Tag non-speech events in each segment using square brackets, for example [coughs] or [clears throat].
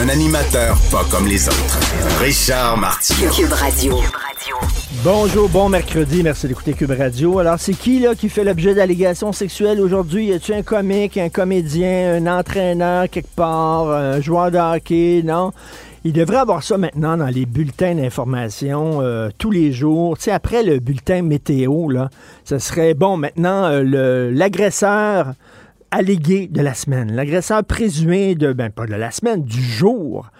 Un animateur pas comme les autres. Richard Martineau. Cube Radio. Bonjour, bon mercredi, merci d'écouter Cube Radio. Alors, c'est qui là qui fait l'objet d'allégations sexuelles aujourd'hui? Y a-tu un comique, un comédien, un entraîneur quelque part, un joueur de hockey? Non. Il devrait avoir ça maintenant dans les bulletins d'information euh, tous les jours. Tu sais, après le bulletin météo, là, ce serait bon maintenant euh, le- l'agresseur allégué de la semaine, l'agresseur présumé de, ben pas de la semaine, du jour.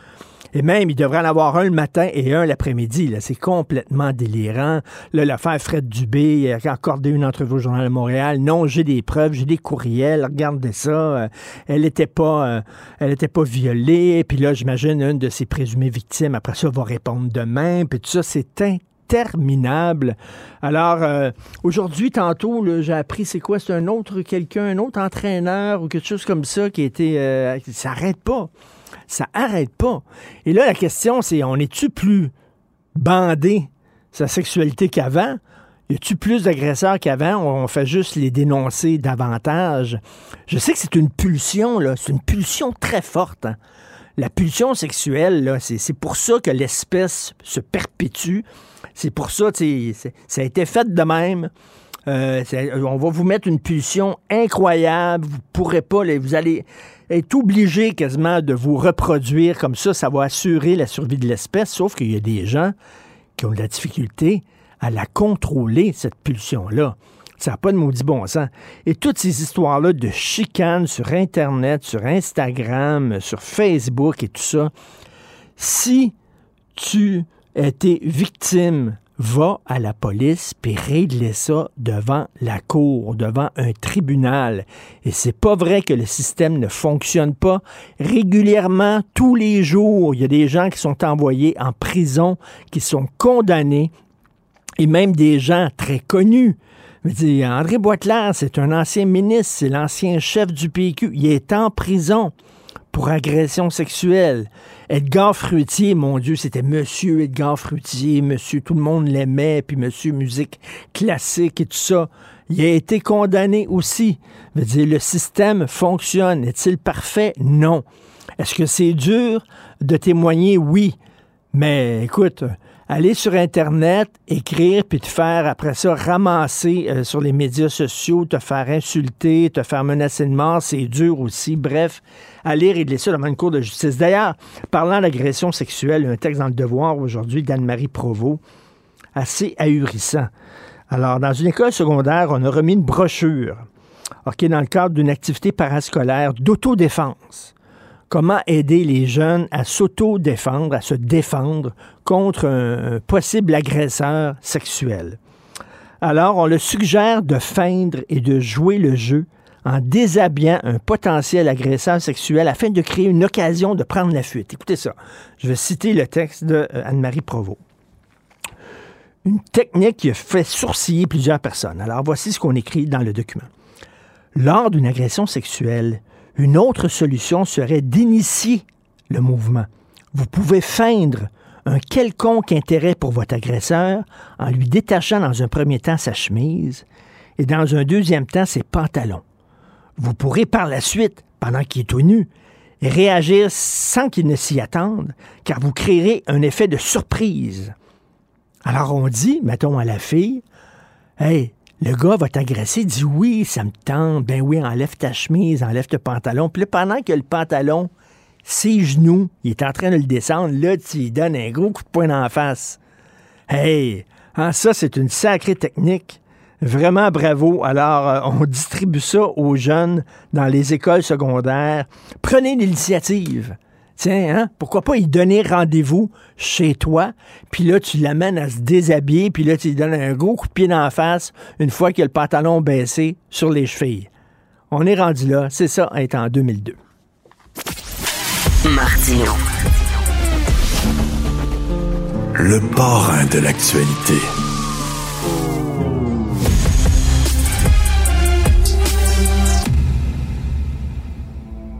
Et même, il devrait en avoir un le matin et un l'après-midi. C'est complètement délirant. Là, l'affaire Fred Dubé, a accordé une entrevue au Journal de Montréal. Non, j'ai des preuves, j'ai des courriels. Regardez ça. Euh, elle n'était pas, euh, elle était pas violée. Puis là, j'imagine une de ses présumées victimes, après ça, va répondre demain. Puis tout ça, c'est interminable. Alors, euh, aujourd'hui, tantôt, j'ai appris, c'est quoi? C'est un autre quelqu'un, un autre entraîneur ou quelque chose comme ça qui été... euh, ça n'arrête pas. Ça arrête pas. Et là, la question, c'est, on est-tu plus bandé sa sexualité qu'avant? Y a-tu plus d'agresseurs qu'avant? On fait juste les dénoncer davantage. Je sais que c'est une pulsion. C'est une pulsion très forte. hein. La pulsion sexuelle, c'est pour ça que l'espèce se perpétue. C'est pour ça, ça a été fait de même. Euh, c'est- on va vous mettre une pulsion incroyable. Vous pourrez pas, vous allez être obligé quasiment de vous reproduire comme ça. Ça va assurer la survie de l'espèce. Sauf qu'il y a des gens qui ont de la difficulté à la contrôler, cette pulsion-là. Ça n'a pas de maudit bon sens. Et toutes ces histoires-là de chicanes sur Internet, sur Instagram, sur Facebook et tout ça, si tu étais victime, va à la police puis régler ça devant la cour, devant un tribunal. Et c'est pas vrai que le système ne fonctionne pas. Régulièrement, tous les jours, il y a des gens qui sont envoyés en prison, qui sont condamnés, et même des gens très connus. Je veux André Boitelaire, c'est un ancien ministre, c'est l'ancien chef du PQ. Il est en prison pour agression sexuelle. Edgar Fruitier, mon Dieu, c'était Monsieur Edgar Fruitier, Monsieur, tout le monde l'aimait, puis Monsieur musique classique et tout ça. Il a été condamné aussi. Je veux dire, le système fonctionne. Est-il parfait? Non. Est-ce que c'est dur de témoigner? Oui. Mais écoute, aller sur Internet, écrire, puis te faire après ça ramasser euh, sur les médias sociaux, te faire insulter, te faire menacer de mort, c'est dur aussi. Bref, aller régler ça devant une cour de justice. D'ailleurs, parlant d'agression sexuelle, un texte dans le Devoir aujourd'hui d'Anne-Marie Provost, assez ahurissant. Alors, dans une école secondaire, on a remis une brochure, OK, dans le cadre d'une activité parascolaire d'autodéfense comment aider les jeunes à s'auto-défendre, à se défendre contre un, un possible agresseur sexuel? Alors, on le suggère de feindre et de jouer le jeu en déshabillant un potentiel agresseur sexuel afin de créer une occasion de prendre la fuite. Écoutez ça. Je vais citer le texte de euh, Anne-Marie Provost. Une technique qui a fait sourciller plusieurs personnes. Alors, voici ce qu'on écrit dans le document. Lors d'une agression sexuelle, une autre solution serait d'initier le mouvement. Vous pouvez feindre un quelconque intérêt pour votre agresseur en lui détachant dans un premier temps sa chemise et dans un deuxième temps ses pantalons. Vous pourrez par la suite, pendant qu'il est tout nu, réagir sans qu'ils ne s'y attendent, car vous créerez un effet de surprise. Alors on dit, mettons à la fille, Hey, le gars va t'agresser, dit oui, ça me tente, ben oui, enlève ta chemise, enlève ton pantalon. Puis là, pendant que le pantalon, ses genoux, il est en train de le descendre, là, tu lui donnes un gros coup de poing dans la face. Hey, hein, ça, c'est une sacrée technique. Vraiment bravo. Alors, euh, on distribue ça aux jeunes dans les écoles secondaires. Prenez l'initiative. Tiens, hein, pourquoi pas y donner rendez-vous chez toi, puis là, tu l'amènes à se déshabiller, puis là, tu lui donnes un gros coup de pied dans la face une fois qu'il a le pantalon baissé sur les chevilles. On est rendu là. C'est ça, être en 2002. Martino. Le parrain de l'actualité.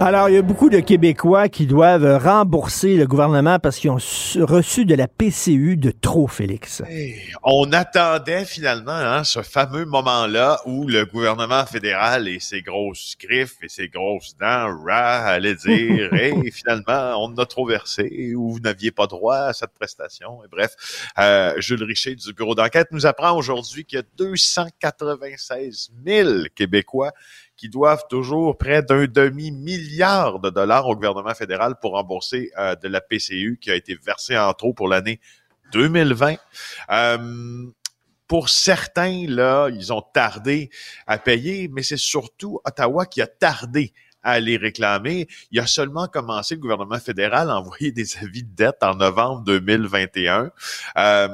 Alors, il y a beaucoup de Québécois qui doivent rembourser le gouvernement parce qu'ils ont reçu de la PCU de trop, Félix. on attendait finalement hein, ce fameux moment-là où le gouvernement fédéral et ses grosses griffes et ses grosses dents rah, allaient dire hey, [laughs] finalement, on a trop versé ou vous n'aviez pas droit à cette prestation. Et bref, euh, Jules Richer du bureau d'enquête nous apprend aujourd'hui qu'il y a 296 000 Québécois qui doivent toujours près d'un demi-milliard de dollars au gouvernement fédéral pour rembourser euh, de la PCU qui a été versée en trop pour l'année 2020. Euh, pour certains, là, ils ont tardé à payer, mais c'est surtout Ottawa qui a tardé à les réclamer. Il a seulement commencé, le gouvernement fédéral, à envoyer des avis de dette en novembre 2021. Euh,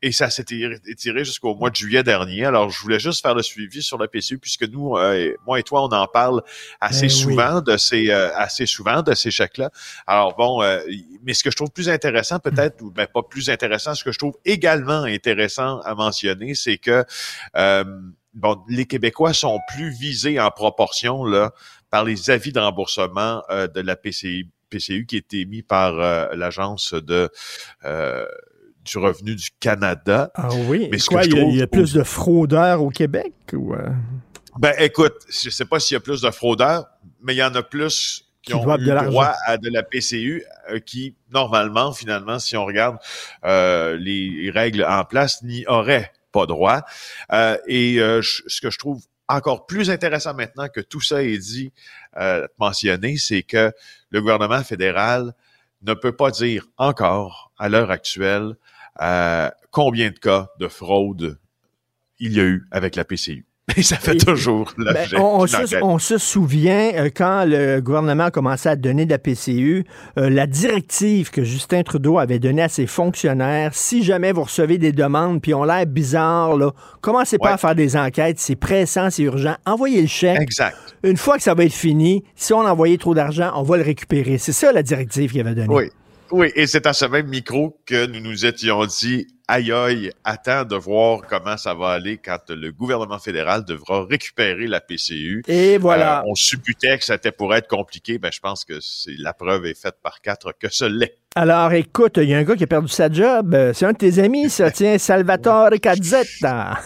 et ça s'est étiré jusqu'au mois de juillet dernier. Alors, je voulais juste faire le suivi sur la PCU puisque nous, euh, moi et toi, on en parle assez Ben souvent de ces euh, assez souvent de ces chèques-là. Alors bon, euh, mais ce que je trouve plus intéressant, peut-être, ou ben, pas plus intéressant, ce que je trouve également intéressant à mentionner, c'est que bon, les Québécois sont plus visés en proportion là par les avis de remboursement de la PCU, PCU qui est émis par l'agence de du revenu du Canada. Ah oui? Mais ce Quoi, que je il y a, trouve il y a plus de fraudeurs au Québec? Ou, euh? Ben, écoute, je sais pas s'il y a plus de fraudeurs, mais il y en a plus qui, Qui ont eu de droit à de la PCU euh, qui, normalement, finalement, si on regarde euh, les règles en place, n'y auraient pas droit. Euh, et je- ce que je trouve encore plus intéressant maintenant que tout ça est dit, mentionné, c'est que le gouvernement fédéral ne peut pas dire encore, à l'heure actuelle, euh, combien de cas de fraude il y a eu avec la PCU. [laughs] Et ça fait toujours Ben, l'objet on, on on se souvient, euh, quand le gouvernement a commencé à donner de la PCU, euh, la directive que Justin Trudeau avait donnée à ses fonctionnaires, si jamais vous recevez des demandes puis ont l'air bizarres, là, commencez pas à faire des enquêtes, c'est pressant, c'est urgent, envoyez le chèque. Exact. Une fois que ça va être fini, si on a envoyé trop d'argent, on va le récupérer. C'est ça la directive qu'il avait donnée. Oui. Oui, et c'est à ce même micro que nous nous étions dit, aïe aïe, attends de voir comment ça va aller quand le gouvernement fédéral devra récupérer la PCU. Et voilà. Euh, on supputait que c'était pour être compliqué. Ben, je pense que c'est la preuve est faite par quatre que ce l'est. Alors, écoute, il y a un gars qui a perdu sa job. Euh, C'est un de tes amis, ça. [laughs] Tiens, Salvatore Cazzetta.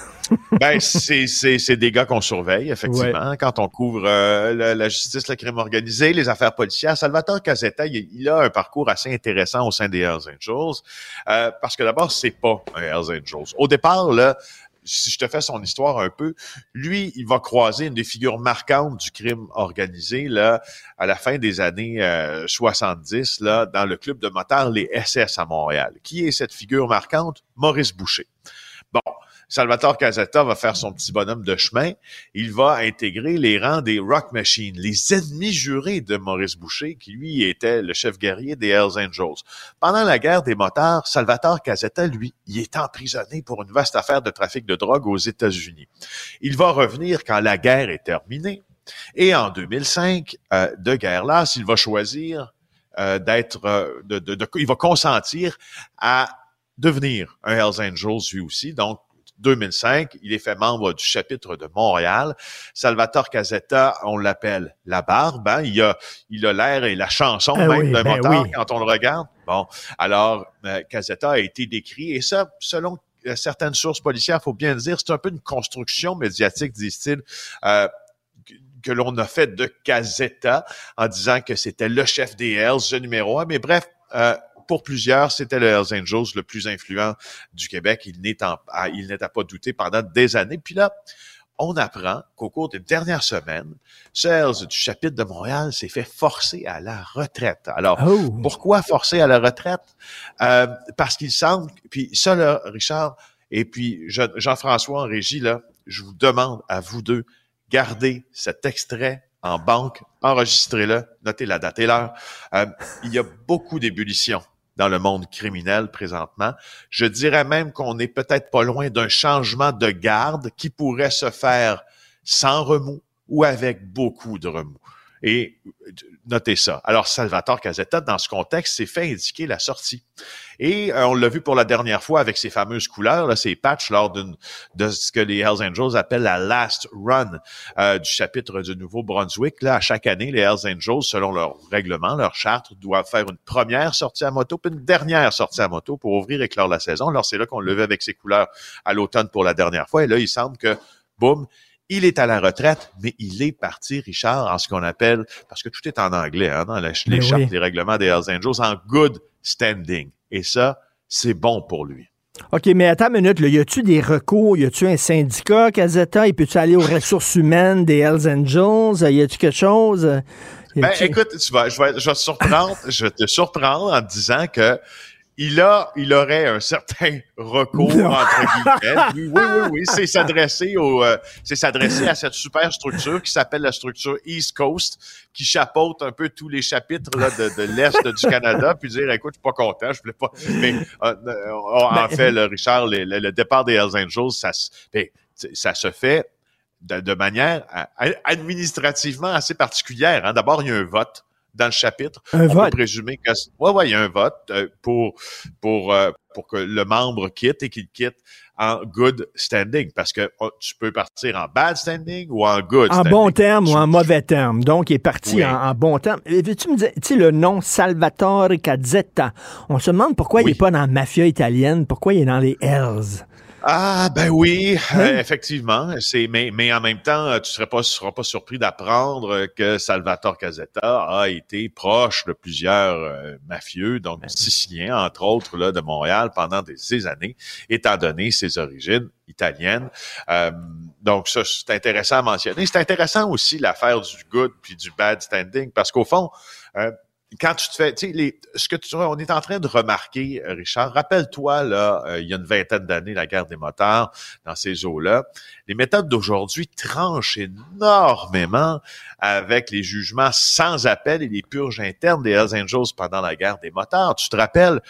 Ben, c'est, c'est, c'est des gars qu'on surveille, effectivement, quand on couvre euh, la, la justice, le crime organisé, les affaires policières. Salvatore Casetta, il, il a un parcours assez intéressant au sein des Hells Angels, euh, parce que d'abord, c'est pas un Hells Angels. Au départ, là, si je te fais son histoire un peu, lui, il va croiser une des figures marquantes du crime organisé, là, à la fin des années euh, 70, là, dans le club de motards, les SS à Montréal. Qui est cette figure marquante? Maurice Boucher. Bon, Salvatore Casetta va faire son petit bonhomme de chemin. Il va intégrer les rangs des Rock Machines, les ennemis jurés de Maurice Boucher, qui lui était le chef guerrier des Hells Angels. Pendant la guerre des motards, Salvatore Casetta, lui, il est emprisonné pour une vaste affaire de trafic de drogue aux États-Unis. Il va revenir quand la guerre est terminée. Et en 2005, euh, de guerre là, il va choisir euh, d'être, euh, de, de- il va consentir à devenir un Hells Angels lui aussi, donc 2005, il est fait membre du chapitre de Montréal. Salvatore Casetta, on l'appelle la barbe. Hein? Il a, il a l'air et la chanson Ah même oui, d'un ben oui. quand on le regarde. Bon, alors euh, Casetta a été décrit et ça, selon euh, certaines sources policières, faut bien le dire, c'est un peu une construction médiatique, disent-ils. Euh, que- que l'on a fait de Casetta en disant que c'était le chef des Hells, le numéro un. Mais bref, euh, pour plusieurs, c'était le Hells Angels le plus influent du Québec. Il n'est à- il n'est à pas douter pendant des années. Puis là, on apprend qu'au cours des dernières semaines, Hells du chapitre de Montréal s'est fait forcer à la retraite. Alors, Oh. pourquoi forcer à la retraite? Euh, parce qu'il semble, puis ça, là, Richard, et puis Je- Jean-François en régie, là, je vous demande à vous deux, gardez cet extrait en banque, enregistrez-le, notez la date et l'heure. Euh, il y a beaucoup d'ébullition dans le monde criminel présentement. Je dirais même qu'on est peut-être pas loin d'un changement de garde qui pourrait se faire sans remous ou avec beaucoup de remous. Et notez ça. Alors, Salvatore Casetta, dans ce contexte, s'est fait indiquer la sortie. Et euh, on l'a vu pour la dernière fois avec ces fameuses couleurs, là, ces patchs lors d'une de ce que les Hells Angels appellent la last run euh, du chapitre du Nouveau-Brunswick. Là, à chaque année, les Hells Angels, selon leur règlement, leur charte, doivent faire une première sortie à moto, puis une dernière sortie à moto pour ouvrir et clore la saison. Alors, c'est là qu'on le vu avec ces couleurs à l'automne pour la dernière fois. Et là, il semble que, boum, il est à la retraite, mais il est parti, Richard, en ce qu'on appelle, parce que tout est en anglais, hein, dans la- les chartes, oui. les règlements des Hells Angels, en good standing. Et ça, c'est bon pour lui. OK, mais attends une minute. Là. Y a-tu des recours? Y a-tu un syndicat, Casetta? Il peut-tu aller aux ressources humaines des Hells Angels? Y a-tu quelque chose? Ben, écoute, tu vas, je vais, je vais te surprendre, je vais te surprendre en te disant que il a, il aurait un certain recours entre guillemets. [laughs] Oui, oui, oui. C'est s'adresser au, euh, c'est s'adresser à cette super structure qui s'appelle la structure East Coast, qui chapeaute un peu tous les chapitres là, de, de l'est du Canada, puis dire, écoute, je suis pas content, je voulais pas. Mais euh, euh, en Ben- fait, le Richard, le, le- départ des Hells Angels, ça, se- ben, ça se fait de, de manière à- administrativement assez particulière. hein. D'abord, il y a un vote dans le chapitre. Un On vote? peut présumer que ouais, ouais, il y a un vote euh, pour pour euh, pour que le membre quitte et qu'il quitte en good standing parce que oh, tu peux partir en bad standing ou en good En standing. bon terme ou Tu- en mauvais terme. Donc, il est parti Oui. en, en bon terme. Et Veux-tu me dire, tu sais, le nom Salvatore Cazzetta, on se demande pourquoi il n'est pas dans la mafia italienne, pourquoi il est dans les Hells? Ah ben oui, Hein? euh, effectivement. C'est mais mais en même temps, euh, tu serais pas seras pas surpris d'apprendre que Salvatore Casetta a été proche de plusieurs euh, mafieux, donc siciliens entre autres là de Montréal pendant des, ces années, étant donné ses origines italiennes. Euh, donc ça c'est intéressant à mentionner. C'est intéressant aussi l'affaire du good puis du bad standing parce qu'au fond. Quand tu te fais, tu sais, les, ce que tu, on est en train de remarquer, euh, Richard, rappelle-toi, là, euh, il y a une vingtaine d'années, la guerre des motards, dans ces eaux-là, les méthodes d'aujourd'hui tranchent énormément avec les jugements sans appel et les purges internes des Hells Angels pendant la guerre des motards. Tu te rappelles,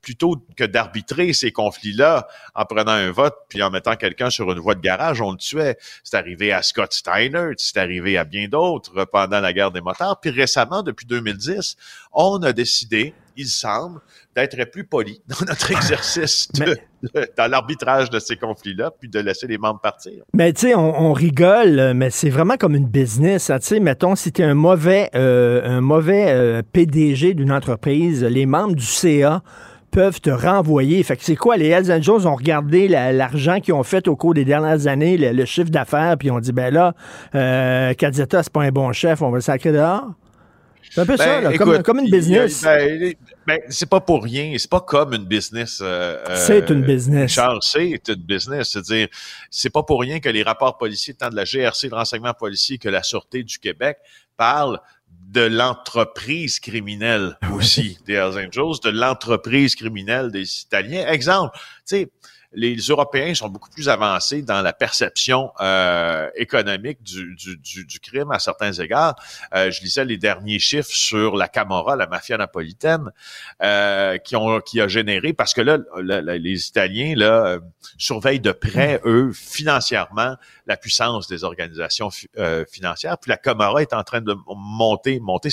plutôt que d'arbitrer ces conflits-là en prenant un vote puis en mettant quelqu'un sur une voie de garage, on le tuait. C'est arrivé à Scott Steiner, c'est arrivé à bien d'autres pendant la guerre des motards. Puis récemment, depuis 2010, on a décidé, il semble, d'être plus poli [laughs] dans notre exercice de- Mais- de- dans l'arbitrage de ces conflits-là, puis de laisser les membres partir. Mais tu sais, on, on rigole, mais c'est vraiment comme une business. hein. Tu sais, mettons, si tu es un mauvais, euh, un mauvais euh, PDG d'une entreprise, les membres du CA peuvent te renvoyer. Fait que c'est quoi? Les Hells Angels ont regardé la- l'argent qu'ils ont fait au cours des dernières années, le, le chiffre d'affaires, puis ils ont dit, ben là, euh, Cadzetta, c'est pas un bon chef, on va le sacrer dehors? C'est un peu ça, là, comme, Ben, écoute, comme une business. ben, ben, c'est pas pour rien. C'est pas comme une business. euh, C'est euh, une business. Charles, c'est une business. C'est-à-dire, c'est pas pour rien que les rapports policiers, tant de la GRC, de renseignement policier que la Sûreté du Québec, parlent de l'entreprise criminelle aussi des Hells Angels, de l'entreprise criminelle des Italiens. Exemple, tu sais, les Européens sont beaucoup plus avancés dans la perception euh, économique du, du, du, du crime à certains égards. Euh, je lisais les derniers chiffres sur la Camorra, la mafia napolitaine, euh, qui ont qui a généré parce que là, le- le- les Italiens là euh, surveillent de près eux financièrement la puissance des organisations fi- euh, financières. Puis la Camorra est en train de monter, monter.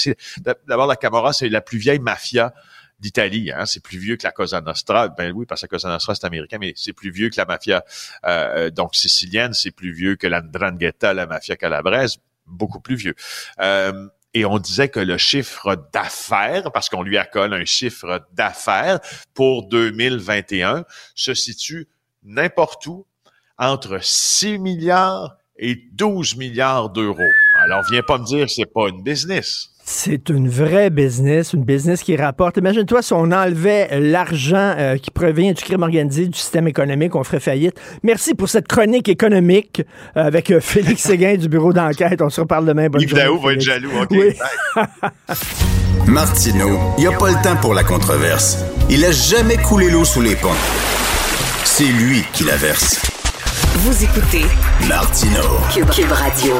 D'abord la Camorra, c'est la plus vieille mafia d'Italie. Hein? C'est plus vieux que la Cosa Nostra. Ben oui, parce que la Cosa Nostra, c'est américain, mais c'est plus vieux que la mafia euh, donc sicilienne. C'est plus vieux que la Ndrangheta, la mafia calabraise. Beaucoup plus vieux. Euh, et on disait que le chiffre d'affaires, parce qu'on lui accole un chiffre d'affaires pour 2021, se situe n'importe où entre 6 milliards et 12 milliards d'euros. Alors, viens pas me dire que c'est pas une business. C'est une vraie business, une business qui rapporte. Imagine-toi si on enlevait l'argent euh, qui provient du crime organisé, du système économique, on ferait faillite. Merci pour cette chronique économique euh, avec euh, Félix [laughs] Séguin du bureau d'enquête. On se reparle demain. Bonne Yves journée, Daou va être jaloux. OK. Oui. [laughs] Martineau, il n'y a pas le temps pour la controverse. Il a jamais coulé l'eau sous les ponts. C'est lui qui la verse. Vous écoutez Martineau. Cube, Cube Radio.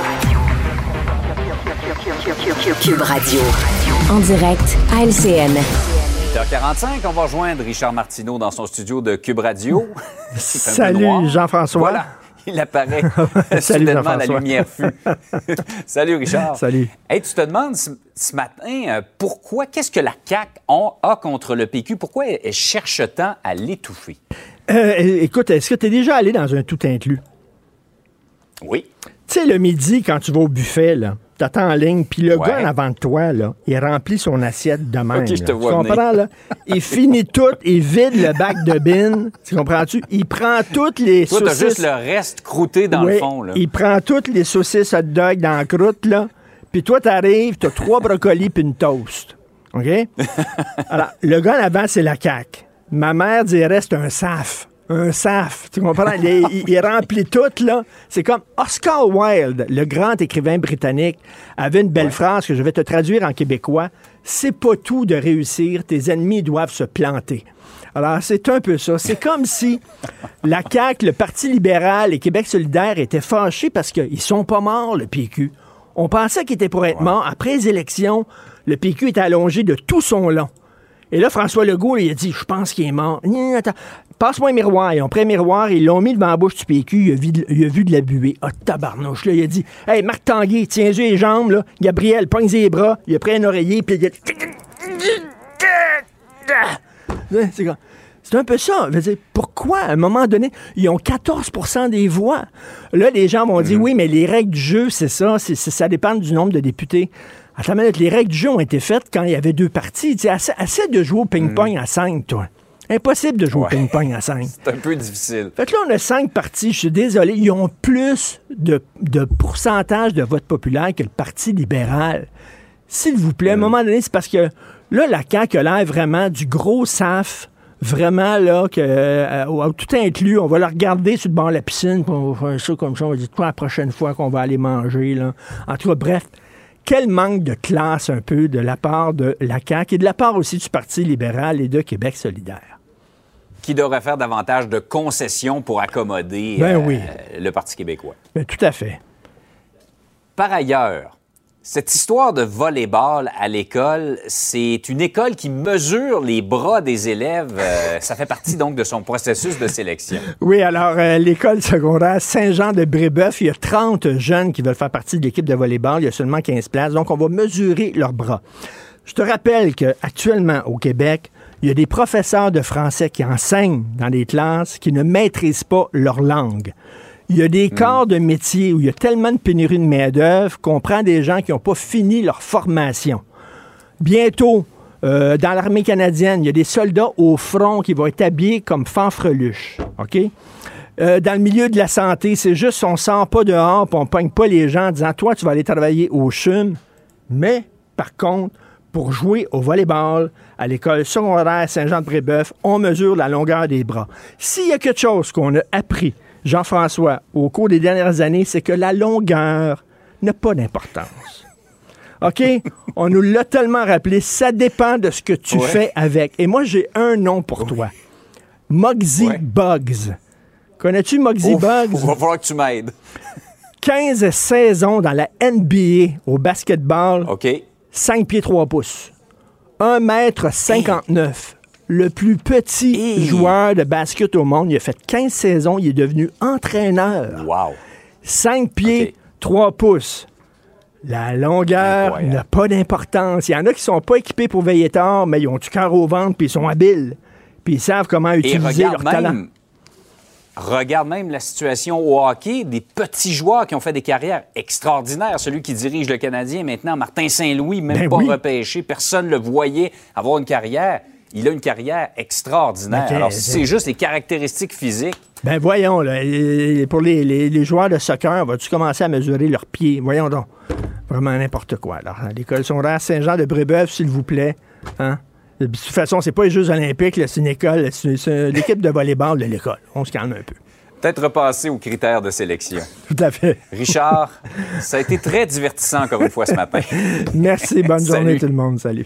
Cube Radio. En direct à LCN. 8h45, on va rejoindre Richard Martineau dans son studio de Cube Radio. [laughs] Salut Jean-François. Voilà, il apparaît. [laughs] Salut, [laughs] Soudainement, la lumière fut. Salut Richard. Salut. Hey, tu te demandes ce, ce matin euh, pourquoi, qu'est-ce que la CAQ a, a contre le PQ? Pourquoi elle, elle cherche tant à l'étouffer? Euh, écoute, est-ce que tu es déjà allé dans un tout inclus? Oui. Tu sais, le midi, quand tu vas au buffet, là, t'attends en ligne, puis le Ouais. gars en avant de toi, là, il remplit son assiette de même. Je te vois Tu comprends, là? Il finit tout, il vide le bac de bin. Tu comprends-tu? Il prend toutes les Toi, t'as saucisses. juste le reste croûté dans le fond. Là. Il prend toutes les saucisses hot dog dans la croûte, là. Puis toi, t'arrives, t'as trois [laughs] brocolis puis une toast. OK? Alors, le gars en avant, c'est la CAQ. Ma mère dirait c'est un saf. Un saf. Tu comprends? Il, il- il remplit tout, là. C'est comme Oscar Wilde, le grand écrivain britannique, avait une belle phrase que je vais te traduire en québécois. C'est pas tout de réussir, tes ennemis doivent se planter. Alors, c'est un peu ça. C'est comme si la CAQ, le Parti libéral et Québec solidaire étaient fâchés parce qu'ils sont pas morts, le PQ. On pensait qu'il était pour être mort. Après les élections, le PQ est allongé de tout son long. Et là, François Legault, il a dit, je pense qu'il est mort. Attends, Passe-moi un miroir. Ils ont pris un miroir, ils l'ont mis devant la bouche du PQ, il a vu, de- il a vu de la buée. Ah, tabarnouche, là, il a dit, hey, Marc Tanguay, tiens-y les jambes, là. Gabriel, pogne les bras. Il a pris un oreiller, puis il a dit... [laughs] C'est c'est un peu ça. Je veux dire, pourquoi, à un moment donné, ils ont 14% des voix? Là, les gens vont dire, oui, mais les règles du jeu, c'est ça, c'est, ça dépend du nombre de députés. Attends une minute, les règles du jeu ont été faites quand il y avait deux partis. Tu sais, assez, assez de jouer au ping-pong à 5, toi. Impossible de jouer Ouais. au ping-pong à [laughs] 5. C'est un peu difficile. Fait que là, on a cinq partis. Je suis désolé. Ils ont plus de, de pourcentage de vote populaire que le Parti libéral. S'il vous plaît, à un moment donné, c'est parce que là, la CAQ a l'air vraiment du gros SAF. Vraiment, là, que euh, tout inclus, on va le regarder sur le bord de la piscine, puis on va faire ça comme ça, on va dire quoi la prochaine fois qu'on va aller manger, là. En tout cas, bref, quel manque de classe un peu de la part de la CAQ et de la part aussi du Parti libéral et de Québec solidaire? Qui devrait faire davantage de concessions pour accommoder Ben euh, le Parti québécois. Ben, tout à fait. Par ailleurs, cette histoire de volleyball à l'école, c'est une école qui mesure les bras des élèves. Euh, ça fait partie donc de son processus de sélection. Oui, alors, euh, l'école secondaire Saint-Jean-de-Brébeuf, il y a 30 jeunes qui veulent faire partie de l'équipe de volleyball. Il y a seulement 15 places. Donc, on va mesurer leurs bras. Je te rappelle qu'actuellement, au Québec, il y a des professeurs de français qui enseignent dans des classes qui ne maîtrisent pas leur langue. Il y a des corps de métier où il y a tellement de pénurie de main-d'œuvre qu'on prend des gens qui n'ont pas fini leur formation. Bientôt, euh, dans l'armée canadienne, il y a des soldats au front qui vont être habillés comme fanfreluches. OK? Euh, dans le milieu de la santé, c'est juste on sort pas dehors puis on pogne pas les gens en disant Toi, tu vas aller travailler au CHUM. Mais, par contre, pour jouer au volleyball à l'école secondaire Saint-Jean-de-Brébeuf, on mesure la longueur des bras. S'il y a quelque chose qu'on a appris, Jean-François, au cours des dernières années, c'est que la longueur n'a pas d'importance. [laughs] OK? On nous l'a tellement rappelé. Ça dépend de ce que tu Ouais. fais avec. Et moi, j'ai un nom pour toi. Ouais. Bugs. Connais-tu Muggsy Ouf, Bugs? Il va falloir que tu m'aides. [laughs] 15 saisons dans la NBA au basketball, OK? 5 pieds 3 pouces. 1 mètre 59. Le plus petit Hey. joueur de basket au monde. Il a fait 15 saisons. Il est devenu entraîneur. Wow. 5 pieds OK. 3 pouces. La longueur n'a pas d'importance. Il y en a qui sont pas équipés pour veiller tard, mais ils ont du cœur au ventre, puis ils sont habiles. Puis ils savent comment utiliser leur talent. Regarde même la situation au hockey, des petits joueurs qui ont fait des carrières extraordinaires. Celui qui dirige le Canadien maintenant, Martin Saint-Louis, même Ben pas oui. repêché, personne ne le voyait avoir une carrière. Il a une carrière extraordinaire. Alors, si c'est- juste les caractéristiques physiques, Ben voyons, là, pour les, les- les joueurs de soccer, vas-tu commencer à mesurer leurs pieds? Voyons donc. Vraiment n'importe quoi. Alors, à l'école secondaire Saint-Jean de Brébeuf, s'il vous plaît. Hein? De toute façon, c'est pas les Jeux olympiques, c'est une école, c'est l'équipe de volleyball de l'école. On se calme un peu. peut-être repasser aux critères de sélection. [laughs] Tout à fait. Richard, ça a été très divertissant encore une fois ce matin. [laughs] Merci, bonne [laughs] journée tout le monde. Salut.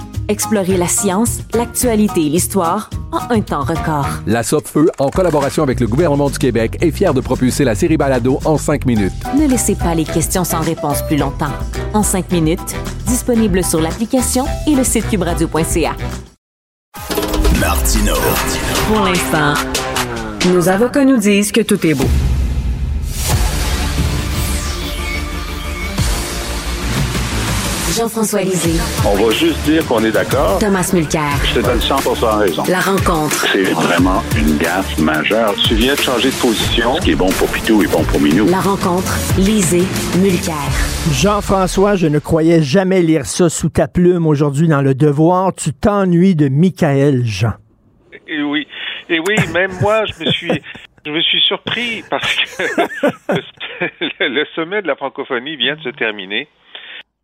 Explorez la science, l'actualité et l'histoire en un temps record. La Feu, en collaboration avec le gouvernement du Québec, est fière de propulser la série Balado en cinq minutes. Ne laissez pas les questions sans réponse plus longtemps. En cinq minutes, disponible sur l'application et le site cubradio.ca. Martino. Pour l'instant, nos avocats nous disent que tout est beau. Jean-François Lisée, On va juste dire qu'on est d'accord. Thomas Mulcair. Je te donne 100 raison. La rencontre. C'est vraiment une gaffe majeure. Tu viens de changer de position. Ce qui est bon pour Pitou est bon pour Minou. La rencontre. Lisée. Mulcair. Jean-François, je ne croyais jamais lire ça sous ta plume aujourd'hui dans Le Devoir. Tu t'ennuies de Michael Jean. Et oui, et oui, même moi, je me suis, je me suis surpris parce que [laughs] le, le sommet de la francophonie vient de se terminer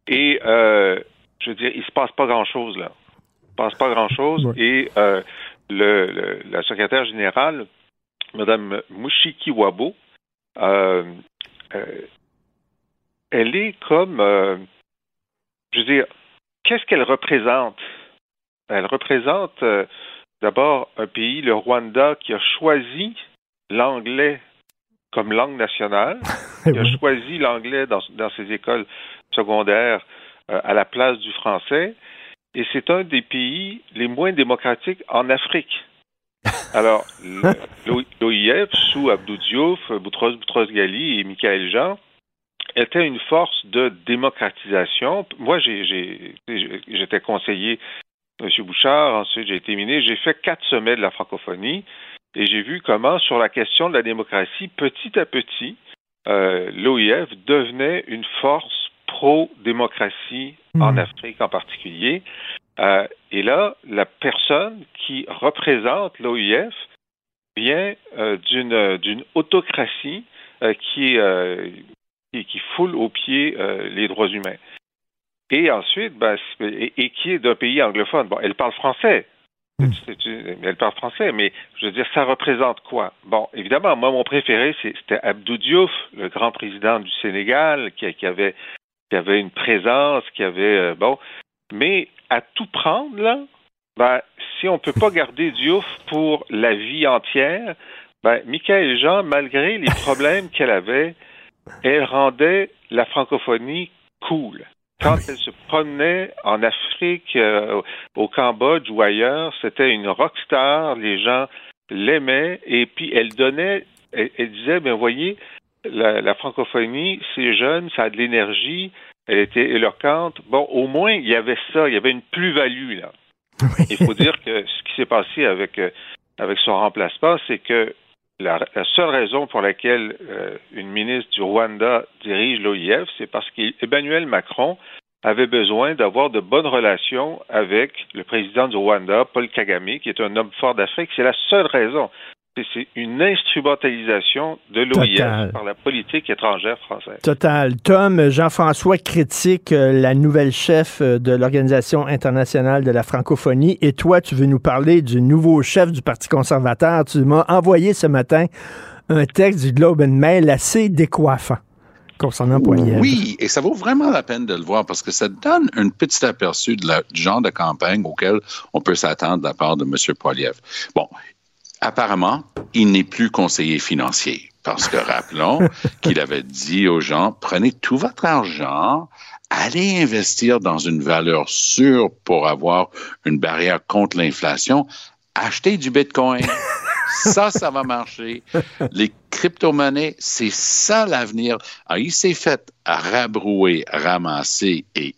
et euh, je veux dire, il se passe pas grand chose là. Il se passe pas grand chose et euh, le, le- la secrétaire générale, Madame Mushiki Wabo, euh, elle est comme, je veux dire, qu'est-ce qu'elle représente? Elle représente d'abord un pays, le Rwanda, qui a choisi l'anglais comme langue nationale, [laughs] qui a choisi l'anglais dans, dans ses écoles secondaires euh, à la place du français, et c'est un des pays les moins démocratiques en Afrique. [laughs] Alors, l'OIF, sous Abdou Diouf, Boutros Boutros Ghali et Michael Jean, était une force de démocratisation. Moi, j'étais conseiller M. Bouchard, ensuite j'ai été ministre. J'ai fait quatre sommets de la francophonie et j'ai vu comment, sur la question de la démocratie, petit à petit, euh, l'OIF devenait une force pro-démocratie en Afrique en particulier. Euh, et là, la personne qui représente l'OIF vient euh, d'une autocratie qui, qui, qui foule aux pieds les droits humains. Et ensuite, ben, et, et qui est d'un pays anglophone. Bon, elle parle français. C'est- Elle parle français, mais je veux dire, ça représente quoi? Bon, évidemment, moi, mon préféré, c'était Abdou Diouf, le grand président du Sénégal, qui, avait, qui avait une présence, qui avait, euh, bon, mais à tout prendre, là, ben, si on peut pas garder Diouf pour la vie entière, ben, Michael Jean, malgré les problèmes qu'elle avait, elle rendait la francophonie cool. Quand elle se promenait en Afrique, euh, au Cambodge ou ailleurs, c'était une rockstar, les gens l'aimaient, et puis elle donnait, elle, elle disait, ben voyez, la, la francophonie, c'est jeune, ça a de l'énergie, elle était éloquente. Bon, au moins, il y avait ça, il y avait une plus-value, là. [laughs] Il faut dire que ce qui s'est passé avec, euh, avec son remplacement, c'est que la, seule raison pour laquelle euh, une ministre du Rwanda dirige l'OIF, c'est parce qu'Emmanuel Macron avait besoin d'avoir de bonnes relations avec le président du Rwanda, Paul Kagame, qui est un homme fort d'Afrique. C'est la seule raison. C'est une instrumentalisation de l'OIF par la politique étrangère française. Total. Tom, Jean-François critique euh, la nouvelle chef euh, de l'Organisation internationale de la francophonie. Et toi, tu veux nous parler du nouveau chef du Parti conservateur. Tu m'as envoyé ce matin un texte du Globe and Mail assez décoiffant concernant Poiliev. Oui, et ça vaut vraiment la peine de le voir parce que ça donne un petit aperçu de la, du genre de campagne auquel on peut s'attendre de la part de M. Poiliev. Bon, apparemment, il n'est plus conseiller financier parce que rappelons [laughs] qu'il avait dit aux gens, prenez tout votre argent, allez investir dans une valeur sûre pour avoir une barrière contre l'inflation, achetez du Bitcoin. [laughs] Ça, ça va marcher. Les crypto-monnaies, c'est ça l'avenir. Alors, il s'est fait rabrouer, ramasser et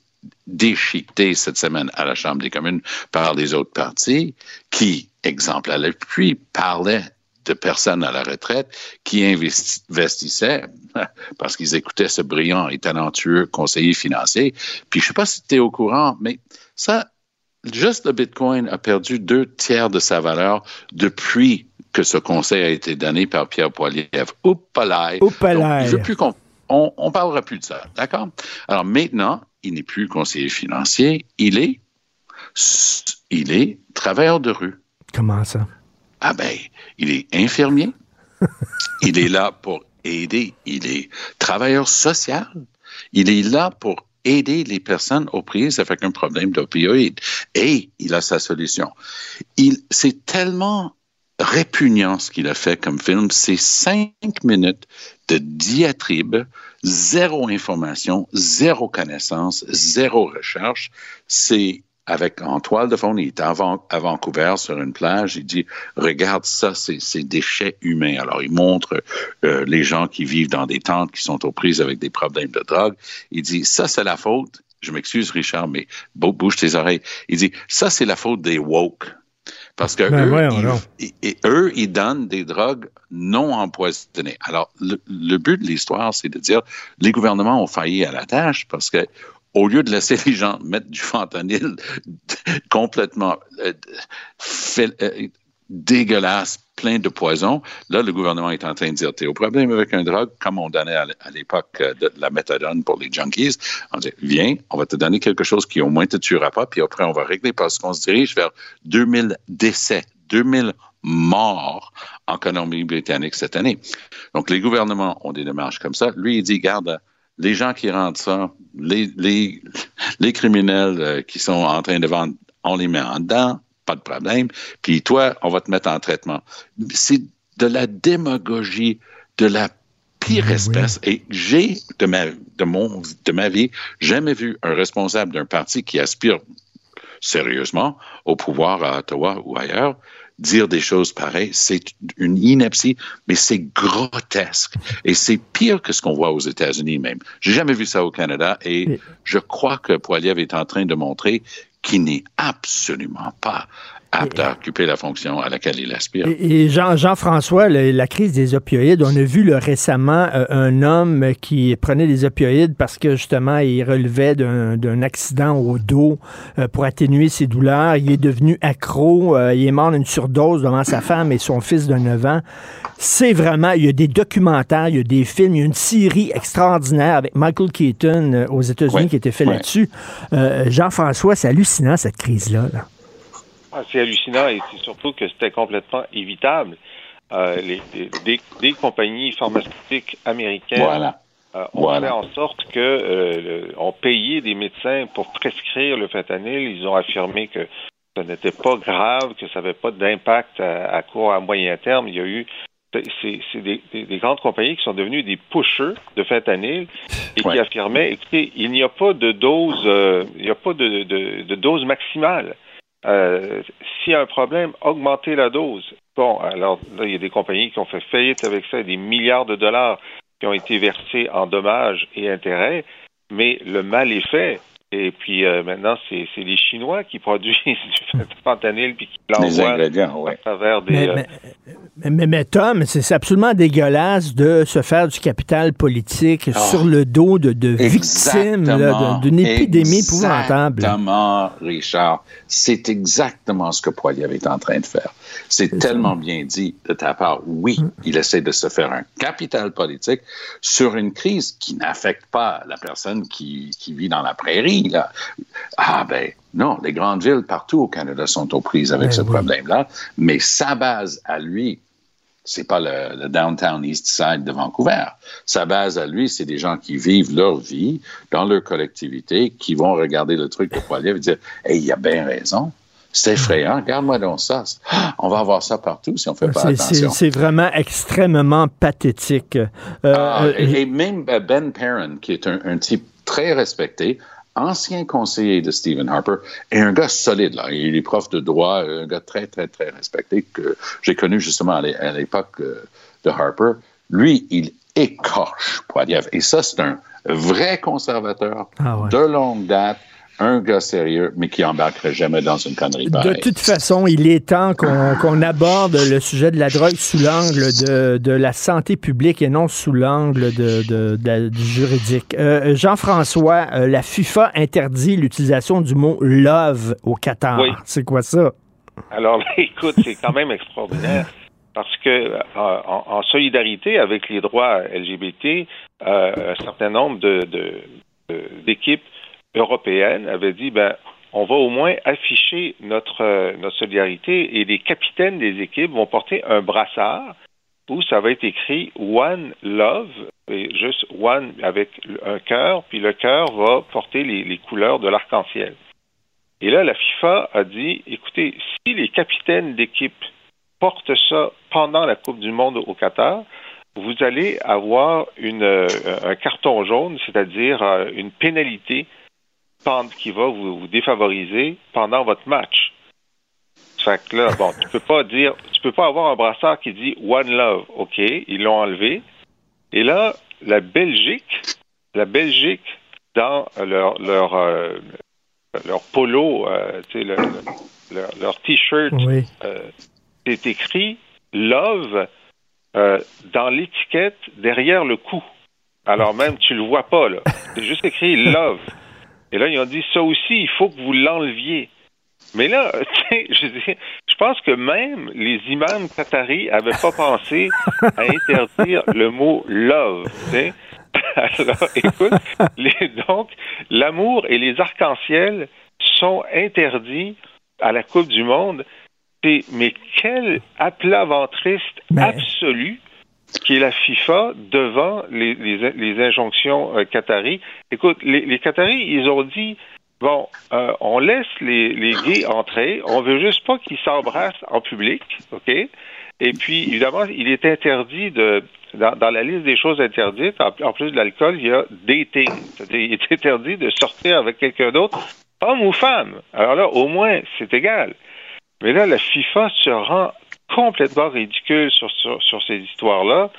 déchiqueter cette semaine à la Chambre des communes par les autres partis qui, exemple à l'appui, parlaient de personnes à la retraite qui investissaient [laughs] parce qu'ils écoutaient ce brillant et talentueux conseiller financier. Puis je sais pas si tu es au courant, mais ça, juste le Bitcoin a perdu deux tiers de sa valeur depuis que ce conseil a été donné par Pierre Poilievre. Oupalaï. Oupalaï. Je veux plus qu'on on, on parlera plus de ça, d'accord? Alors maintenant, il n'est plus conseiller financier, il est, il est travailleur de rue. Comment ça? Ah ben, il est infirmier. [laughs] il est là pour aider. Il est travailleur social. Il est là pour aider les personnes aux prises avec un problème d'opioïdes. Et il a sa solution. Il, c'est tellement répugnant ce qu'il a fait comme film. C'est cinq minutes de diatribe, zéro information, zéro connaissance, zéro recherche. C'est avec en toile de fond, il est à, Vancouver sur une plage, il dit regarde ça, c'est déchets humains. Alors il montre euh, les gens qui vivent dans des tentes qui sont aux prises avec des problèmes de drogue. Il dit ça c'est la faute. Je m'excuse Richard, mais bouge tes oreilles. Il dit ça c'est la faute des woke. Parce que ben eux, ils, et, eux, ils donnent des drogues non empoisonnées. Alors, le, but de l'histoire, c'est de dire les gouvernements ont failli à la tâche parce que au lieu de laisser [laughs] les gens mettre du fentanyl [laughs] complètement euh, euh, dégueulasse, plein de poison. Là, le gouvernement est en train de dire, tu au problème avec un drogue, comme on donnait à l'époque euh, de la méthadone pour les junkies. On dit, viens, on va te donner quelque chose qui au moins te tuera pas, puis après, on va régler parce qu'on se dirige vers 2000 décès, 2000 morts en Colombie-Britannique cette année. Donc, les gouvernements ont des démarches comme ça. Lui, il dit, garde, les gens qui rentrent ça, les, les, les criminels euh, qui sont en train de vendre, on les met en dedans, pas de problème. Puis toi, on va te mettre en traitement. C'est de la démagogie de la pire ben espèce. Et j'ai, de ma, de, mon, de ma vie, jamais vu un responsable d'un parti qui aspire sérieusement au pouvoir à Ottawa ou ailleurs dire des choses pareilles. C'est une ineptie, mais c'est grotesque. Et c'est pire que ce qu'on voit aux États-Unis même. J'ai jamais vu ça au Canada et je crois que Poiliev est en train de montrer qui n'est absolument pas apte à occuper la fonction à laquelle il aspire. Et, Jean, Jean-François, la crise des opioïdes, on a vu le, récemment euh, un homme qui prenait des opioïdes parce que justement il relevait d'un accident au dos euh, pour atténuer ses douleurs. Il est devenu accro, euh, il est mort d'une surdose devant sa femme et son fils de 9 ans. C'est vraiment, il y a des documentaires, il y a des films, il y a une série extraordinaire avec Michael Keaton aux États-Unis qui a été fait là-dessus. Jean-François, c'est hallucinant cette crise-là. là ah, c'est hallucinant et c'est surtout que c'était complètement évitable. Euh, les, des, compagnies pharmaceutiques américaines euh, ont fait en sorte que euh, ont payé des médecins pour prescrire le fentanyl. Ils ont affirmé que ce n'était pas grave, que ça n'avait pas d'impact à, court, à moyen terme. Il y a eu c'est des, des, grandes compagnies qui sont devenues des pushers de fentanyl et qui affirmaient, écoutez, il n'y a pas de dose, euh, il n'y a pas de, de, de dose maximale. Euh, s'il y a un problème, augmenter la dose. Bon, alors là, il y a des compagnies qui ont fait faillite avec ça, des milliards de dollars qui ont été versés en dommages et intérêts, mais le mal est fait. Et puis euh, maintenant, c'est les Chinois qui produisent [laughs] du fentanyl puis qui l'envoient à travers des. Mais, Mais, mais, Tom, c'est absolument dégueulasse de se faire du capital politique Ah. sur le dos de, de victimes d'une épidémie épouvantable. Exactement, Richard. C'est exactement ce que Poiliev est en train de faire. C'est tellement bien dit de ta part. Oui, Mm. il essaie de se faire un capital politique sur une crise qui n'affecte pas la personne qui, qui vit dans la prairie. Là. Ah ben non, les grandes villes partout au Canada sont aux prises avec Ben ce oui. problème-là, mais sa base à lui, c'est pas le, le downtown East Side de Vancouver. Sa base à lui, c'est des gens qui vivent leur vie dans leur collectivité, qui vont regarder le truc de Poiliev et dire Hey, il a bien raison. C'est effrayant. Regarde-moi donc ça. Ah, On va avoir ça partout si on fait pas attention. c'est vraiment extrêmement pathétique. Euh, Ah, euh, et, et même Ben Perrin, qui est un, un type très respecté, ancien conseiller de Stephen Harper, et un gars solide. Là. Il est prof de droit, un gars très, très, très respecté que j'ai connu justement à l'é- à l'époque euh, de Harper. Lui, il écorche Poiliev. Et ça, c'est un vrai conservateur Ah ouais. de longue date, un gars sérieux, mais qui embarquerait jamais dans une connerie De toute façon, il est temps qu'on aborde le sujet de la drogue sous l'angle de, de la santé publique et non sous l'angle de, de- de- du juridique. Euh, Jean-François, euh, la FIFA interdit l'utilisation du mot love au Qatar. Oui. C'est quoi ça? Alors, là, [laughs] écoute, c'est quand même extraordinaire parce que, euh, en, en solidarité avec les droits LGBT, euh, un certain nombre de- de- européennes avaient dit, ben, on va au moins afficher notre, euh, notre solidarité et les capitaines des équipes vont porter un brassard où ça va être écrit One Love, et juste One avec un cœur, puis le cœur va porter les, couleurs de l'arc-en-ciel. Et là, la FIFA a dit, écoutez, si les capitaines d'équipe portent ça pendant la Coupe du Monde au Qatar, vous allez avoir euh, un carton jaune, c'est-à-dire euh, une pénalité qui va vous, vous défavoriser pendant votre match. Fait que là, [laughs] bon, tu peux pas dire, tu peux pas avoir un brassard qui dit One Love. OK, ils l'ont enlevé. Et là, la Belgique, la Belgique, dans leur, leur, euh, leur polo, euh, tu sais, le- le- leur, leur t-shirt, Oui. euh, c'est écrit Love euh, dans l'étiquette derrière le cou. Alors [laughs] même, tu le vois pas, là. C'est juste écrit Love. Et là, ils ont dit, ça aussi, il faut que vous l'enleviez. Mais là, [laughs] tu sais, je, dis- je pense que même les imams qataris n'avaient pas pensé à interdire le mot love. [laughs] Alors, écoute, les- donc, l'amour et les arcs-en-ciel sont interdits à la Coupe du Monde. Mais quel aplat ventriste absolu qui est la FIFA devant les, injonctions euh. Écoute, les, Qataris, ils ont dit bon, euh, on laisse les, gays entrer, on veut juste pas qu'ils s'embrassent en public, ok? Et puis, évidemment, il est interdit de dans, dans la liste des choses interdites, en, en plus de l'alcool, il y a dating. C'est-à-dire, il est interdit de sortir avec quelqu'un d'autre, homme ou femme. Alors là, au moins, c'est égal. Mais là, la FIFA se rend complètement ridicule sur, sur, sur ces histoires-là.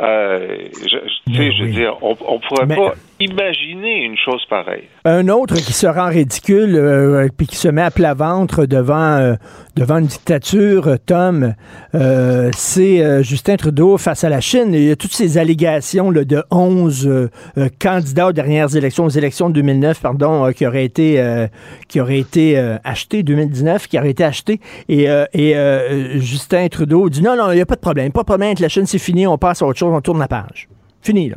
Euh, je, je- je veux dire, on, on pourrait Mais- pas imaginer une chose pareille. Un autre qui se rend ridicule euh, puis qui se met à plat ventre devant, euh, devant une dictature, euh, Tom, euh, c'est Justin Trudeau face à la Chine. Il y a toutes ces allégations là, de 11 euh, euh, candidats aux dernières élections, aux élections de 2009, pardon, qui auraient été, qui auraient été achetés, 2019, qui auraient été achetés. Et, et Justin Trudeau dit non, non, il n'y a pas de problème. Pas de problème avec la Chine, c'est fini, on passe à autre chose, on tourne la page. Fini, là.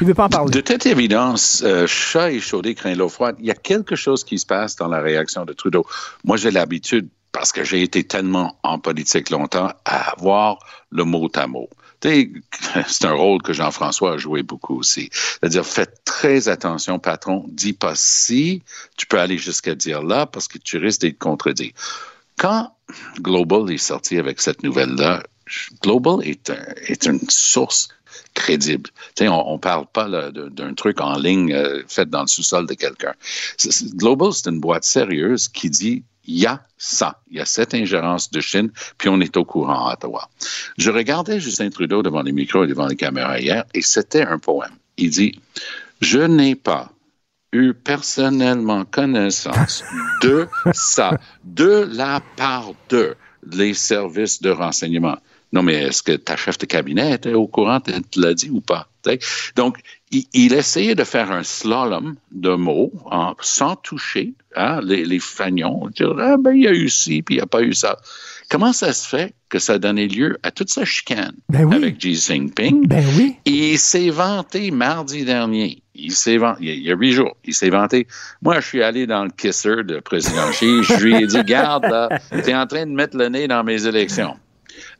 Il veut pas en parler. De toute évidence, euh, chat échaudé craint l'eau froide. Il y a quelque chose qui se passe dans la réaction de Trudeau. Moi, j'ai l'habitude, parce que j'ai été tellement en politique longtemps, à avoir le mot à mot. [laughs] C'est un rôle que Jean-François a joué beaucoup aussi. C'est-à-dire, faites très attention, patron. Dis pas si, tu peux aller jusqu'à dire là, parce que tu risques d'être contredit. Quand Global est sorti avec cette nouvelle-là, Global est, un- est une source crédible. On, on parle pas d'un truc en ligne euh, fait dans le sous-sol de quelqu'un. Global, c'est une boîte sérieuse qui dit il y a ça, il y a cette ingérence de Chine, puis on est au courant à Ottawa. Je regardais Justin Trudeau devant les micros et devant les caméras hier, et c'était un poème. Il dit Je n'ai pas eu personnellement connaissance de ça, de la part de les services de renseignement. Non, mais est-ce que ta chef de cabinet était au courant, tu l'as dit ou pas? Donc, il, essayait de faire un slalom de mots sans toucher hein, les, les fagnons. Dire, ah, ben, il y a eu ci, puis il n'y a pas eu ça. Comment ça se fait que ça a donné lieu à toute sa chicane ben avec Xi Jinping? Ben oui. Et il s'est vanté mardi dernier. Il s'est vanté, il y a huit jours, il s'est vanté. Moi, je suis allé dans le kisser de président Xi. Je lui ai dit, [laughs] garde, tu es en train de mettre le nez dans mes élections.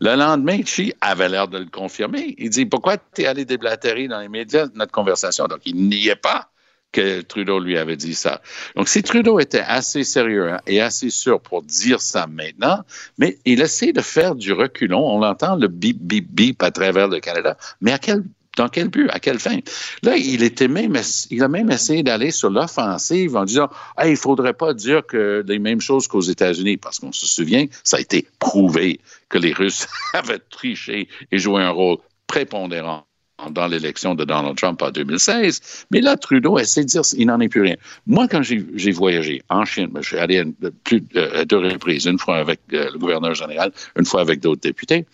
Le lendemain, Xi avait l'air de le confirmer. Il dit, pourquoi tu es allé déblatérer dans les médias notre conversation? Donc, il n'y pas que Trudeau lui avait dit ça. Donc, si Trudeau était assez sérieux hein, et assez sûr pour dire ça maintenant, mais il essaie de faire du reculon. On entend le bip, bip, bip à travers le Canada, mais à quel dans quel but? À quelle fin? Là, il était même, il a même essayé d'aller sur l'offensive en disant, il il faudrait pas dire les mêmes choses qu'aux États-Unis, parce qu'on se souvient, ça a été prouvé que les Russes [laughs] avaient triché et joué un rôle prépondérant dans l'élection de Donald Trump en 2016. Mais là, Trudeau essaie de dire qu'il n'en est plus rien. Moi, quand j'ai voyagé en Chine, je suis allé à, deux reprises, une fois avec euh, le gouverneur général, une fois avec d'autres députés.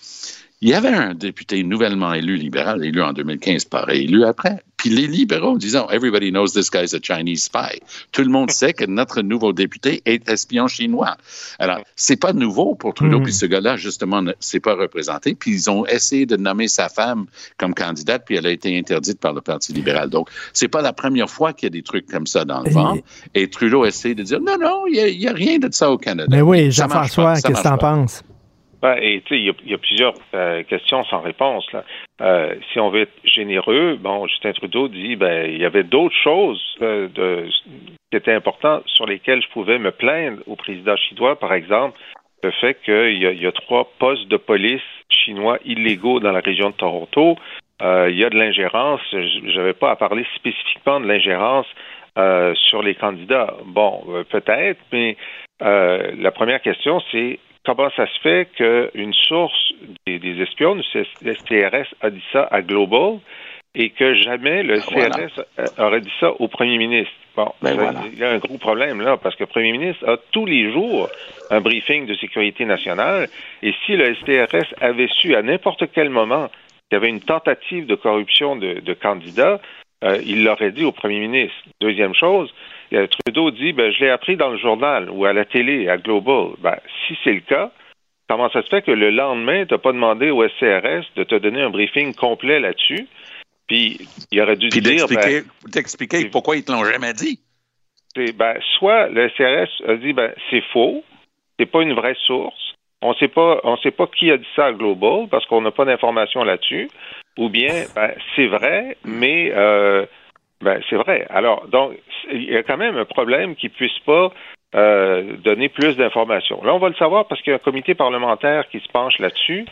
Il y avait un député nouvellement élu libéral, élu en 2015, pareil, élu après. Puis les libéraux disant Everybody knows this guy's a Chinese spy. Tout le monde sait que notre nouveau député est espion chinois. Alors, c'est pas nouveau pour Trudeau, mm. puis ce gars-là, justement, ne s'est pas représenté. Puis ils ont essayé de nommer sa femme comme candidate, puis elle a été interdite par le Parti libéral. Donc, c'est pas la première fois qu'il y a des trucs comme ça dans le vent. Et Trudeau essaie de dire Non, non, il n'y a, rien de ça au Canada. Mais oui, Jean-François, qu'est-ce que tu en penses? Ben, et il y, a plusieurs euh, questions sans réponse. Là. Euh, si on veut être généreux, bon, Justin Trudeau dit, ben, il y avait d'autres choses euh, de, qui étaient importantes sur lesquelles je pouvais me plaindre au président chinois, par exemple, le fait qu'il y, y, a trois postes de police chinois illégaux dans la région de Toronto. il y a de l'ingérence. Je n'avais pas à parler spécifiquement de l'ingérence sur les candidats. Bon, peut-être, mais la première question, c'est comment ça se fait qu'une source des, espions du CRS a dit ça à Global et que jamais le CRS aurait dit ça au premier ministre? Bon, ben il y a un gros problème là, parce que le premier ministre a tous les jours un briefing de sécurité nationale, et si le CRS avait su à n'importe quel moment qu'il y avait une tentative de corruption de, de candidats, euh, il l'aurait dit au premier ministre. Deuxième chose, Trudeau dit ben, Je l'ai appris dans le journal ou à la télé, à Global. Ben, si c'est le cas, comment ça se fait que le lendemain, tu n'as pas demandé au SCRS de te donner un briefing complet là-dessus? Puis il aurait dû Puis dire. Ben, d'expliquer pourquoi ils ne te l'ont jamais dit. Ben, soit le SCRS a dit ben, c'est faux, c'est pas une vraie source. On sait pas, on sait pas qui a dit ça à Global parce qu'on n'a pas d'informations là-dessus. Ou bien, ben, c'est vrai, mais euh, ben, c'est vrai. Alors, donc, il y a quand même un problème qui ne puisse pas euh, donner plus d'informations. Là, on va le savoir parce qu'il y a un comité parlementaire qui se penche là-dessus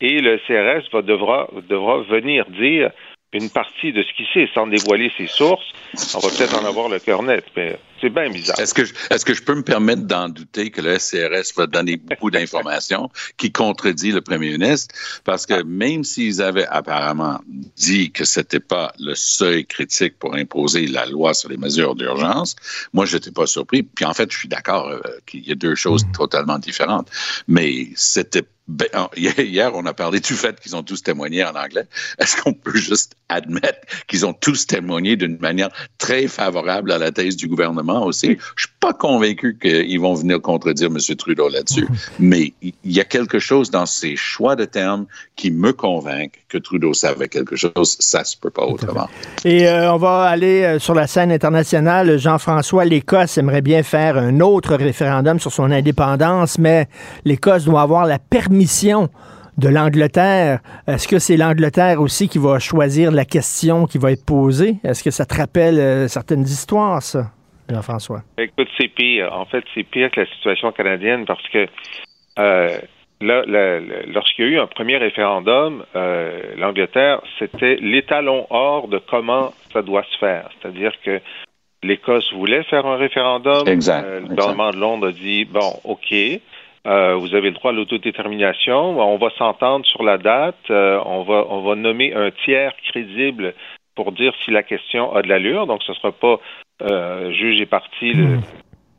et le CRS va, devra, devra venir dire une partie de ce qu'il sait sans dévoiler ses sources. On va peut-être en avoir le cœur net, mais c'est bien bizarre. Est-ce que, je, est-ce que je peux me permettre d'en douter que le SCRS va donner beaucoup [laughs] d'informations qui contredit le premier ministre? Parce que même s'ils avaient apparemment dit que c'était pas le seuil critique pour imposer la loi sur les mesures d'urgence, moi, je n'étais pas surpris. Puis en fait, je suis d'accord euh, qu'il y a deux choses mm. totalement différentes. Mais c'était ben, [laughs] hier, on a parlé du fait qu'ils ont tous témoigné en anglais. Est-ce qu'on peut juste admettre qu'ils ont tous témoigné d'une manière très favorable à la thèse du gouvernement aussi? Je suis pas convaincu qu'ils vont venir contredire M. Trudeau là-dessus, [laughs] mais il y a quelque chose dans ces choix de termes qui me convainc que Trudeau savait quelque chose. Ça se peut pas autrement. Et euh, on va aller euh, sur la scène internationale. Jean-François, l'Écosse aimerait bien faire un autre référendum sur son indépendance, mais l'Écosse doit avoir la permission mission de l'Angleterre. Est-ce que c'est l'Angleterre aussi qui va choisir la question qui va être posée? Est-ce que ça te rappelle euh, certaines histoires, ça, Jean-François? Écoute, c'est pire. En fait, c'est pire que la situation canadienne parce que euh, là, lorsqu'il y a eu un premier référendum, euh, l'Angleterre, c'était l'étalon hors de comment ça doit se faire. C'est-à-dire que l'Écosse voulait faire un référendum. Exact, le gouvernement de Londres a dit, bon, OK, euh, vous avez le droit à l'autodétermination. On va s'entendre sur la date. Euh, on va on va nommer un tiers crédible pour dire si la question a de l'allure. Donc, ce ne sera pas euh, juge et parti le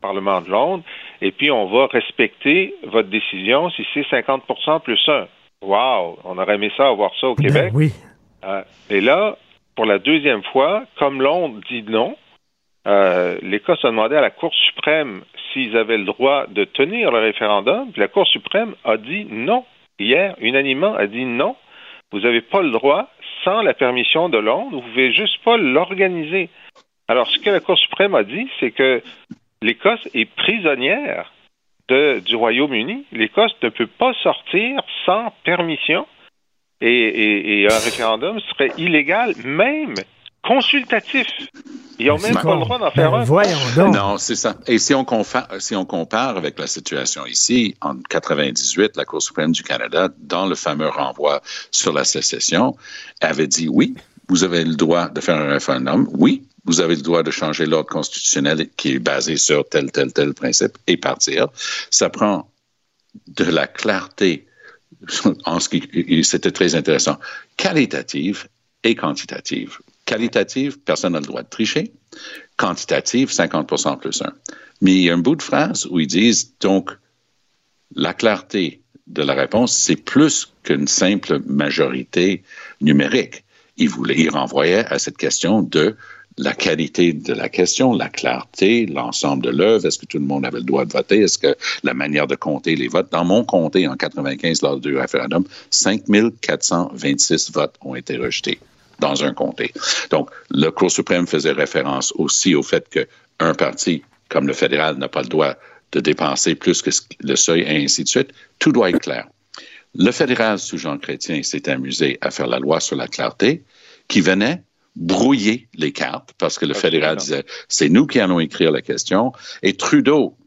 Parlement de Londres. Et puis, on va respecter votre décision si c'est 50% plus 1. Wow, on aurait aimé ça avoir ça au Québec. Ben oui. Euh, et là, pour la deuxième fois, comme Londres dit non, euh, l'Écosse a demandé à la Cour suprême s'ils avaient le droit de tenir le référendum, puis la Cour suprême a dit non. Hier, unanimement, a dit non. Vous n'avez pas le droit, sans la permission de Londres, vous ne pouvez juste pas l'organiser. Alors, ce que la Cour suprême a dit, c'est que l'Écosse est prisonnière du Royaume-Uni. L'Écosse ne peut pas sortir sans permission et un référendum serait illégal, même consultatif. Ils n'ont même pas le droit d'en faire Ben, un. voyons donc. Non, c'est ça. Et si on, compare, si on compare avec la situation ici, en 98, la Cour suprême du Canada, dans le fameux renvoi sur la sécession, avait dit oui, vous avez le droit de faire un référendum. Oui, vous avez le droit de changer l'ordre constitutionnel qui est basé sur tel, tel, tel principe et partir. Ça prend de la clarté [laughs] en ce qui, c'était très intéressant, qualitative et quantitative. Qualitative, personne n'a le droit de tricher. Quantitative, 50% plus 1. Mais il y a un bout de phrase où ils disent, donc, la clarté de la réponse, c'est plus qu'une simple majorité numérique. Ils voulaient, renvoyaient à cette question de la qualité de la question, la clarté, l'ensemble de l'œuvre, est-ce que tout le monde avait le droit de voter, est-ce que la manière de compter les votes? Dans mon comté en 95 lors du référendum, 5426 votes ont été rejetés dans un comté. Donc, le Cour suprême faisait référence aussi au fait qu'un parti comme le fédéral n'a pas le droit de dépenser plus que le seuil et ainsi de suite. Tout doit être clair. Le fédéral sous Jean Chrétien s'est amusé à faire la loi sur la clarté qui venait brouiller les cartes parce que le fédéral disait c'est nous qui allons écrire la question et Trudeau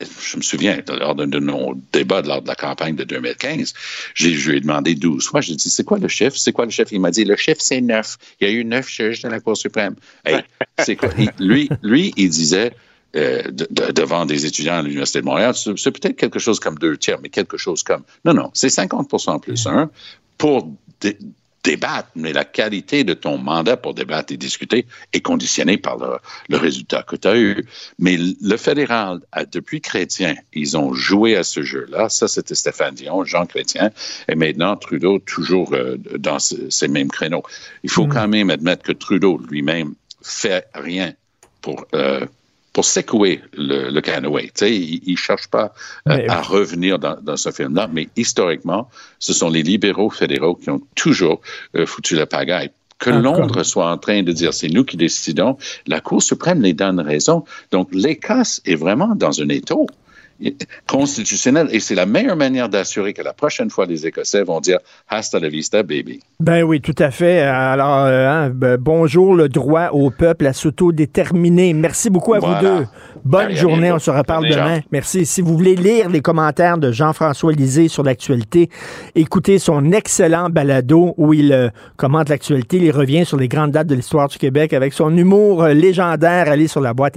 je me souviens, lors de, nos débats lors de la campagne de 2015, j'ai, je lui ai demandé 12 fois, j'ai dit, c'est quoi le chiffre? C'est quoi le chiffre? Il m'a dit, le chiffre, c'est 9. Il y a eu 9 juges de la Cour suprême. Hey, [laughs] c'est quoi? Il, lui, lui, il disait, euh, de, de, devant des étudiants à l'Université de Montréal, c'est, c'est peut-être quelque chose comme deux tiers, mais quelque chose comme... Non, non, c'est 50% plus 1 pour dé, débattre, mais la qualité de ton mandat pour débattre et discuter est conditionnée par le, le résultat que tu as eu. Mais le fédéral, a, depuis Chrétien, ils ont joué à ce jeu-là. Ça, c'était Stéphane Dion, Jean Chrétien, et maintenant Trudeau, toujours euh, dans ce, ces mêmes créneaux. Il faut mmh. quand même admettre que Trudeau lui-même fait rien pour euh, pour secouer le, le canoë. Tu sais, il ne cherche pas euh, à revenir dans, dans ce film-là, mais historiquement, ce sont les libéraux fédéraux qui ont toujours euh, foutu la pagaille. Que Encore. Londres soit en train de dire c'est nous qui décidons, la Cour suprême les donne raison. Donc, l'Écosse est vraiment dans un étau constitutionnel et c'est la meilleure manière d'assurer que la prochaine fois les Écossais vont dire hasta la vista baby. Ben oui, tout à fait. Alors euh, hein, ben, bonjour le droit au peuple à s'autodéterminer. Merci beaucoup à voilà. vous deux. Bonne Allez, journée, on se reparle demain. Merci. Si vous voulez lire les commentaires de Jean-François Lisée sur l'actualité, écoutez son excellent balado où il euh, commente l'actualité, il revient sur les grandes dates de l'histoire du Québec avec son humour euh, légendaire. Allez sur la boîte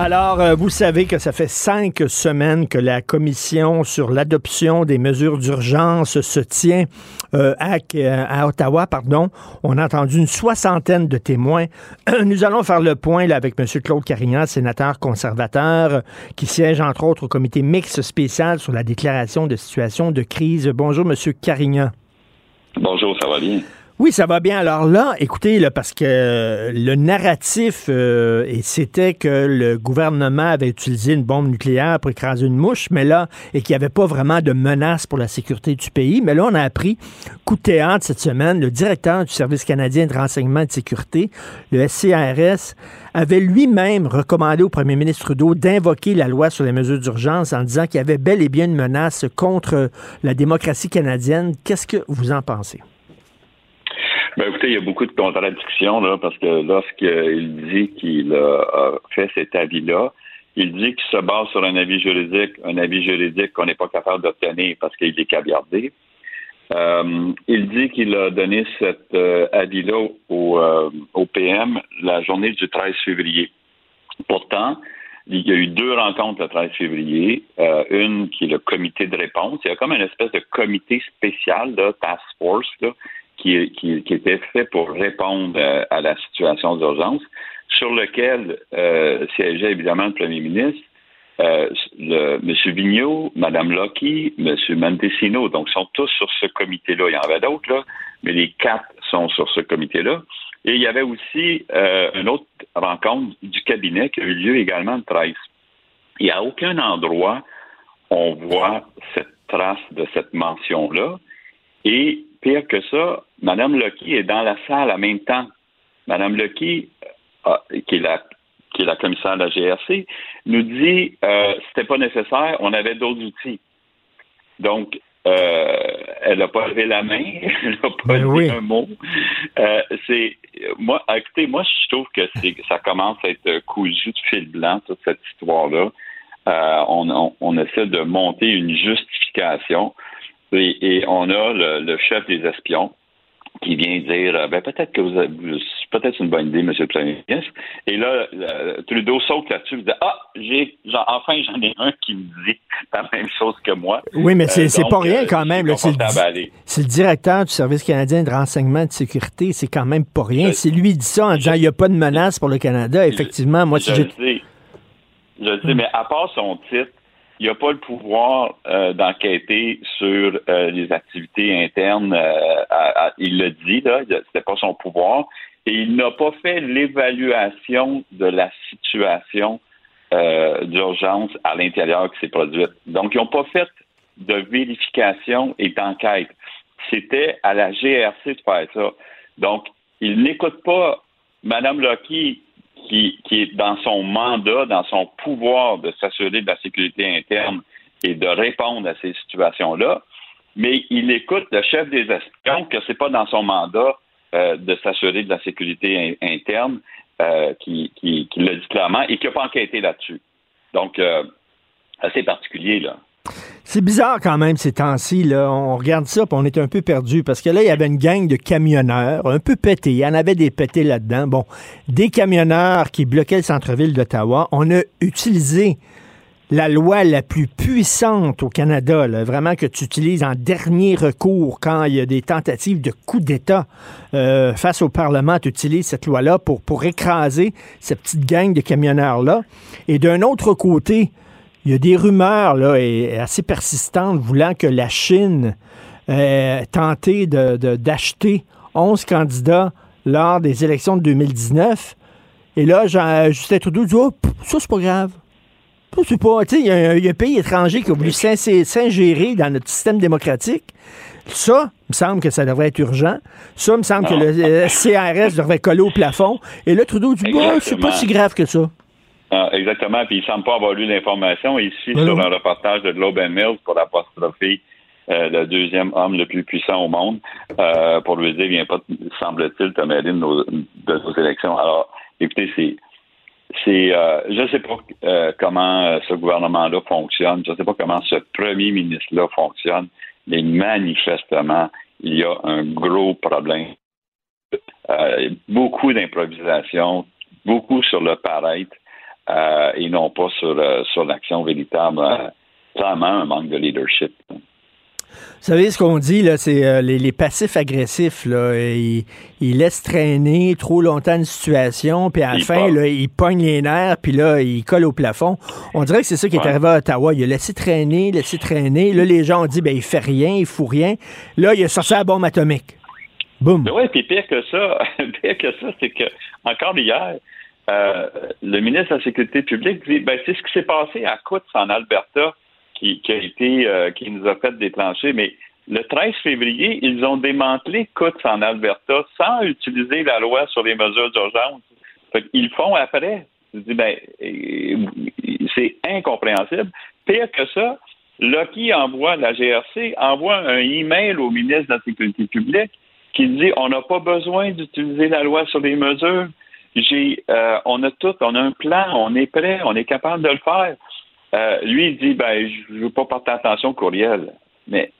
Alors, euh, vous savez que ça fait cinq semaines que la commission sur l'adoption des mesures d'urgence se tient euh, à, à, Ottawa. Pardon. On a entendu une soixantaine de témoins. [clears throat] Nous allons faire le point là, avec M. Claude Carignan, sénateur conservateur, qui siège entre autres au comité mixte spécial sur la déclaration de situation de crise. Bonjour, M. Carignan. Bonjour, ça va bien? Oui, ça va bien. Alors là, écoutez, parce que le narratif, euh, c'était que le gouvernement avait utilisé une bombe nucléaire pour écraser une mouche, mais là, et qu'il n'y avait pas vraiment de menace pour la sécurité du pays. Mais là, on a appris, coup de théâtre cette semaine, le directeur du Service canadien de renseignement et de sécurité, le SCRS, avait lui-même recommandé au premier ministre Trudeau d'invoquer la loi sur les mesures d'urgence en disant qu'il y avait bel et bien une menace contre la démocratie canadienne. Qu'est-ce que vous en pensez? Ben, écoutez, il y a beaucoup de contradictions, là, parce que lorsqu'il dit qu'il a fait cet avis-là, il dit qu'il se base sur un avis juridique, un avis juridique qu'on n'est pas capable d'obtenir parce qu'il est caviardé. Euh, il dit qu'il a donné cet euh, avis-là au, euh, au, PM la journée du 13 février. Pourtant, il y a eu deux rencontres le 13 février. Euh, une qui est le comité de réponse. Il y a comme une espèce de comité spécial, là, task force, là, qui, qui, qui était fait pour répondre à, à la situation d'urgence, sur lequel euh, siégeait évidemment le premier ministre, euh, le, M. Vigneault, Mme Lucky, M. Mendicino, donc sont tous sur ce comité-là. Il y en avait d'autres, là, mais les quatre sont sur ce comité-là. Et il y avait aussi euh, une autre rencontre du cabinet qui a eu lieu également le 13. Il n'y a aucun endroit on voit cette trace de cette mention-là. Et pire que ça, Mme Lucky est dans la salle en même temps. Mme Lucky, euh, qui est la qui est la commissaire de la GRC, nous dit euh, c'était pas nécessaire, on avait d'autres outils. Donc, euh, elle n'a pas levé la main, [laughs] elle n'a pas Ben dit oui. un mot. Euh, c'est moi, écoutez, moi je trouve que ça commence à être cousu de fil blanc toute cette histoire-là. Euh, on, on, on essaie de monter une justification et, et on a le, le chef des espions qui vient dire euh, ben peut-être que vous avez peut-être c'est une bonne idée, Monsieur le Premier ministre. Et là, le- Trudeau saute là-dessus et dit Ah, j'ai enfin j'en ai un qui me dit la même chose que moi. Oui, mais c'est Euh, c'est donc, pas rien euh, quand même. je là. C'est le, c'est directeur du Service canadien de renseignement et de sécurité. C'est quand même pas rien. Si lui dit ça en disant il n'y a pas de menace pour le Canada, effectivement, moi, si je j'ai. le sais. Je le sais, mais à part son titre, il n'a pas le pouvoir euh, d'enquêter sur euh, les activités internes. euh, il le dit, là, c'était pas son pouvoir. Et il n'a pas fait l'évaluation de la situation d'urgence à l'intérieur qui s'est produite. Donc, ils n'ont pas fait de vérification et d'enquête. C'était à la GRC de faire ça. Donc, il n'écoute pas Mme Lucky qui, est dans son mandat, dans son pouvoir de s'assurer de la sécurité interne et de répondre à ces situations-là, mais il écoute le chef des espions que c'est pas dans son mandat euh, de s'assurer de la sécurité in- interne euh, qui, qui, qui l'a dit clairement et qui n'a pas enquêté là-dessus. Donc, euh, assez particulier, là. C'est bizarre quand même ces temps-ci. Là. On regarde ça on est un peu perdu parce que là, il y avait une gang de camionneurs un peu pétés. Il y en avait des pétés là-dedans. Bon, des camionneurs qui bloquaient le centre-ville d'Ottawa. On a utilisé la loi la plus puissante au Canada, vraiment que tu utilises en dernier recours quand il y a des tentatives de coup d'État euh, face au Parlement, tu utilises cette loi-là pour écraser cette petite gang de camionneurs-là. Et d'un autre côté, il y a des rumeurs là, et assez persistantes voulant que la Chine euh, tentait de- de- d'acheter 11 candidats lors des élections de 2019. Et là, Jean- Justin Trudeau dit oh, ça, c'est pas grave. C'est pas. Tu sais, il y, a un- pays étranger qui a voulu s'in- s'ingérer dans notre système démocratique. Ça, il me semble que ça devrait être urgent. Ça, il me semble que le euh, CRS devrait coller au plafond. Et là, Trudeau dit bah, c'est pas si grave que ça. Ah, exactement. Puis il semble pas avoir lu l'information ici Ben sur un reportage de Globe and Mail pour apostropher euh, le deuxième homme le plus puissant au monde euh, pour lui dire viens pas, semble-t-il, te mêler de nos, de nos élections. Alors, écoutez, c'est c'est euh, je sais pas euh, comment euh, ce gouvernement-là fonctionne, je sais pas comment ce premier ministre-là fonctionne, mais manifestement, il y a un gros problème. Euh, beaucoup d'improvisation, beaucoup sur le paraître euh, et non pas sur, euh, sur l'action véritable. Euh, clairement, un manque de leadership. Vous savez, ce qu'on dit, là, c'est euh, les, les passifs agressifs, là, ils, ils laissent traîner trop longtemps une situation, puis à la fin, là, ils pognent les nerfs, puis là, ils collent au plafond. On dirait que c'est ça qui est arrivé à Ottawa. Il a laissé traîner, laissé traîner. Là, les gens ont dit, ben, il fait rien, il fout rien. Là, il a sorti la bombe atomique. Boum. Oui, puis pire que ça, [laughs] pire que ça, c'est que encore hier, euh, le ministre de la Sécurité publique dit ben c'est ce qui s'est passé à Coutts en Alberta qui, qui a été euh, qui nous a fait déclencher, mais le 13 février, ils ont démantelé Coutts en Alberta sans utiliser la loi sur les mesures d'urgence. Le font après. Je dis ben euh, c'est incompréhensible. Pire que ça, Lucky envoie, la GRC envoie un email au ministre de la Sécurité publique qui dit on n'a pas besoin d'utiliser la loi sur les mesures. J'ai, euh, on a tout, on a un plan, on est prêt, on est capable de le faire. Euh, lui, il dit ben je ne veux pas porter attention au courriel. [laughs] Mais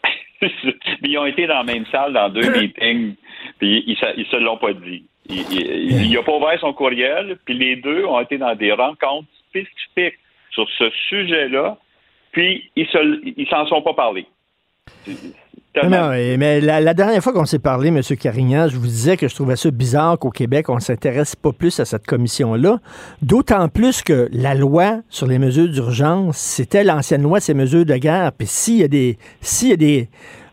ils ont été dans la même salle dans deux [coughs] meetings, puis ils, ils, se l'ont pas dit. Il n'a pas ouvert son courriel, puis les deux ont été dans des rencontres spécifiques sur ce sujet-là, puis ils se, ils s'en sont pas parlé. Non, mais la, dernière fois qu'on s'est parlé, M. Carignan, je vous disais que je trouvais ça bizarre qu'au Québec, on ne s'intéresse pas plus à cette commission-là. D'autant plus que la loi sur les mesures d'urgence, c'était l'ancienne loi, ces mesures de guerre. Puis s'il y a des. S'il y a des.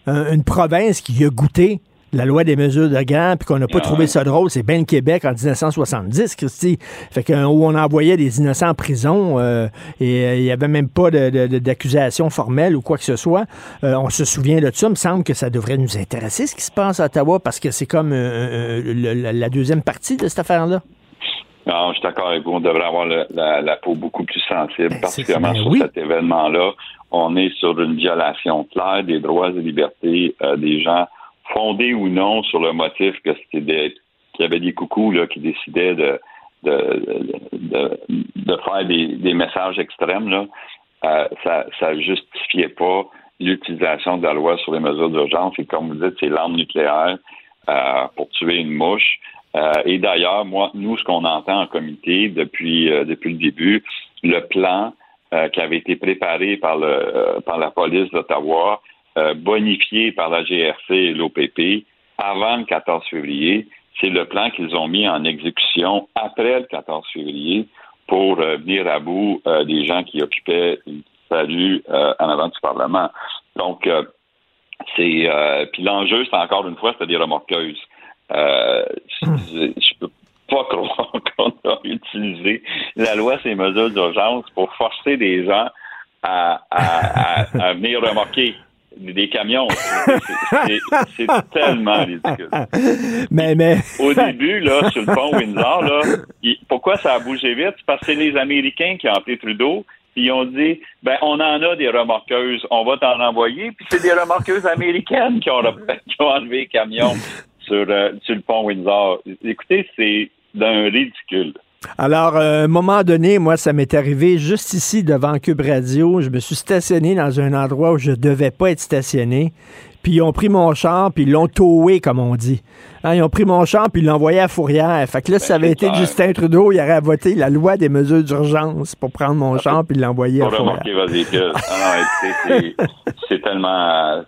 une province qui a goûté la loi des mesures de guerre, puis qu'on n'a pas ah trouvé ça drôle, c'est bien le Québec en 1970, Christy. Fait que, où on envoyait des innocents en prison euh, et euh, il n'y avait même pas d'accusation formelle ou quoi que ce soit. Euh, on se souvient de ça. Il me semble que ça devrait nous intéresser, ce qui se passe à Ottawa, parce que c'est comme la deuxième partie de cette affaire-là. Non, je suis d'accord avec vous. On devrait avoir la, peau beaucoup plus sensible, ben, particulièrement sur cet événement-là. On est sur une violation claire des droits et libertés des gens fondé ou non sur le motif que c'était qu'il y avait des coucous là, qui décidaient de, de, de, faire des, messages extrêmes, là, euh, ça ne justifiait pas l'utilisation de la loi sur les mesures d'urgence. Et comme vous dites, c'est l'arme nucléaire euh, pour tuer une mouche. Euh, et d'ailleurs, moi, nous, ce qu'on entend en comité depuis, depuis le début, le plan qui avait été préparé par, le, par la police d'Ottawa, euh, bonifié par la GRC et l'OPP avant le 14 février. C'est le plan qu'ils ont mis en exécution après le 14 février pour euh, venir à bout euh, des gens qui occupaient une salut en avant du Parlement. Donc, c'est puis l'enjeu, c'est encore une fois, c'est des remorqueuses. je peux pas [laughs] croire qu'on a utilisé la loi ces mesures d'urgence pour forcer des gens à, à venir remorquer des camions. C'est tellement ridicule. Mais, mais... Au début, là, sur le pont Windsor, là, pourquoi ça a bougé vite? C'est parce que c'est les Américains qui ont appelé Trudeau, puis ils ont dit, ben, on en a des remorqueuses, on va t'en envoyer, puis c'est des remorqueuses américaines qui ont, [laughs] qui ont enlevé les camions sur, euh, sur le pont Windsor. Écoutez, c'est d'un ridicule. Alors, à un moment donné, moi, ça m'est arrivé juste ici devant Cube Radio. Je me suis stationné dans un endroit où je devais pas être stationné. Puis ils ont pris mon char, puis ils l'ont towé, comme on dit. Hein, ils ont pris mon char, puis ils l'ont envoyé à Fourrière. Fait que là, si ça avait été Justin Trudeau, il aurait voté la loi des mesures d'urgence pour prendre mon char, puis l'envoyer à Fourrière. [laughs] c'est tellement...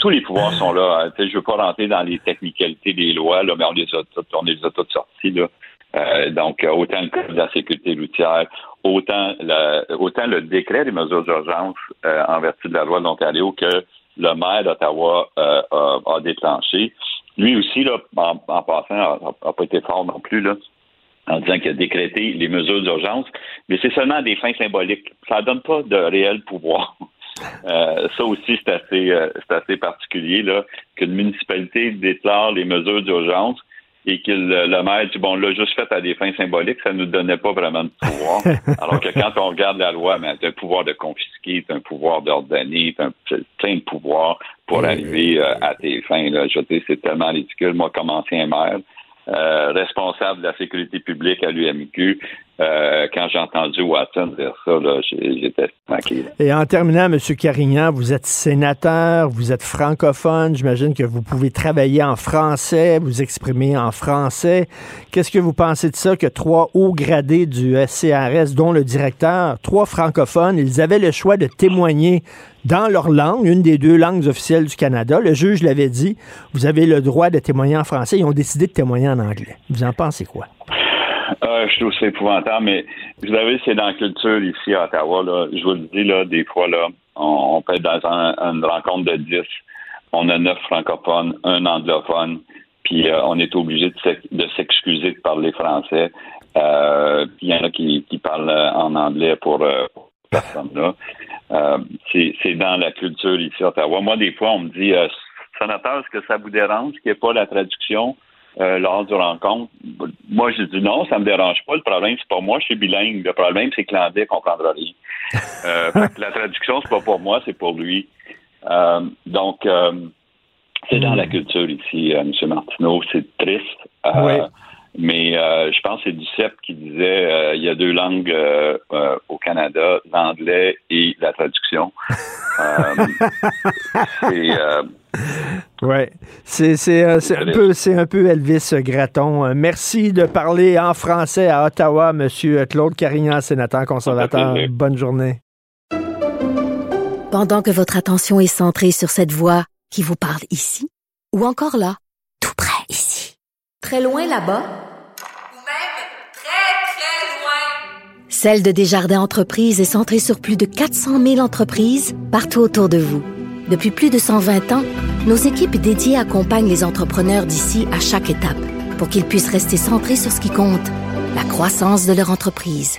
tous les pouvoirs sont là. Je ne veux pas rentrer dans les technicalités des lois, là, mais on les a, on les a toutes sorties. Là. Euh, donc, autant le code de la sécurité routière, autant, autant le décret des mesures d'urgence euh, en vertu de la loi de l'Ontario que le maire d'Ottawa euh, a, déclenché. Lui aussi, là, en, passant, n'a pas été fort non plus, là, en disant qu'il a décrété les mesures d'urgence, mais c'est seulement des fins symboliques. Ça ne donne pas de réel pouvoir. [laughs] ça aussi, c'est assez, c'est assez particulier, qu'une municipalité déclare les mesures d'urgence, et que le, maire dit bon, l'a juste fait à des fins symboliques, ça ne nous donnait pas vraiment de pouvoir. [laughs] Alors que quand on regarde la loi, ben, tu as un pouvoir de confisquer, tu un pouvoir d'ordonner, as plein de pouvoirs pour arriver euh, à tes fins. Là. Je veux c'est tellement ridicule. Moi, comme ancien maire, euh, responsable de la sécurité publique à l'UMQ, euh, quand j'ai entendu Watson dire ça, j'étais maquillé. Et en terminant, M. Carignan, vous êtes sénateur, vous êtes francophone, j'imagine que vous pouvez travailler en français, vous exprimer en français. Qu'est-ce que vous pensez de ça que trois hauts gradés du SCRS, dont le directeur, trois francophones, ils avaient le choix de témoigner dans leur langue, une des deux langues officielles du Canada. Le juge l'avait dit, vous avez le droit de témoigner en français. Ils ont décidé de témoigner en anglais. Vous en pensez quoi? Euh, je trouve ça épouvantable, mais vous savez, c'est dans la culture ici à Ottawa. Là, je vous le dis, là, des fois, là, on, peut être dans une rencontre de 10, on a neuf francophones, un anglophone, puis euh, on est obligé de s'excuser de parler français. Euh, puis il y en a qui, parlent en anglais pour, pour personne-là. c'est dans la culture ici à Ottawa. Moi, des fois, on me dit, sénateur, est-ce que ça vous dérange qu'il n'y ait pas la traduction? Euh, lors du rencontre. Moi, j'ai dit non, ça me dérange pas. Le problème, c'est pas moi, je suis bilingue. Le problème, c'est que l'anglais comprendra rien. [laughs] Euh, la traduction, c'est pas pour moi, c'est pour lui. Euh, donc, c'est dans la culture ici, M. Martineau. C'est triste. Mais je pense que c'est Duceppe qui disait il y a deux langues au Canada, l'anglais et la traduction. [laughs] c'est oui, c'est euh, un, peu, un peu Elvis Graton. Euh, merci de parler en français à Ottawa, M. Claude Carignan, sénateur conservateur. Bonne journée. Pendant que votre attention est centrée sur cette voix qui vous parle ici ou encore là, tout près ici. Très loin là-bas? Celle de Desjardins Entreprises est centrée sur plus de 400 000 entreprises partout autour de vous. Depuis plus de 120 ans, nos équipes dédiées accompagnent les entrepreneurs d'ici à chaque étape pour qu'ils puissent rester centrés sur ce qui compte, la croissance de leur entreprise.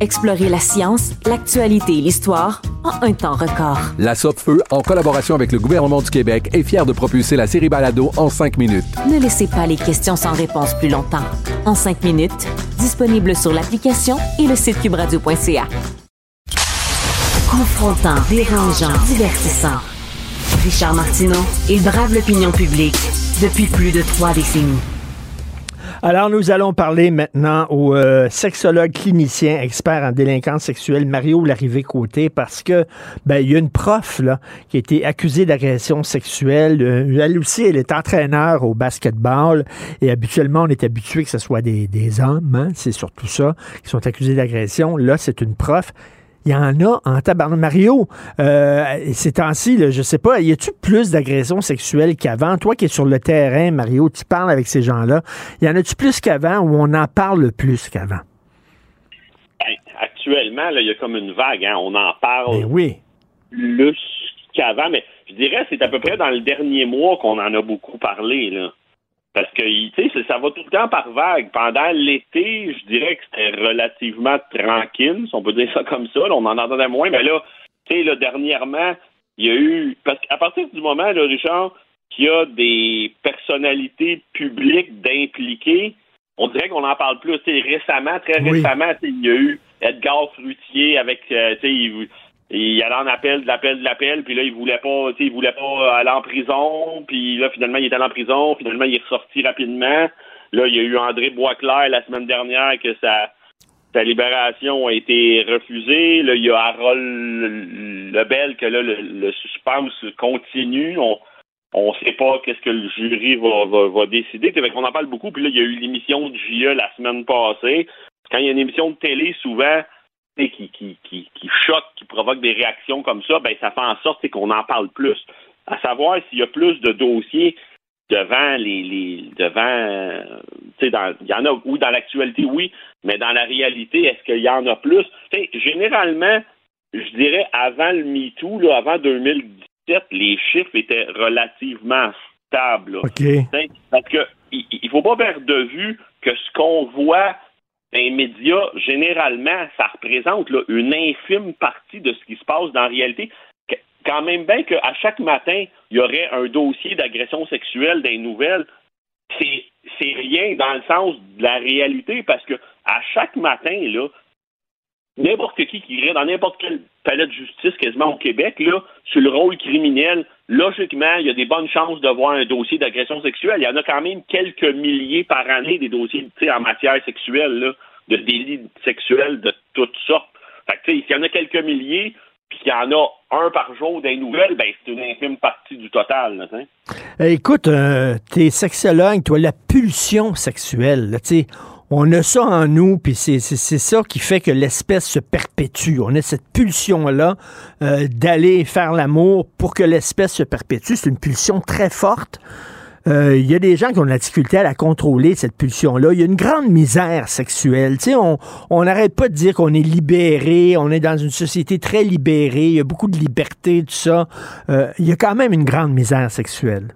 Explorez la science, l'actualité et l'histoire en un temps record. La Feu, en collaboration avec le gouvernement du Québec, est fière de propulser la série Balado en cinq minutes. Ne laissez pas les questions sans réponse plus longtemps. En cinq minutes, disponible sur l'application et le site cubradio.ca. Confrontant, dérangeant, divertissant. Richard Martineau, il brave l'opinion publique depuis plus de trois décennies. Alors, nous allons parler maintenant au euh, sexologue clinicien expert en délinquance sexuelle, Mario Larrivé-Côté, parce que ben, il y a une prof là, qui a été accusée d'agression sexuelle. Euh, elle aussi, elle est entraîneur au basketball. Et habituellement, on est habitué que ce soit des, des hommes, hein, c'est surtout ça, qui sont accusés d'agression. Là, c'est une prof il y en a en tabarnak. Mario, euh, ces temps-ci, je sais pas, y a-tu plus d'agressions sexuelles qu'avant? Toi qui es sur le terrain, Mario, tu parles avec ces gens-là. Y en a-tu plus qu'avant ou on en parle plus qu'avant? Actuellement, il y a comme une vague. Hein. On en parle ben oui. plus qu'avant, mais je dirais que c'est à peu près dans le dernier mois qu'on en a beaucoup parlé. Là. Parce que, tu sais, ça va tout le temps par vague. Pendant l'été, je dirais que c'était relativement tranquille, si on peut dire ça comme ça. on en entendait moins, mais là, tu sais, là, dernièrement, il y a eu... Parce qu'à partir du moment, là, Richard, qu'il y a des personnalités publiques d'impliquer, on dirait qu'on en parle plus. sais, récemment, très récemment, il y a eu Edgar Fruitier avec... Euh, sais, il allait en appel, de l'appel, de l'appel, puis là, il voulait pas, il voulait pas aller en prison, puis là, finalement, il est allé en prison, finalement, il est ressorti rapidement. Là, il y a eu André Boisclair la semaine dernière que sa, libération a été refusée. Là, il y a Harold Lebel que là, le, suspense continue. On on sait pas qu'est-ce que le jury va, va, va décider. On en parle beaucoup, puis là, il y a eu l'émission de JE la semaine passée. Quand il y a une émission de télé, souvent, qui, qui, qui, qui choque, qui provoque des réactions comme ça, ben ça fait en sorte qu'on en parle plus. À savoir s'il y a plus de dossiers devant les, les devant tu sais il y en a ou dans l'actualité oui mais dans la réalité est-ce qu'il y en a plus? Généralement je dirais avant le MeToo là avant 2017 les chiffres étaient relativement stables parce que il, il faut pas perdre de vue que ce qu'on voit les médias, généralement, ça représente une infime partie de ce qui se passe dans la réalité. Quand même bien qu'à chaque matin, il y aurait un dossier d'agression sexuelle des nouvelles, c'est, c'est rien dans le sens de la réalité parce que à chaque matin, là, n'importe qui qui irait dans n'importe quel palais de justice quasiment au Québec, là, sur le rôle criminel, logiquement, il y a des bonnes chances de voir un dossier d'agression sexuelle. Il y en a quand même quelques milliers par année des dossiers en matière sexuelle, de délits sexuels de toutes sortes. Fait que, s'il y en a quelques milliers, puis qu'il y en a un par jour des nouvelles, ben c'est une infime partie du total. Euh, écoute, euh, t'es sexologue, toi, la pulsion sexuelle, là, on a ça en nous, puis c'est ça qui fait que l'espèce se perpétue. On a cette pulsion-là euh, d'aller faire l'amour pour que l'espèce se perpétue. C'est une pulsion très forte. Euh, il y a des gens qui ont de la difficulté à la contrôler, cette pulsion-là. Il y a une grande misère sexuelle. Tu sais, on n'arrête pas de dire qu'on est libéré, on est dans une société très libérée, il y a beaucoup de liberté, tout ça. Euh, il y a quand même une grande misère sexuelle.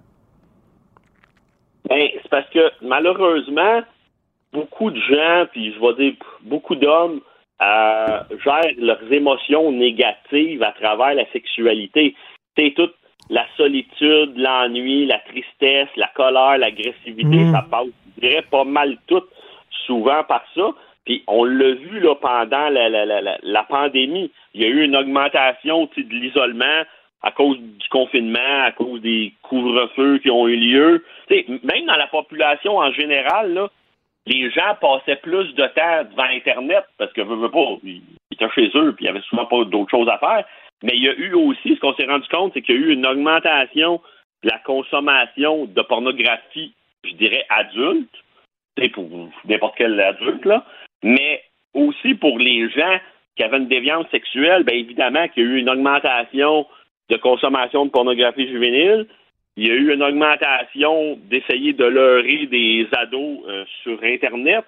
Ben, c'est parce que malheureusement, beaucoup de gens, puis je vais dire beaucoup d'hommes, euh, gèrent leurs émotions négatives à travers la sexualité. C'est toute la solitude, l'ennui, la tristesse, la colère, l'agressivité, mm. ça passe, je dirais, pas mal tout, souvent par ça. Puis on l'a vu là, pendant la, la, la, la, pandémie. Il y a eu une augmentation de l'isolement. à cause du confinement, à cause des couvre-feux qui ont eu lieu. sais, même dans la population en général, là, les gens passaient plus de temps devant Internet parce que, veux, pas, ils étaient chez eux puis il y avait souvent pas d'autres choses à faire. Mais il y a eu aussi, ce qu'on s'est rendu compte, c'est qu'il y a eu une augmentation de la consommation de pornographie, je dirais adulte, c'est pour n'importe quel adulte, là, mais aussi pour les gens qui avaient une déviance sexuelle, bien évidemment qu'il y a eu une augmentation de consommation de pornographie juvénile. Il y a eu une augmentation d'essayer de leurrer des ados euh, sur Internet.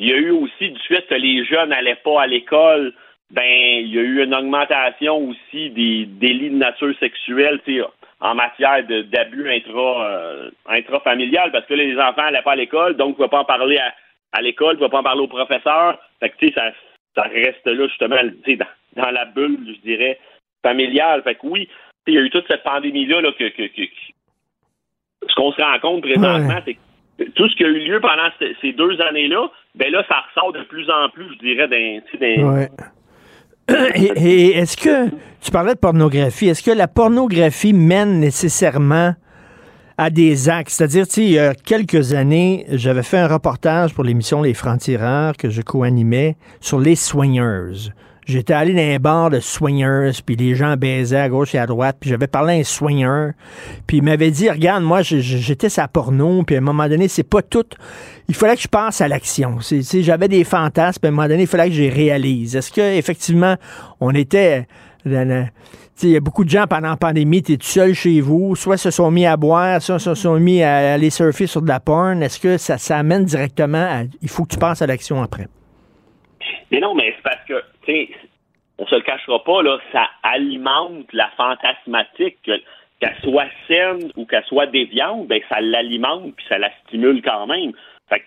Il y a eu aussi du fait que les jeunes n'allaient pas à l'école, ben il y a eu une augmentation aussi des délits de nature sexuelle en matière d'abus euh, intrafamilial, parce que les enfants n'allaient pas à l'école, donc ne vas pas en parler à, l'école, tu ne vas pas en parler au professeur. Fait que, ça, ça reste là, justement, dans, dans la bulle, je dirais, familiale. Fait que oui, il y a eu toute cette pandémie-là là, que, ce qu'on se rend compte présentement, c'est que tout ce qui a eu lieu pendant ces deux années-là, ben là, ça ressort de plus en plus, je dirais, d'un. Ouais. [clears throat] Et, est-ce que, tu parlais de pornographie, est-ce que la pornographie mène nécessairement à des actes? C'est-à-dire, tu sais, il y a quelques années, j'avais fait un reportage pour l'émission Les Francs-Tireurs que je co-animais sur les soigneuses. J'étais allé dans un bar de soigneuses, puis les gens baisaient à gauche et à droite, puis j'avais parlé à un soigneur, puis il m'avait dit, regarde, moi, j'étais sa porno, puis à un moment donné, c'est pas tout. Il fallait que je pense à l'action. J'avais des fantasmes, puis à un moment donné, il fallait que je les réalise. Est-ce qu'effectivement, on était... Il y a beaucoup de gens pendant la pandémie, tu es tout seul chez vous, soit se sont mis à boire, soit se sont mis à aller surfer sur de la porn. Est-ce que ça, ça amène directement à... Il faut que tu penses à l'action après? Mais non, mais c'est parce que, sais, on se le cachera pas, là, ça alimente la fantasmatique, qu'elle soit saine ou qu'elle soit déviante, ben ça l'alimente puis ça la stimule quand même. Fait que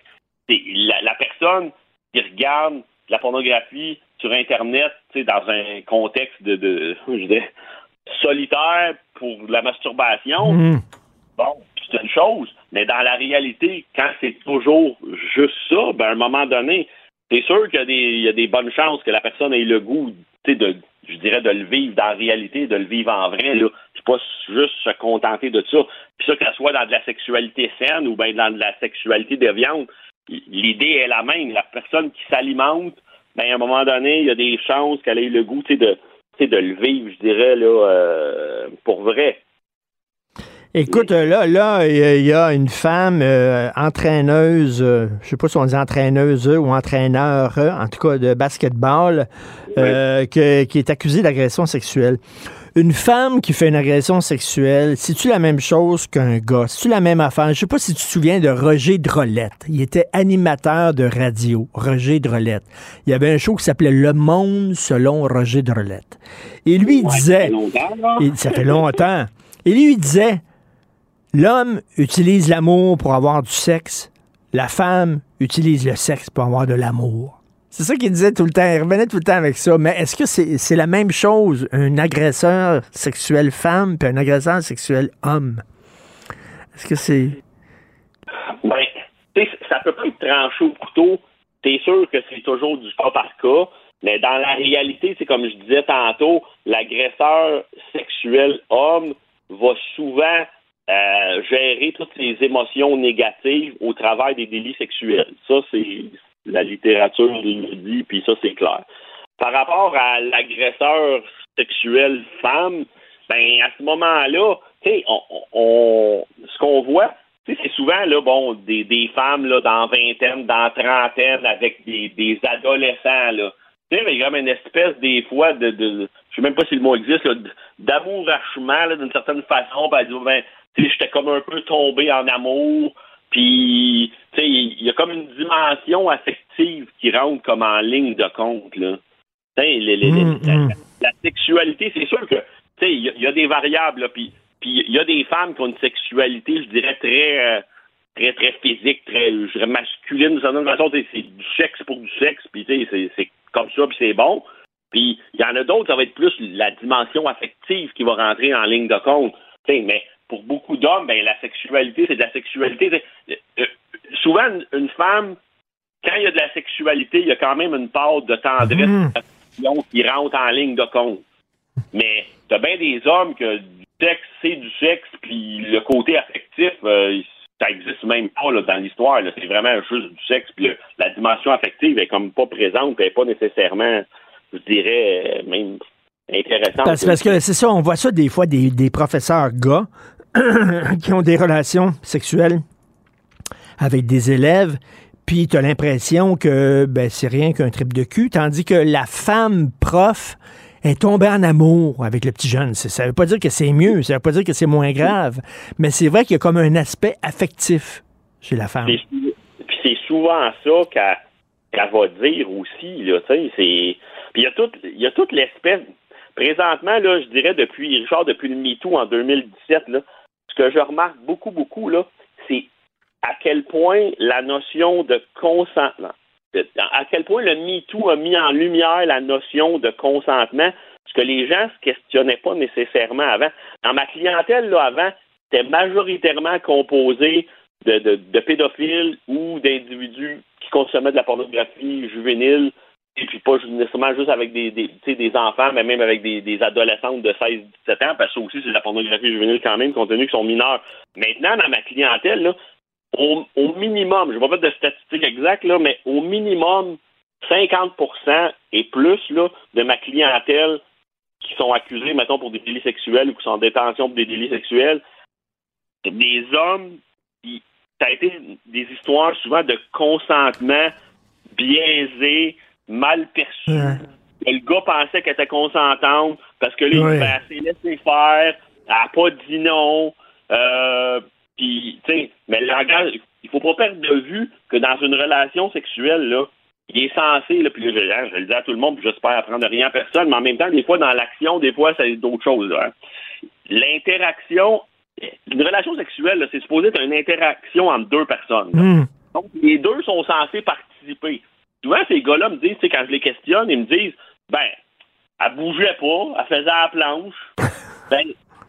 la, la personne qui regarde la pornographie sur Internet, tu sais, dans un contexte de, de [laughs] je solitaire pour la masturbation, mmh. bon, c'est une chose. Mais dans la réalité, quand c'est toujours juste ça, ben à un moment donné, c'est sûr qu'il y, a des bonnes chances que la personne ait le goût, de, je dirais, de le vivre dans la réalité, de le vivre en vrai. Là. C'est pas juste se contenter de ça. Puis ça, qu'elle soit dans de la sexualité saine ou bien dans de la sexualité déviante, l'idée est la même. La personne qui s'alimente, ben, à un moment donné, il y a des chances qu'elle ait le goût de, de le vivre, je dirais, là, euh, pour vrai. Écoute, là, là, il y a une femme euh, entraîneuse, euh, je sais pas si on dit entraîneuse ou entraîneur, en tout cas de basketball, euh, qui est accusée d'agression sexuelle. Une femme qui fait une agression sexuelle, c'est-tu la même chose qu'un gars? C'est-tu la même affaire? Je sais pas si tu te souviens de Roger Drolette. Il était animateur de radio, Roger Drolette. Il y avait un show qui s'appelait Le Monde selon Roger Drolette. Et lui, il disait... ça fait longtemps. Et lui, il disait L'homme utilise l'amour pour avoir du sexe. La femme utilise le sexe pour avoir de l'amour. C'est ça qu'il disait tout le temps. Il revenait tout le temps avec ça. Mais est-ce que c'est la même chose, un agresseur sexuel femme puis un agresseur sexuel homme? Est-ce que c'est. Ben, ça peut pas être tranché au couteau. C'est sûr que c'est toujours du cas par cas. Mais dans la réalité, c'est comme je disais tantôt, l'agresseur sexuel homme va souvent euh, gérer toutes les émotions négatives au travers des délits sexuels. Ça, c'est la littérature le dit, puis ça, c'est clair. Par rapport à l'agresseur sexuel femme, ben à ce moment-là, tu sais, on, ce qu'on voit, c'est souvent là, bon, des, femmes là, dans vingtaine, dans trentaine, avec des, adolescents là. Tu sais, il y a comme une espèce des fois de, de je sais même pas si le mot existe, d'amourachement d'une certaine façon. Ben, ben j'étais comme un peu tombé en amour. Puis, tu sais, il y a comme une dimension affective qui rentre comme en ligne de compte, là. Mm, mm. la, sexualité, c'est sûr que, tu sais, il y, a des variables, puis puis il y a des femmes qui ont une sexualité, je dirais, très, euh, très, très physique, très, je dirais, masculine, d'une certaine façon, c'est du sexe pour du sexe, puis tu sais, c'est comme ça, puis c'est bon. Puis il y en a d'autres, ça va être plus la dimension affective qui va rentrer en ligne de compte. Mais pour beaucoup d'hommes, ben, la sexualité, c'est de la sexualité. Euh, souvent, une femme, quand il y a de la sexualité, il y a quand même une part de tendresse mmh. qui rentre en ligne de compte. Mais t'as bien des hommes que du sexe, c'est du sexe, puis le côté affectif, euh, ça existe même pas là, dans l'histoire. C'est vraiment juste du sexe, puis le- la dimension affective est comme pas présente, elle est pas nécessairement, je dirais, euh, même intéressante. Parce, parce que c'est ça, on voit ça des fois, des, des professeurs gars [clears throat] qui ont des relations sexuelles avec des élèves, puis tu as l'impression que ben, c'est rien qu'un trip de cul, tandis que la femme prof est tombée en amour avec le petit jeune. Ça veut pas dire que c'est mieux, ça veut pas dire que c'est moins grave, mais c'est vrai qu'il y a comme un aspect affectif chez la femme. Puis c'est souvent ça qu'elle qu'elle va dire aussi, là, tu sais, c'est... Puis il y a toute, il y a toute l'espèce... Présentement, là, je dirais depuis, Richard, depuis le MeToo en 2017, là, ce que je remarque beaucoup, beaucoup, là, c'est à quel point la notion de consentement, à quel point le MeToo a mis en lumière la notion de consentement, ce que les gens se questionnaient pas nécessairement avant. Dans ma clientèle, là, avant, c'était majoritairement composé de- de pédophiles ou d'individus qui consommaient de la pornographie juvénile, et puis pas nécessairement juste avec des, des, des enfants, mais même avec des, des adolescentes de 16-17 ans, parce que ça aussi, c'est de la pornographie juvénile quand même, compte tenu qu'ils sont mineurs. Maintenant, dans ma clientèle, là, au, au minimum, je vais pas mettre de statistiques exactes, là, mais au minimum, 50% et plus là, de ma clientèle qui sont accusés, mettons, pour des délits sexuels ou qui sont en détention pour des délits sexuels, des hommes qui. Ça a été des histoires souvent de consentement biaisé, mal perçu. Que Le gars pensait qu'elle était consentante parce que là, Ouais. il s'est laissé faire, elle n'a pas dit non. Euh, puis, tu sais, mais le langage, il faut pas perdre de vue que dans une relation sexuelle, là, il est censé, là, puis je, je le dis à tout le monde, puis j'espère apprendre rien à personne, mais en même temps, des fois, dans l'action, des fois, c'est d'autres choses. hein. L'interaction, une relation sexuelle, c'est supposé être une interaction entre deux personnes. Hmm. Donc, les deux sont censés participer. Souvent, ces gars-là me disent, quand je les questionne, ils me disent, ben, elle bougeait pas, elle faisait la planche. [laughs] ben,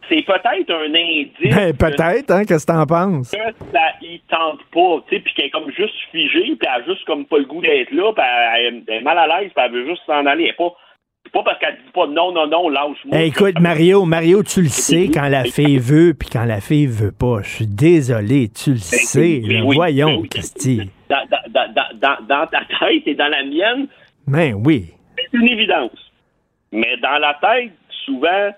c'est peut-être un indice. Ben, que- Peut-être, hein, qu'est-ce que t'en penses? que ça y tente pas, tu sais, puis qu'elle est comme juste figée, puis elle a juste comme pas le goût d'être là, puis elle, elle est mal à l'aise, puis elle veut juste s'en aller. Elle est pas, pas parce qu'elle dit pas non, non, non, lâche-moi. Hey, écoute, Mario, Mario, tu le sais quand la fille veut puis quand la fille veut pas. Je suis désolé, tu le sais. Ben oui, oui, Voyons, ben. Christy. Dans, dans, dans, dans, dans- dans ta tête et dans la mienne, Ben oui. c'est une évidence. Mais dans la tête, souvent,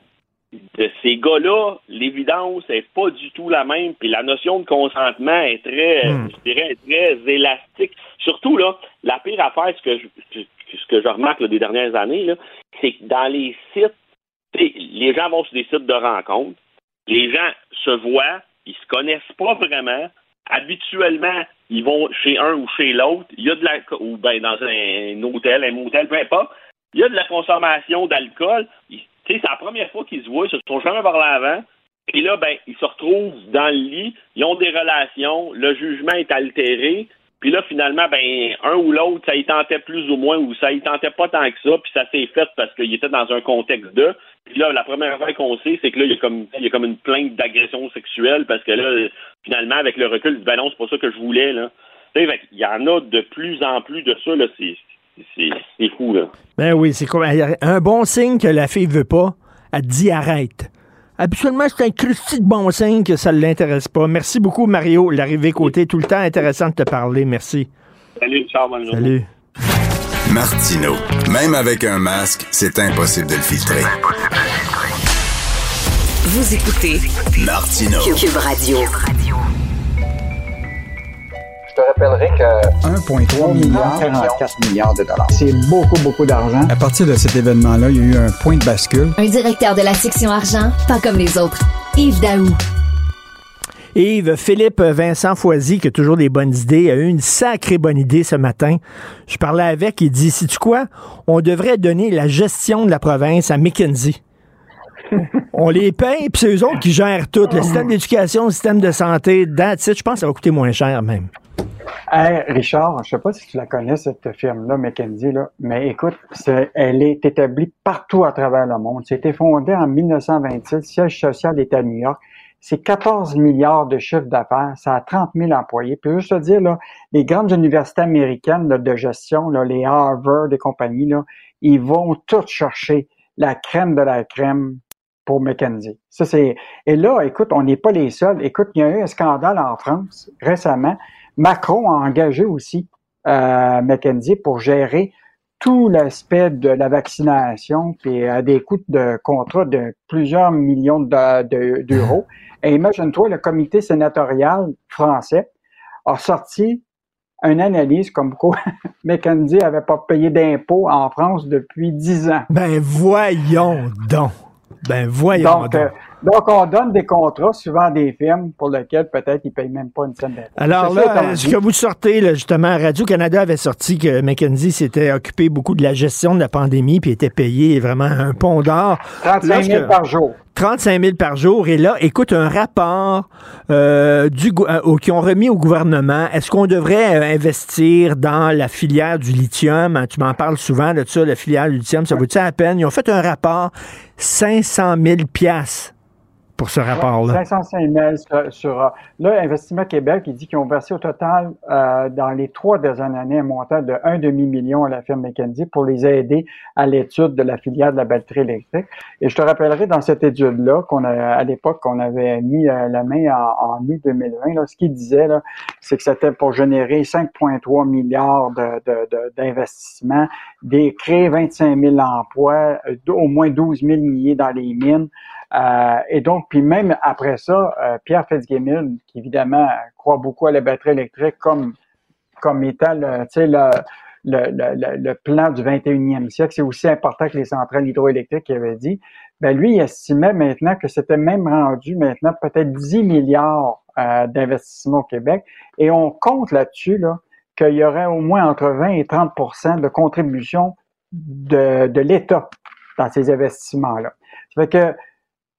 de ces gars-là, l'évidence est pas du tout la même. Puis la notion de consentement est très, Hmm. je dirais, très élastique. Surtout, là, la pire affaire, ce que je, ce que je remarque des dernières années, c'est que dans les sites, les gens vont sur des sites de rencontres, les gens se voient, ils se connaissent pas vraiment. Habituellement, ils vont chez un ou chez l'autre. Il y a de la, ou ben dans un, hôtel, un motel, peu importe. Il y a de la consommation d'alcool. C'est la première fois qu'ils se voient, ils se sont jamais par l'avant. Puis là, ben, ils se retrouvent dans le lit, ils ont des relations, le jugement est altéré. Puis là, finalement, ben, un ou l'autre, ça y tentait plus ou moins, ou ça y tentait pas tant que ça, puis ça s'est fait parce qu'il était dans un contexte de. Puis là, la première affaire qu'on sait, c'est que là, il y a comme, il y a comme une plainte d'agression sexuelle, parce que là, finalement, avec le recul, il ben non, c'est pas ça que je voulais, là. Tu sais, qu'il y en a de plus en plus de ça, là, c'est, fou, là. Ben oui, c'est quoi? Un bon signe que la fille veut pas, elle dit arrête. Habituellement, c'est un Christy de bon signe que ça ne l'intéresse pas. Merci beaucoup, Mario. L'arrivée côté, tout le temps intéressant de te parler. Merci. Salut, ciao, bonne. Salut. Martino. Même avec un masque, c'est impossible de le filtrer. Vous écoutez Martino. Cube Radio. Je te rappellerai que 1,3 milliard, 44 milliards de dollars. C'est beaucoup, beaucoup d'argent. À partir de cet événement-là, il y a eu un point de bascule. Un directeur de la section argent, pas comme les autres. Yves Daou. Yves, Philippe Vincent Foisy, qui a toujours des bonnes idées, a eu une sacrée bonne idée ce matin. Je parlais avec, il dit, sais-tu quoi? On devrait donner la gestion de la province à McKinsey. On les paye, puis c'est eux autres qui gèrent tout. Le système d'éducation, le système de santé, it. Je pense que ça va coûter moins cher même. Hey, Richard, je sais pas si tu la connais, cette firme-là, McKinsey, là, mais écoute, elle est établie partout à travers le monde. C'était fondé en 1926. Le siège social est à New York. C'est 14 milliards de chiffre d'affaires. Ça a 30 000 employés. Puis juste te dire, là, les grandes universités américaines de gestion, là, les Harvard et compagnie, là, ils vont toutes chercher la crème de la crème pour. Ça, et là, écoute, on n'est pas les seuls. Écoute, il y a eu un scandale en France récemment. Macron a engagé aussi euh, McKenzie pour gérer tout l'aspect de la vaccination, puis à des coûts de contrat de plusieurs millions de- d'euros. Et imagine-toi, le comité sénatorial français a sorti une analyse comme quoi [laughs] McKenzie n'avait pas payé d'impôts en France depuis dix ans. Ben voyons donc. Ben voyons Donc, donc. euh, donc, on donne des contrats souvent des firmes pour lesquels peut-être ils ne payent même pas une scène d'impôt. Alors là, ce dit- que vous sortez, là, justement, Radio-Canada avait sorti que McKenzie s'était occupé beaucoup de la gestion de la pandémie puis était payé vraiment un pont d'or. 35 000 Lorsque- par jour. 35 000 par jour. Et là, écoute, un rapport euh, du, euh, qui ont remis au gouvernement. Est-ce qu'on devrait euh, investir dans la filière du lithium? Hein, Tu m'en parles souvent de ça, la filière du lithium. Ça vaut-tu la peine? Ils ont fait un rapport 500 000 piastres pour ce rapport-là. 505 000 sur, sur, là, Investissement Québec, il dit qu'ils ont versé au total euh, dans les trois dernières années un montant de un demi-million à la firme McKenzie pour les aider à l'étude de la filière de la batterie électrique. Et je te rappellerai dans cette étude-là qu'on a à l'époque qu'on avait mis euh, la main en, en août 2020, là, ce qu'il disait, c'est que c'était pour générer 5,3 milliards de- de- de- d'investissements, des créer 25 000 emplois, euh, au moins 12 000 liés dans les mines. Euh, et donc, puis même après ça, euh, Pierre Fitzgibbon, qui évidemment croit beaucoup à la batterie électrique comme, comme étant le, le, le, le, plan du 21e siècle, c'est aussi important que les centrales hydroélectriques, il avait dit. Ben lui, il estimait maintenant que c'était même rendu maintenant peut-être 10 milliards euh, d'investissements au Québec. Et on compte là-dessus là, qu'il y aurait au moins entre 20 et 30% de contribution de, de l'État dans ces investissements-là. Ça fait que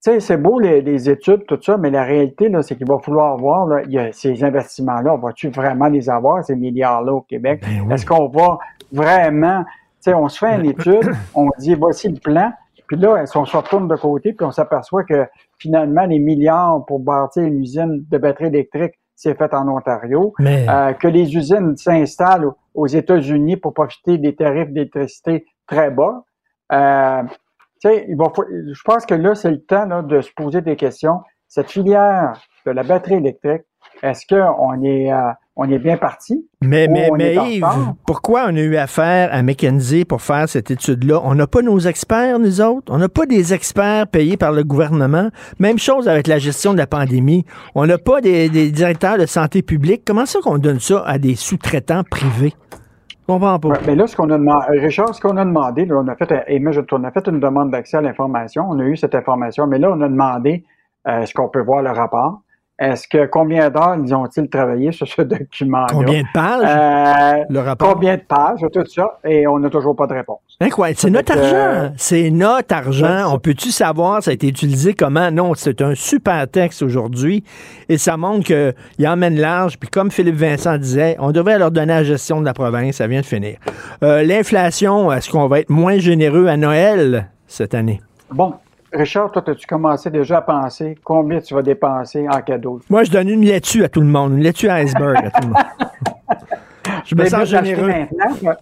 sais, c'est beau les, les études, tout ça, mais la réalité, là, c'est qu'il va falloir voir, là, il y a ces investissements-là, va-tu vraiment les avoir, ces milliards-là au Québec? Est-ce qu'on va vraiment, tu sais, on se fait une étude, [coughs] on dit voici le plan, puis là, on se retourne de côté, puis on s'aperçoit que finalement, les milliards pour bâtir une usine de batterie électrique, c'est fait en Ontario, Mais- Euh, que les usines s'installent aux- États-Unis pour profiter des tarifs d'électricité très bas. Euh, tu sais, il va je pense que là, c'est le temps là, de se poser des questions. Cette filière de la batterie électrique, est-ce qu'on est, euh, on est bien parti? Mais, mais, mais Yves, pourquoi on a eu affaire à McKenzie pour faire cette étude-là? On n'a pas nos experts, nous autres. On n'a pas des experts payés par le gouvernement. Même chose avec la gestion de la pandémie. On n'a pas des, des directeurs de santé publique. Comment ça qu'on donne ça à des sous-traitants privés? Mais là, ce qu'on a demandé, Richard, ce qu'on a demandé, là, on a fait, et je- on a fait une demande d'accès à l'information. On a eu cette information, mais là, on a demandé euh, est-ce qu'on peut voir le rapport? Est-ce que combien d'heures ils ont-ils travaillé sur ce [laughs] document Combien de pages? Euh, le rapport? Combien de pages, tout ça, et on n'a toujours pas de réponse. Incroyable. C'est notre argent. C'est notre argent. On peut-tu savoir ça a été utilisé comment? Non, c'est un super texte aujourd'hui et ça montre qu'il emmène large. Puis comme Philippe Vincent disait, on devrait leur donner la gestion de la province. Ça vient de finir. Euh, L'inflation, est-ce qu'on va être moins généreux à Noël cette année? Bon, Richard, toi, as-tu commencé déjà à penser combien tu vas dépenser en cadeau? Moi, je donne une laitue à tout le monde. Une laitue à iceberg à tout le monde. [laughs] Je me C'est sens généreux. maintenant.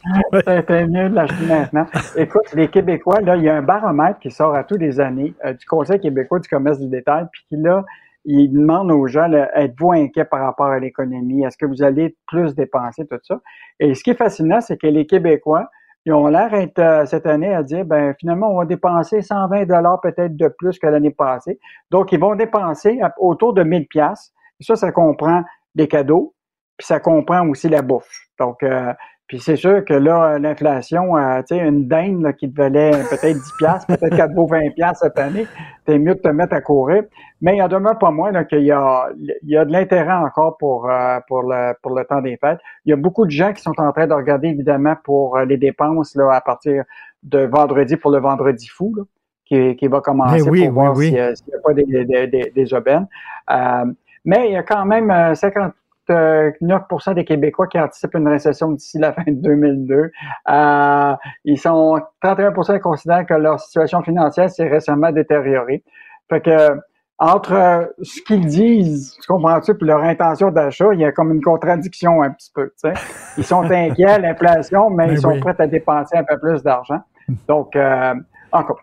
C'était mieux de l'acheter maintenant. Écoute, les Québécois, là, il y a un baromètre qui sort à tous les années euh, du Conseil québécois du commerce du détail, puis qui, là, il demande aux gens, êtes-vous inquiets par rapport à l'économie? Est-ce que vous allez plus dépenser, tout ça? Et ce qui est fascinant, c'est que les Québécois, ils ont l'air euh, cette année à dire, ben finalement, on va dépenser 120 dollars peut-être de plus que l'année passée. Donc, ils vont dépenser autour de 1000 pièces. Ça, ça comprend des cadeaux, puis ça comprend aussi la bouffe. Donc, euh, puis c'est sûr que là, l'inflation, euh, tu sais, une dinde là, qui te valait peut-être 10 piastres, [laughs] peut-être qu'elle vaut 20 piastres cette année, t'es mieux de te mettre à courir. Mais il en demeure pas moins qu'il y a, il y a de l'intérêt encore pour euh, pour le pour le temps des fêtes. Il y a beaucoup de gens qui sont en train de regarder évidemment pour euh, les dépenses là à partir de vendredi pour le vendredi fou. Là, qui, qui, va commencer oui, pour oui, voir oui. s'il n'y a, pas des, des, des, des aubaines. Euh, mais il y a quand même euh, 50 euh, 9% des Québécois qui anticipent une récession d'ici la fin de 2002. Euh, ils sont 31 qui considèrent que leur situation financière s'est récemment détériorée. Fait que entre euh, ce qu'ils disent, tu comprends-tu, puis leur intention d'achat, il y a comme une contradiction un petit peu. Ils sont [laughs] inquiets à l'inflation, mais, ben ils sont prêts à dépenser un peu plus d'argent. Hmm. Donc, encore,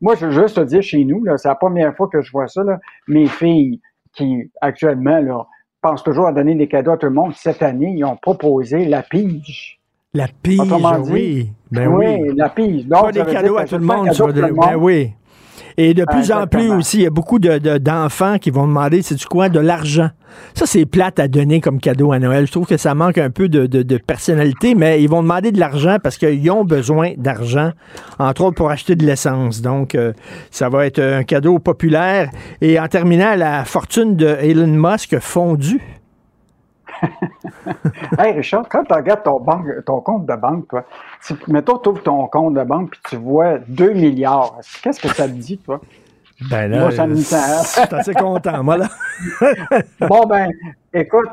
moi, je veux juste te dire, chez nous, c'est la première fois que je vois ça, mes filles qui, actuellement, là, pensent toujours à donner des cadeaux à tout le monde, cette année, ils ont proposé la pige. La pige, dit, oui. Ben oui, oui. la pige. Donc, Pas des cadeaux à tout le monde. tu vas dire- ben oui. Et de plus en plus aussi, il y a beaucoup de- de- d'enfants qui vont demander, c'est du quoi, de l'argent. Ça, c'est plate à donner comme cadeau à Noël. Je trouve que ça manque un peu de, de- de personnalité, mais ils vont demander de l'argent parce qu'ils ont besoin d'argent, entre autres pour acheter de l'essence. Donc, euh, ça va être un cadeau populaire. Et en terminant, la fortune de Elon Musk fondue. [laughs] Hey Richard, quand tu regardes ton, banque, ton compte de banque, toi, tu, mettons, tu ouvres ton compte de banque puis tu vois 2 milliards. Qu'est-ce que ça te dit, toi? Ben là, Moi, ça me euh, dit ça. je suis assez content, moi, là. [laughs] bon, ben, écoute,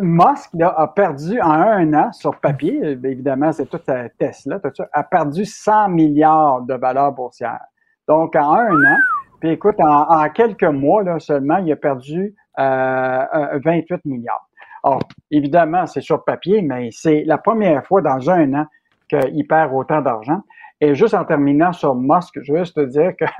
Musk là, a perdu en un an, sur papier, euh, évidemment, c'est toute sa Tesla, tout ça, a perdu 100 milliards de valeur boursière. Donc, en un an, puis écoute, en, en quelques mois là, seulement, il a perdu euh, euh, 28 milliards. Alors, évidemment, c'est sur papier, mais c'est la première fois dans un an qu'il perd autant d'argent. Et juste en terminant sur Musk, je veux juste te dire que [laughs]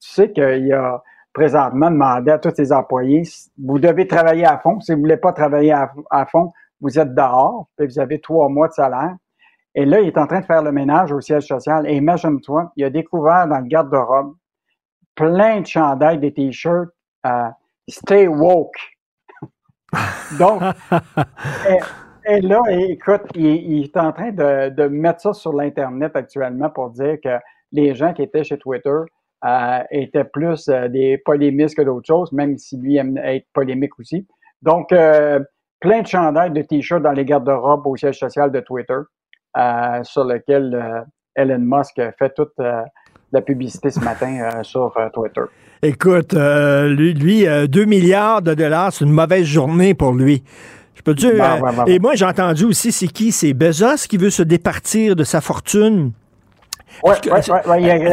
tu sais qu'il a présentement demandé à tous ses employés, vous devez travailler à fond. Si vous ne voulez pas travailler à, à fond, vous êtes dehors, puis vous avez trois mois de salaire. Et là, il est en train de faire le ménage au siège social. Et imagine-toi, il a découvert dans le garde-robe plein de chandails, des t-shirts, euh, Stay woke. [laughs] Donc, [laughs] et, là, écoute, il, est en train de, mettre ça sur l'Internet actuellement pour dire que les gens qui étaient chez Twitter euh, étaient plus euh, des polémistes que d'autres choses, même si lui aime être polémique aussi. Donc, euh, plein de chandails, de t-shirts dans les garde-robes au siège social de Twitter, sur lequel Elon Musk fait toute la publicité ce matin sur Twitter. Écoute, lui, lui euh, 2 milliards de dollars, c'est une mauvaise journée pour lui. Je peux dire. Euh, Et moi, j'ai entendu aussi, c'est qui? C'est Bezos qui veut se départir de sa fortune. Oui, ouais, ouais,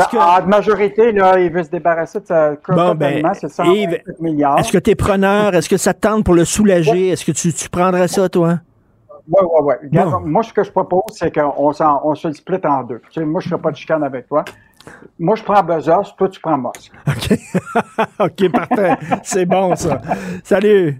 que- En majorité, là, il veut se débarrasser de sa Bon, ben, c'est 128 Yves, milliards. Est-ce que tu es preneur? Est-ce que ça te tente pour le soulager? Est-ce que tu, tu prendrais ça, toi? Oui, oui, oui. Bon. Moi, ce que je propose, c'est qu'on on se le split en deux. Tu sais, moi, je ne ferai pas de chicane avec toi. Moi, je prends Bezos, toi, tu prends Musk. OK, [laughs] parfait. c'est bon, ça. Salut.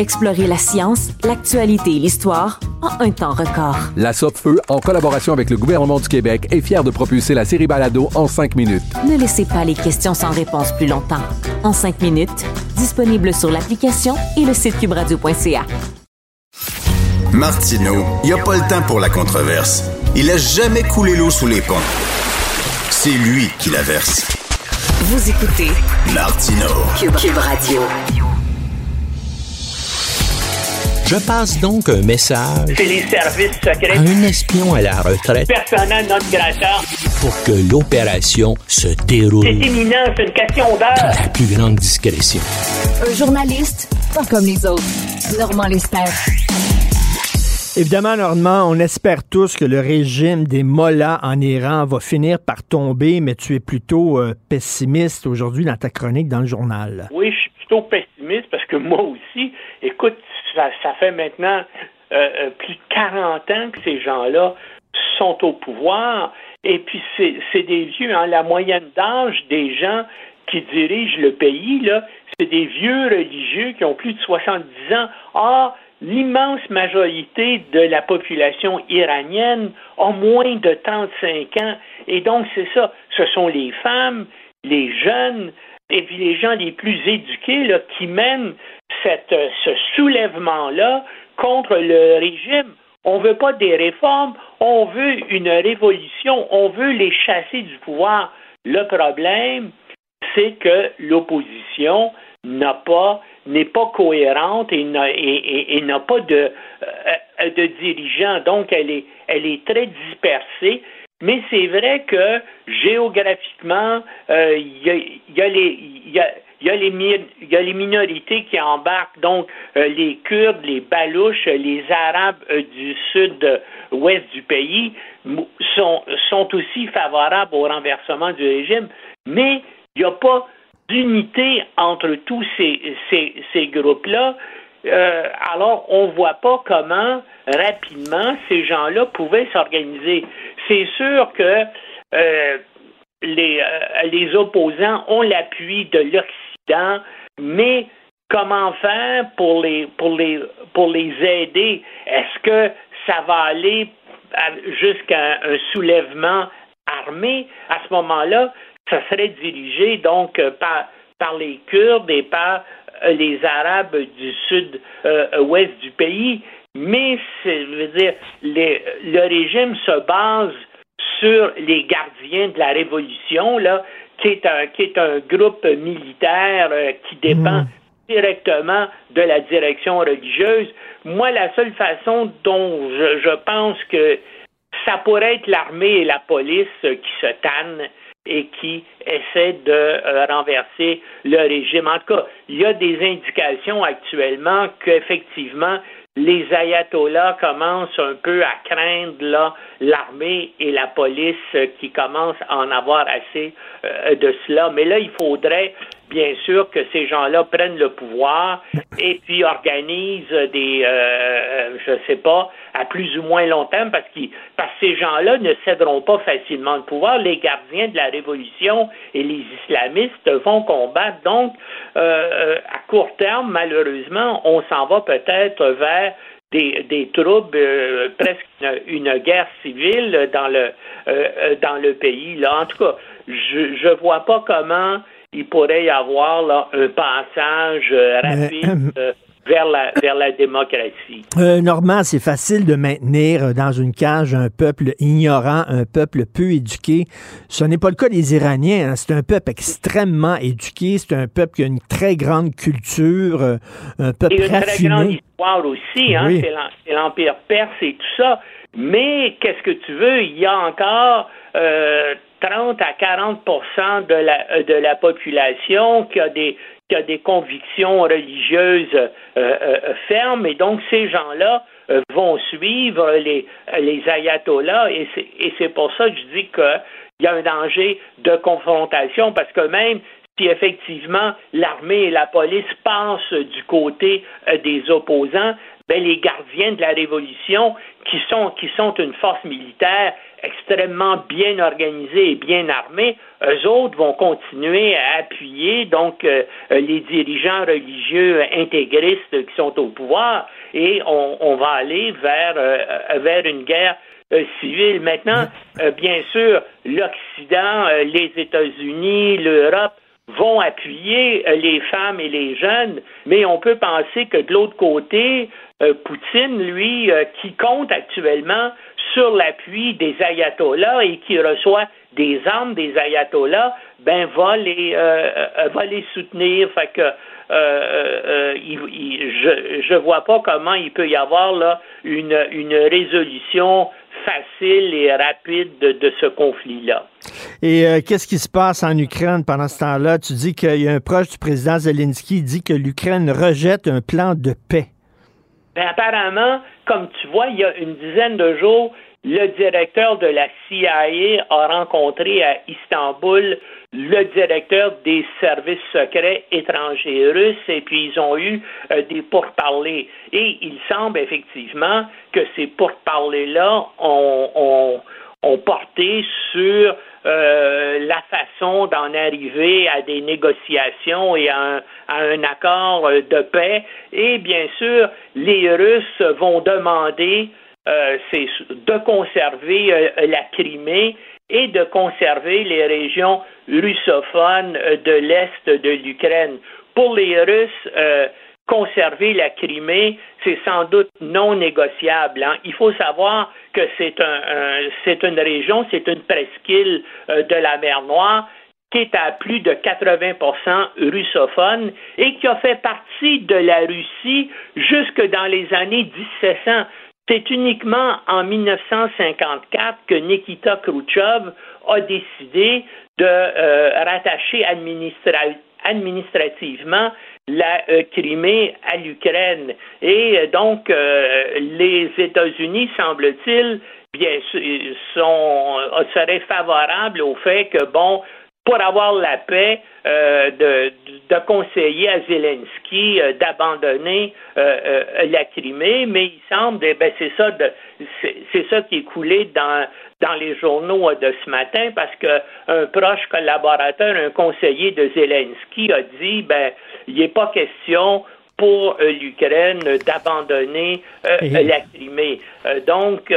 Explorez la science, l'actualité et l'histoire en un temps record. La Feu, en collaboration avec le gouvernement du Québec, est fière de propulser la série Balado en cinq minutes. Ne laissez pas les questions sans réponse plus longtemps. En cinq minutes, disponible sur l'application et le site cubradio.ca. Martineau, il n'y a pas le temps pour la controverse. Il a jamais coulé l'eau sous les ponts. C'est lui qui la verse. Vous écoutez Martineau. Cube, Cube Radio. Je passe donc un message C'est les services à secrets. un espion à la retraite Persona non grata. pour que l'opération se déroule C'est imminent, c'est une question dans d'heure. la plus grande discrétion. Un journaliste, pas comme les autres. Normand Lester. Évidemment, Normand, on espère tous que le régime des mollahs en Iran va finir par tomber, mais tu es plutôt euh, pessimiste aujourd'hui dans ta chronique dans le journal. Oui, je suis plutôt pessimiste parce que moi aussi, écoute, ça, fait maintenant euh, euh, plus de 40 ans que ces gens-là sont au pouvoir. Et puis, c'est des vieux, hein, la moyenne d'âge des gens qui dirigent le pays, c'est des vieux religieux qui ont plus de 70 ans. Or, l'immense majorité de la population iranienne a moins de 35 ans. Et donc, c'est ça. Ce sont les femmes, les jeunes, et puis les gens les plus éduqués qui mènent cette, ce soulèvement-là contre le régime. On veut pas des réformes, on veut une révolution, on veut les chasser du pouvoir. Le problème, c'est que l'opposition n'a pas n'est pas cohérente et n'a, et, n'a pas de, euh, de dirigeants. Donc, elle est, elle est très dispersée. Mais c'est vrai que géographiquement, il y, a, les, les, y a les minorités qui embarquent, donc euh, les Kurdes, les Balouches, les Arabes euh, du sud-ouest du pays sont, aussi favorables au renversement du régime, mais il n'y a pas d'unité entre tous ces, groupes-là. Euh, alors, on ne voit pas comment rapidement ces gens-là pouvaient s'organiser. C'est sûr que euh, euh, les opposants ont l'appui de l'Occident, mais comment faire pour les, pour les, pour les aider? Est-ce que ça va aller jusqu'à un soulèvement armé? À ce moment-là, ça serait dirigé donc par, par les Kurdes et par euh, les Arabes du sud-ouest du pays, mais je veux dire, le régime se base sur les gardiens de la révolution, là, qui est un, qui est un groupe militaire euh, qui dépend mmh. directement de la direction religieuse. Moi, la seule façon dont je, je pense que ça pourrait être l'armée et la police qui se tannent et qui essaie de euh, renverser le régime. En tout cas, il y a des indications actuellement qu'effectivement, les ayatollahs commencent un peu à craindre l'armée et la police qui commencent à en avoir assez euh, de cela. Mais là, il faudrait bien sûr que ces gens-là prennent le pouvoir et puis organisent des, euh, je sais pas, à plus ou moins long terme, parce, que parce que ces gens-là ne céderont pas facilement le pouvoir. Les gardiens de la révolution et les islamistes vont combattre. Donc, euh, euh, à court terme, malheureusement, on s'en va peut-être vers des, des troubles, presque une, guerre civile dans le dans le pays. Là, en tout cas, je je vois pas comment il pourrait y avoir là, un passage euh, rapide. Euh, vers la, vers la démocratie. Euh, Normand, c'est facile de maintenir dans une cage un peuple ignorant, un peuple peu éduqué. Ce n'est pas le cas des Iraniens. Hein. C'est un peuple extrêmement éduqué. C'est un peuple qui a une très grande culture, un peuple et une très grande histoire aussi. Hein? C'est l'Empire perse et tout ça. Mais qu'est-ce que tu veux? Il y a encore 30 à 40 de la, de la population qui a des convictions religieuses euh, euh, fermes. Et donc ces gens-là euh, vont suivre les, les ayatollahs. Et c'est pour ça que je dis qu'il y a un danger de confrontation. Parce que même si effectivement l'armée et la police passent du côté des opposants, ben, les gardiens de la révolution, qui sont, qui sont une force militaire extrêmement bien organisée et bien armée, eux autres vont continuer à appuyer donc euh, les dirigeants religieux intégristes qui sont au pouvoir et on, va aller vers, euh, une guerre euh, civile. Maintenant, bien sûr, l'Occident, les États-Unis, l'Europe vont appuyer les femmes et les jeunes, mais on peut penser que de l'autre côté, Poutine, lui, qui compte actuellement sur l'appui des ayatollahs et qui reçoit des armes des ayatollahs, ben va les euh, euh, va les soutenir. Fait que euh, je ne vois pas comment il peut y avoir là une, une résolution facile et rapide de, ce conflit-là. Et qu'est-ce qui se passe en Ukraine pendant ce temps-là? Tu dis qu'il y a un proche du président Zelensky qui dit que l'Ukraine rejette un plan de paix. Ben, apparemment, comme tu vois, il y a une dizaine de jours, le directeur de la CIA a rencontré à Istanbul le directeur des services secrets étrangers russes et puis ils ont eu euh, des pourparlers. Et il semble effectivement que ces pourparlers-là ont, ont, porté sur euh, la façon d'en arriver à des négociations et à un, à un accord de paix. Et bien sûr, les Russes vont demander euh, c'est de conserver euh, la Crimée et de conserver les régions russophones euh, de l'Est de l'Ukraine. Pour les Russes, conserver la Crimée, c'est sans doute non négociable. Hein. Il faut savoir que c'est un, c'est une région, c'est une presqu'île de la mer Noire qui est à plus de 80% russophone et qui a fait partie de la Russie jusque dans les années 1700. C'est uniquement en 1954 que Nikita Khrouchtchev a décidé de euh, rattacher administrativement la euh, Crimée à l'Ukraine. Et euh, donc, les États-Unis, semble-t-il, bien sont, seraient favorables au fait que, bon, pour avoir la paix, euh, de, de, conseiller à Zelensky euh, d'abandonner euh, la Crimée, mais il semble, eh ben c'est ça, c'est ça qui est coulé dans dans les journaux de ce matin, parce que un proche collaborateur, un conseiller de Zelensky a dit, ben il n'est pas question pour l'Ukraine d'abandonner la Crimée. donc,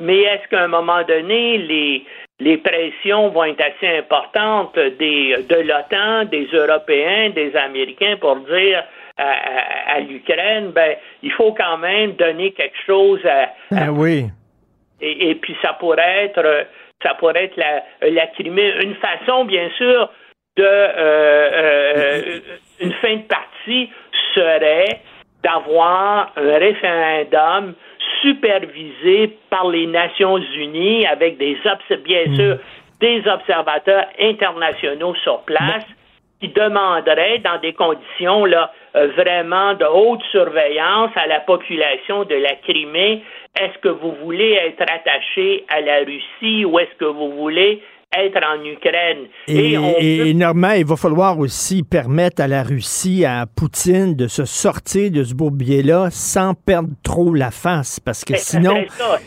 mais est-ce qu'à un moment donné, les les pressions vont être assez importantes des, de l'OTAN, des Européens, des Américains pour dire à, l'Ukraine, ben, il faut quand même donner quelque chose à. Ah oui. Et, puis ça pourrait être, ça pourrait être la, la Crimée. Une façon, bien sûr, de euh, euh, une fin de partie serait d'avoir un référendum supervisé par les Nations Unies avec des bien hmm. sûr des observateurs internationaux sur place qui demanderaient dans des conditions là euh, vraiment de haute surveillance à la population de la Crimée est-ce que vous voulez être attaché à la Russie ou est-ce que vous voulez être en Ukraine. Et, et, Normand, il va falloir aussi permettre à la Russie, à Poutine, de se sortir de ce bourbier-là sans perdre trop la face. Parce que sinon,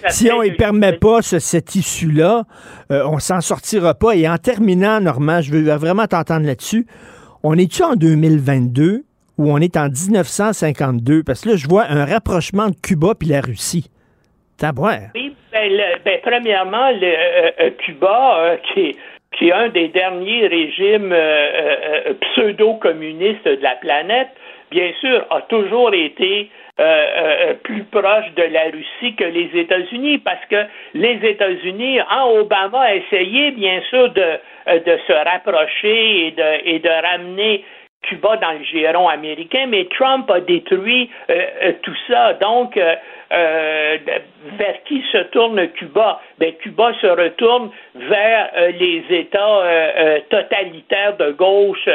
si on ne permet pas cette issue-là, euh, on s'en sortira pas. Et en terminant, Normand, je veux vraiment t'entendre là-dessus. On est-tu en 2022 ou on est en 1952? Parce que là, je vois un rapprochement de Cuba puis la Russie. Tabouère. Oui, ben, ben, premièrement, le, euh, euh, Cuba, euh, qui, est, un des derniers régimes pseudo-communistes de la planète, bien sûr, a toujours été plus proche de la Russie que les États-Unis, parce que les États-Unis, en Obama, a essayé, bien sûr, de, se rapprocher et de ramener Cuba dans le giron américain, mais Trump a détruit tout ça. Donc, euh, vers qui se tourne Cuba? Ben, Cuba se retourne vers euh, les États euh, totalitaires de gauche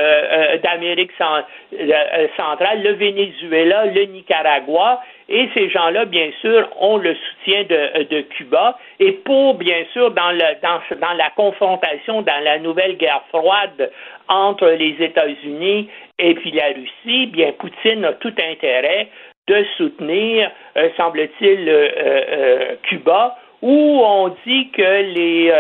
d'Amérique centrale, le Venezuela, le Nicaragua, et ces gens-là, bien sûr, ont le soutien de, Cuba. Et pour, bien sûr, dans, le, dans la confrontation, dans la nouvelle guerre froide entre les États-Unis et puis la Russie, bien, Poutine a tout intérêt de soutenir, euh, semble-t-il, euh, euh, Cuba, où on dit que les,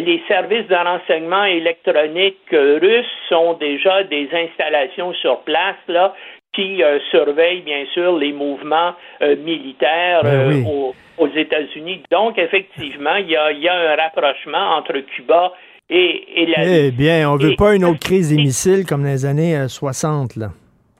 les services de renseignement électronique russes sont déjà des installations sur place là, qui surveillent bien sûr les mouvements militaires ben aux, aux États-Unis. Donc, effectivement, il y a, y a, un rapprochement entre Cuba et, et la Eh bien, on ne veut pas une autre crise des missiles comme dans les années 60, là.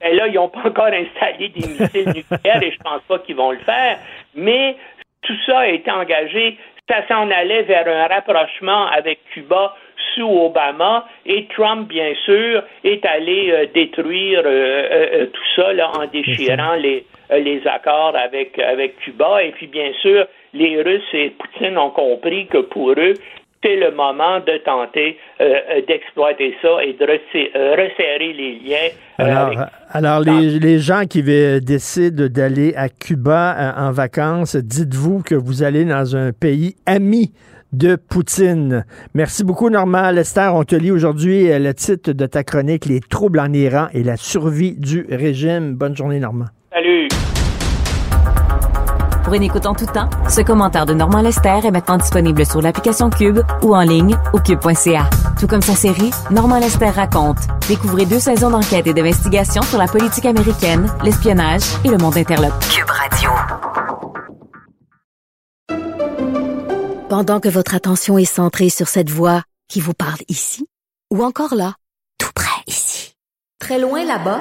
Ben là, ils n'ont pas encore installé des missiles [laughs] nucléaires et je pense pas qu'ils vont le faire. Mais tout ça a été engagé. Ça s'en allait vers un rapprochement avec Cuba sous Obama et Trump, bien sûr, est allé euh, détruire euh, euh, tout ça là, en déchirant les, les accords avec, avec Cuba. Et puis, bien sûr, les Russes et Poutine ont compris que pour eux, c'est le moment de tenter euh, euh, d'exploiter ça et de euh, resserrer les liens. alors, alors les, les, gens qui décident d'aller à Cuba en vacances, dites-vous que vous allez dans un pays ami de Poutine. Merci beaucoup, Normand Lester. On te lit aujourd'hui le titre de ta chronique, Les troubles en Iran et la survie du régime. Bonne journée, Normand. Salut. Pour une écoute en tout temps, ce commentaire de Normand Lester est maintenant disponible sur l'application Cube ou en ligne au cube.ca. Tout comme sa série Normand Lester raconte. Découvrez deux saisons d'enquête et d'investigation sur la politique américaine, l'espionnage et le monde interlope. Cube Radio. Pendant que votre attention est centrée sur cette voix qui vous parle ici, ou encore là, tout près ici, très loin là-bas,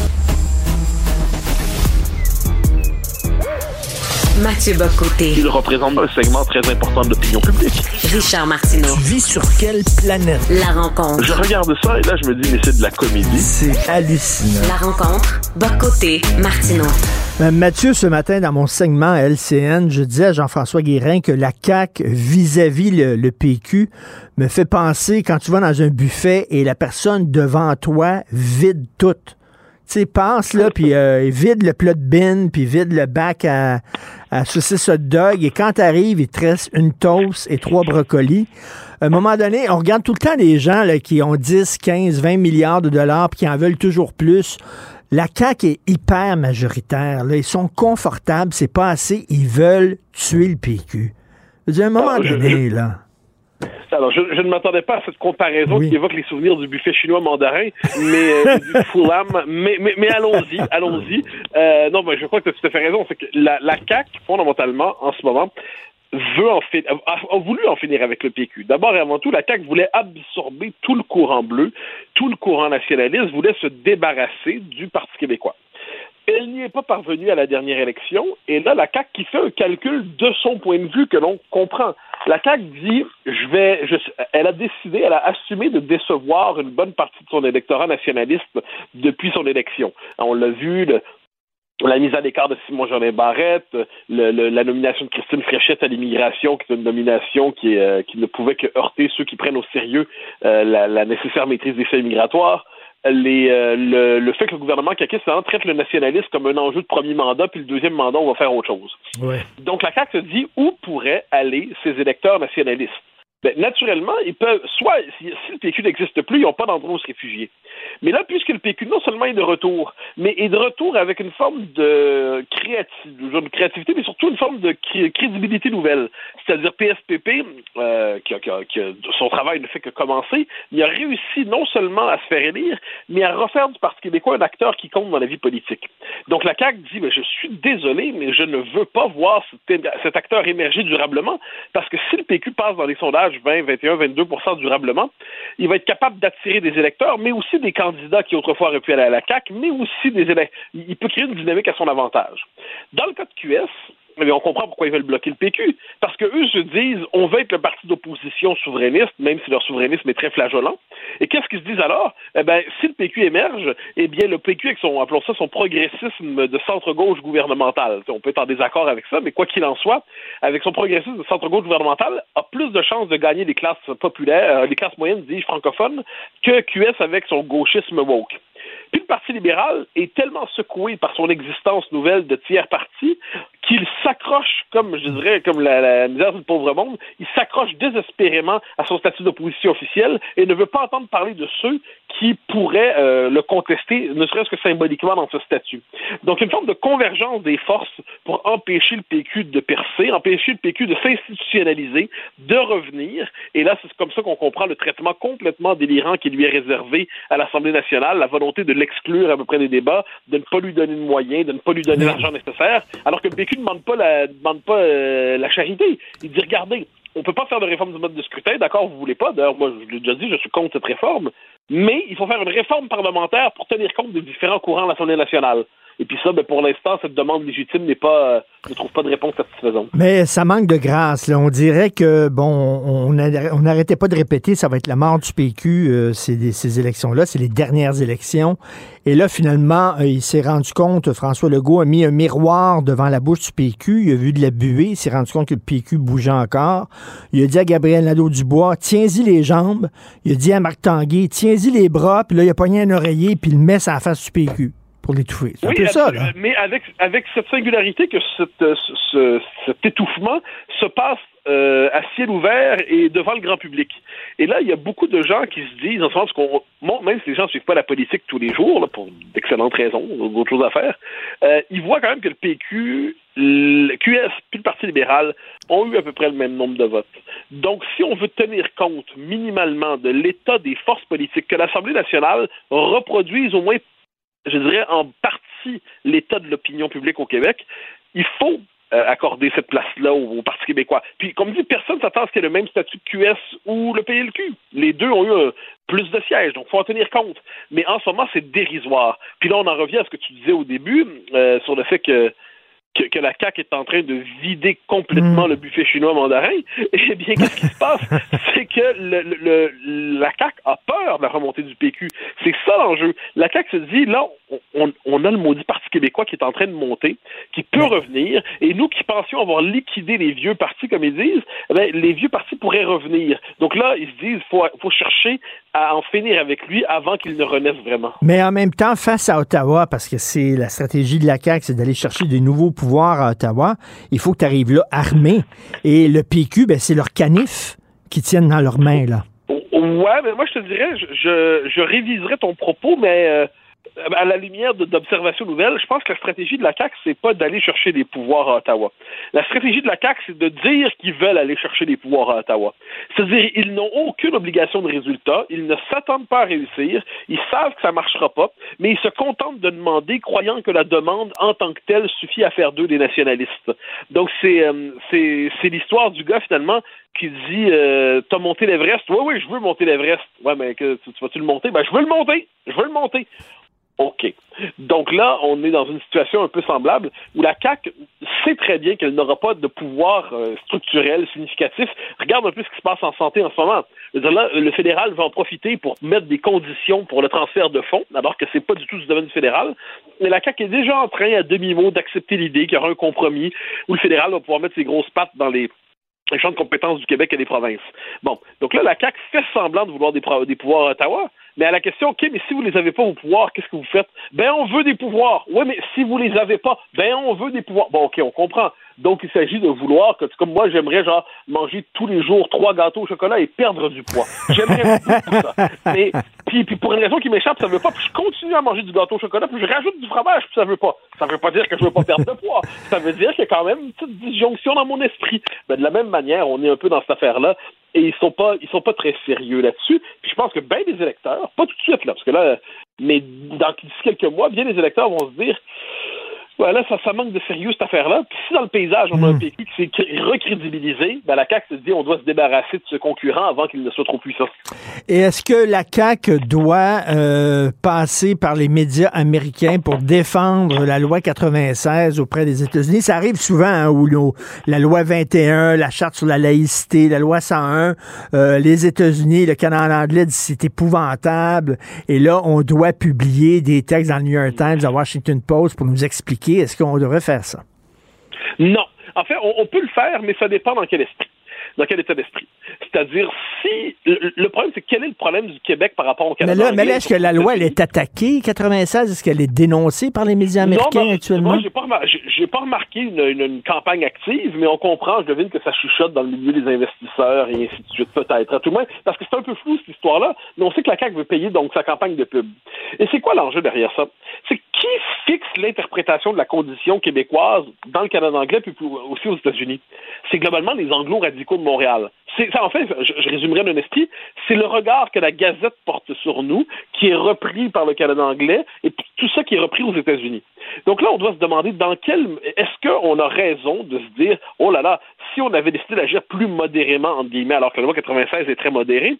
Mathieu Bocoté. Il représente un segment très important de l'opinion publique. Richard Martineau. Tu vis sur quelle planète? La rencontre. Je regarde ça et là, je me dis, mais c'est de la comédie. C'est hallucinant. La rencontre. Bocoté. Martineau. Euh, Mathieu, ce matin, dans mon segment LCN, je disais à Jean-François Guérin que la CAQ vis-à-vis le, le PQ me fait penser quand tu vas dans un buffet et la personne devant toi vide tout. Tu sais, passe là, puis euh, vide le plat de bin, puis vide le bac à, à saucisse hot dog, et quand t'arrives, il te reste une toast et trois brocolis. À un moment donné, on regarde tout le temps les gens là, qui ont 10, 15, 20 milliards de dollars, puis qui en veulent toujours plus. La CAQ est hyper majoritaire. Là. Ils sont confortables, c'est pas assez. Ils veulent tuer le PQ. À un moment Ah, je- donné, là. Alors, je, je ne m'attendais pas à cette comparaison qui évoque les souvenirs du buffet chinois mandarin, mais euh, du [laughs] Fulham. Mais, mais, mais allons-y, allons-y. Euh, non, mais je crois que tu as tout à fait raison. C'est que la, la CAQ, fondamentalement, en ce moment, veut en fin- a, a voulu en finir avec le PQ. D'abord et avant tout, la CAQ voulait absorber tout le courant bleu, tout le courant nationaliste, voulait se débarrasser du Parti québécois. Elle n'y est pas parvenue à la dernière élection, et là, la CAQ qui fait un calcul de son point de vue que l'on comprend. La CAQ dit, elle a décidé, elle a assumé de décevoir une bonne partie de son électorat nationaliste depuis son élection. On l'a vu, la mise à l'écart de Simon Jolin Barrette, la nomination de Christine Fréchette à l'immigration, qui est une nomination qui, euh, ne pouvait que heurter ceux qui prennent au sérieux euh, la, la nécessaire maîtrise des faits migratoires. Les, euh, le, le fait que le gouvernement caquiste traite le nationalisme comme un enjeu de premier mandat, puis le deuxième mandat, on va faire autre chose. Donc la CAQ se dit où pourraient aller ces électeurs nationalistes? Ben, naturellement, ils peuvent, soit, si, si le PQ n'existe plus, ils n'ont pas d'endroit où se réfugier. Mais là, puisque le PQ non seulement est de retour, mais est de retour avec une forme de, créati- de créativité, mais surtout une forme de cré- crédibilité nouvelle. C'est-à-dire PSPP, euh, qui, son travail ne fait que commencer, il a réussi non seulement à se faire élire, mais à refaire du Parti québécois un acteur qui compte dans la vie politique. Donc la CAQ dit, ben, je suis désolé, mais je ne veux pas voir cet acteur émerger durablement, parce que si le PQ passe dans les sondages 20, 21, 22 durablement, il va être capable d'attirer des électeurs, mais aussi des candidats qui autrefois auraient pu aller à la CAQ, mais aussi des électeurs. Il peut créer une dynamique à son avantage. Dans le cas de QS, bien, on comprend pourquoi ils veulent bloquer le PQ. Parce que eux se disent, on veut être le parti d'opposition souverainiste, même si leur souverainisme est très flageolant. Et qu'est-ce qu'ils se disent alors? Eh bien, si le PQ émerge, eh bien, le PQ, avec son, appelons ça son progressisme de centre-gauche gouvernemental, on peut être en désaccord avec ça, mais quoi qu'il en soit, avec son progressisme de centre-gauche gouvernemental, a plus de chances de gagner les classes populaires, euh, les classes moyennes, dis francophones, que QS avec son gauchisme woke. Puis le Parti libéral est tellement secoué par son existence nouvelle de tiers parti qu'il s'accroche, comme je dirais, comme la, misère du pauvre monde, il s'accroche désespérément à son statut d'opposition officielle et ne veut pas entendre parler de ceux qui pourraient euh, le contester, ne serait-ce que symboliquement dans ce statut. Donc une forme de convergence des forces pour empêcher le PQ de percer, empêcher le PQ de s'institutionnaliser, de revenir. Et là, c'est comme ça qu'on comprend le traitement complètement délirant qui lui est réservé à l'Assemblée nationale, la volonté de l'exclure à peu près des débats, de ne pas lui donner de moyens, de ne pas lui donner l'argent nécessaire, alors que le PQ ne demande pas la, demande pas, euh, la charité. Il dit, regardez, on peut pas faire de réforme du mode de scrutin, d'accord, vous voulez pas. D'ailleurs, moi, je l'ai déjà dit, je suis contre cette réforme. Mais il faut faire une réforme parlementaire pour tenir compte des différents courants de l'Assemblée nationale. Et puis ça, ben, pour l'instant, cette demande légitime n'est pas, euh, ne trouve pas de réponse satisfaisante. Mais ça manque de grâce. On dirait que, bon, on n'arrêtait pas de répéter, ça va être la mort du PQ, euh, ces, élections-là, c'est les dernières élections. Et là, finalement, euh, il s'est rendu compte, François Legault a mis un miroir devant la bouche du PQ, il a vu de la buée, il s'est rendu compte que le PQ bougeait encore. Il a dit à Gabriel Nadeau-Dubois, tiens-y les jambes. Il a dit à Marc Tanguay, tiens-y les bras, puis là, il a pogné un oreiller, puis il le met à la face du PQ pour l'étouffer. C'est un peu ça, là. Mais avec, avec cette singularité que euh, ce, cet étouffement se passe euh, à ciel ouvert et devant le grand public. Et là, il y a beaucoup de gens qui se disent, en ce sens qu'on même si les gens ne suivent pas la politique tous les jours, là, pour d'excellentes raisons, d'autres choses à faire, euh, ils voient quand même que le PQ, le QS puis le Parti libéral ont eu à peu près le même nombre de votes. Donc, si on veut tenir compte minimalement de l'état des forces politiques, que l'Assemblée nationale reproduise au moins je dirais, en partie l'état de l'opinion publique au Québec, il faut euh, accorder cette place-là au, Parti québécois. Puis, comme dit, personne ne s'attend à ce qu'il y ait le même statut que QS ou le PLQ. Les deux ont eu euh, plus de sièges, donc il faut en tenir compte. Mais en ce moment, c'est dérisoire. Puis là, on en revient à ce que tu disais au début euh, sur le fait que que, la CAQ est en train de vider complètement mm. le buffet chinois mandarin, [laughs] eh bien, qu'est-ce qui se passe? [laughs] C'est que le, le, la CAQ a peur de la remontée du PQ. C'est ça l'enjeu. La CAQ se dit, là, on, on, a le maudit Parti québécois qui est en train de monter, qui peut revenir, et nous qui pensions avoir liquidé les vieux partis, comme ils disent, eh les vieux partis pourraient revenir. Donc là, ils se disent, il faut, faut chercher à en finir avec lui avant qu'il ne renaisse vraiment. Mais en même temps, face à Ottawa, parce que c'est la stratégie de la CAQ, c'est d'aller chercher des nouveaux à Ottawa, il faut que tu arrives là armé. Et le PQ, ben, c'est leur canif qui tiennent dans leurs mains, là. Ouais, mais moi, je te dirais, je, je, réviserai ton propos, mais euh, à la lumière d'observations nouvelles, je pense que la stratégie de la CAQ, c'est pas d'aller chercher des pouvoirs à Ottawa. La stratégie de la CAQ, c'est de dire qu'ils veulent aller chercher des pouvoirs à Ottawa. C'est-à-dire, ils n'ont aucune obligation de résultat, ils ne s'attendent pas à réussir, ils savent que ça marchera pas, mais ils se contentent de demander, croyant que la demande en tant que telle suffit à faire d'eux des nationalistes. Donc, c'est euh, l'histoire du gars, finalement, qui dit euh, T'as monté l'Everest Oui, oui, je veux monter l'Everest. Ouais, mais vas-tu le monter? Ben, je veux le monter. Je veux le monter. OK. Donc là, on est dans une situation un peu semblable où la CAQ sait très bien qu'elle n'aura pas de pouvoir euh, structurel significatif. Regarde un peu ce qui se passe en santé en ce moment. Là, le fédéral va en profiter pour mettre des conditions pour le transfert de fonds, alors que c'est pas du tout du domaine fédéral. Mais la CAQ est déjà en train, à demi-mot, d'accepter l'idée qu'il y aura un compromis où le fédéral va pouvoir mettre ses grosses pattes dans les champs de compétences du Québec et des provinces. Bon, donc là, la CAQ fait semblant de vouloir des, des pouvoirs à Ottawa, mais à la question, OK, mais si vous les avez pas vos pouvoirs, qu'est-ce que vous faites? Ben, on veut des pouvoirs. Oui, mais si vous les avez pas, ben, on veut des pouvoirs. Bon, OK, on comprend. Donc, il s'agit de vouloir que, comme moi, j'aimerais, genre, manger tous les jours trois gâteaux au chocolat et perdre du poids. J'aimerais beaucoup ça. [laughs] Mais, puis, puis, pour une raison qui m'échappe, ça veut pas, puis je continue à manger du gâteau au chocolat, puis je rajoute du fromage, puis ça veut pas. Ça veut pas dire que je veux pas perdre de poids. Ça veut dire qu'il y a quand même une petite disjonction dans mon esprit. Ben, de la même manière, on est un peu dans cette affaire-là et ils sont pas ils sont pas très sérieux là-dessus. Puis je pense que bien des électeurs, pas tout de suite là, parce que là, mais dans d'ici quelques mois, bien des électeurs vont se dire voilà, ça, ça manque de sérieux cette affaire-là. Puis si dans le paysage, on a un hmm. PQ qui s'est recrédibilisé, ben la CAQ se dit on doit se débarrasser de ce concurrent avant qu'il ne soit trop puissant. Et est-ce que la CAQ doit euh, passer par les médias américains pour défendre la loi 96 auprès des États-Unis? Ça arrive souvent hein, où la loi 21, la charte sur la laïcité, la loi 101, euh, les États-Unis, le Canada anglais dit c'est épouvantable. Et là, on doit publier des textes dans le New York Times, dans Washington Post pour nous expliquer est-ce qu'on devrait faire ça? Non. En fait, on, peut le faire, mais ça dépend dans quel esprit dans quel état d'esprit. C'est-à-dire, si. Le, problème, c'est quel est le problème du Québec par rapport au Canada? Mais là, est-ce que la loi, elle est attaquée, 96? Est-ce qu'elle est dénoncée par les médias américains non, actuellement? Moi, j'ai pas, pas remarqué une, campagne active, mais on comprend, je devine que ça chuchote dans le milieu des investisseurs et ainsi de suite, peut-être. À tout le moins, parce que c'est un peu flou, cette histoire-là, mais on sait que la CAQ veut payer donc sa campagne de pub. Et c'est quoi l'enjeu derrière ça? C'est qui fixe l'interprétation de la condition québécoise dans le Canada anglais puis aussi aux États-Unis? C'est globalement les anglo-radicaux de Montréal. C'est, en fait, je, je résumerai esprit, c'est le regard que la Gazette porte sur nous, qui est repris par le Canada anglais, et tout ça qui est repris aux États-Unis. Donc là, on doit se demander dans quel, est-ce qu'on a raison de se dire, oh là là, si on avait décidé d'agir plus modérément, entre guillemets, alors que la loi 96 est très modérée,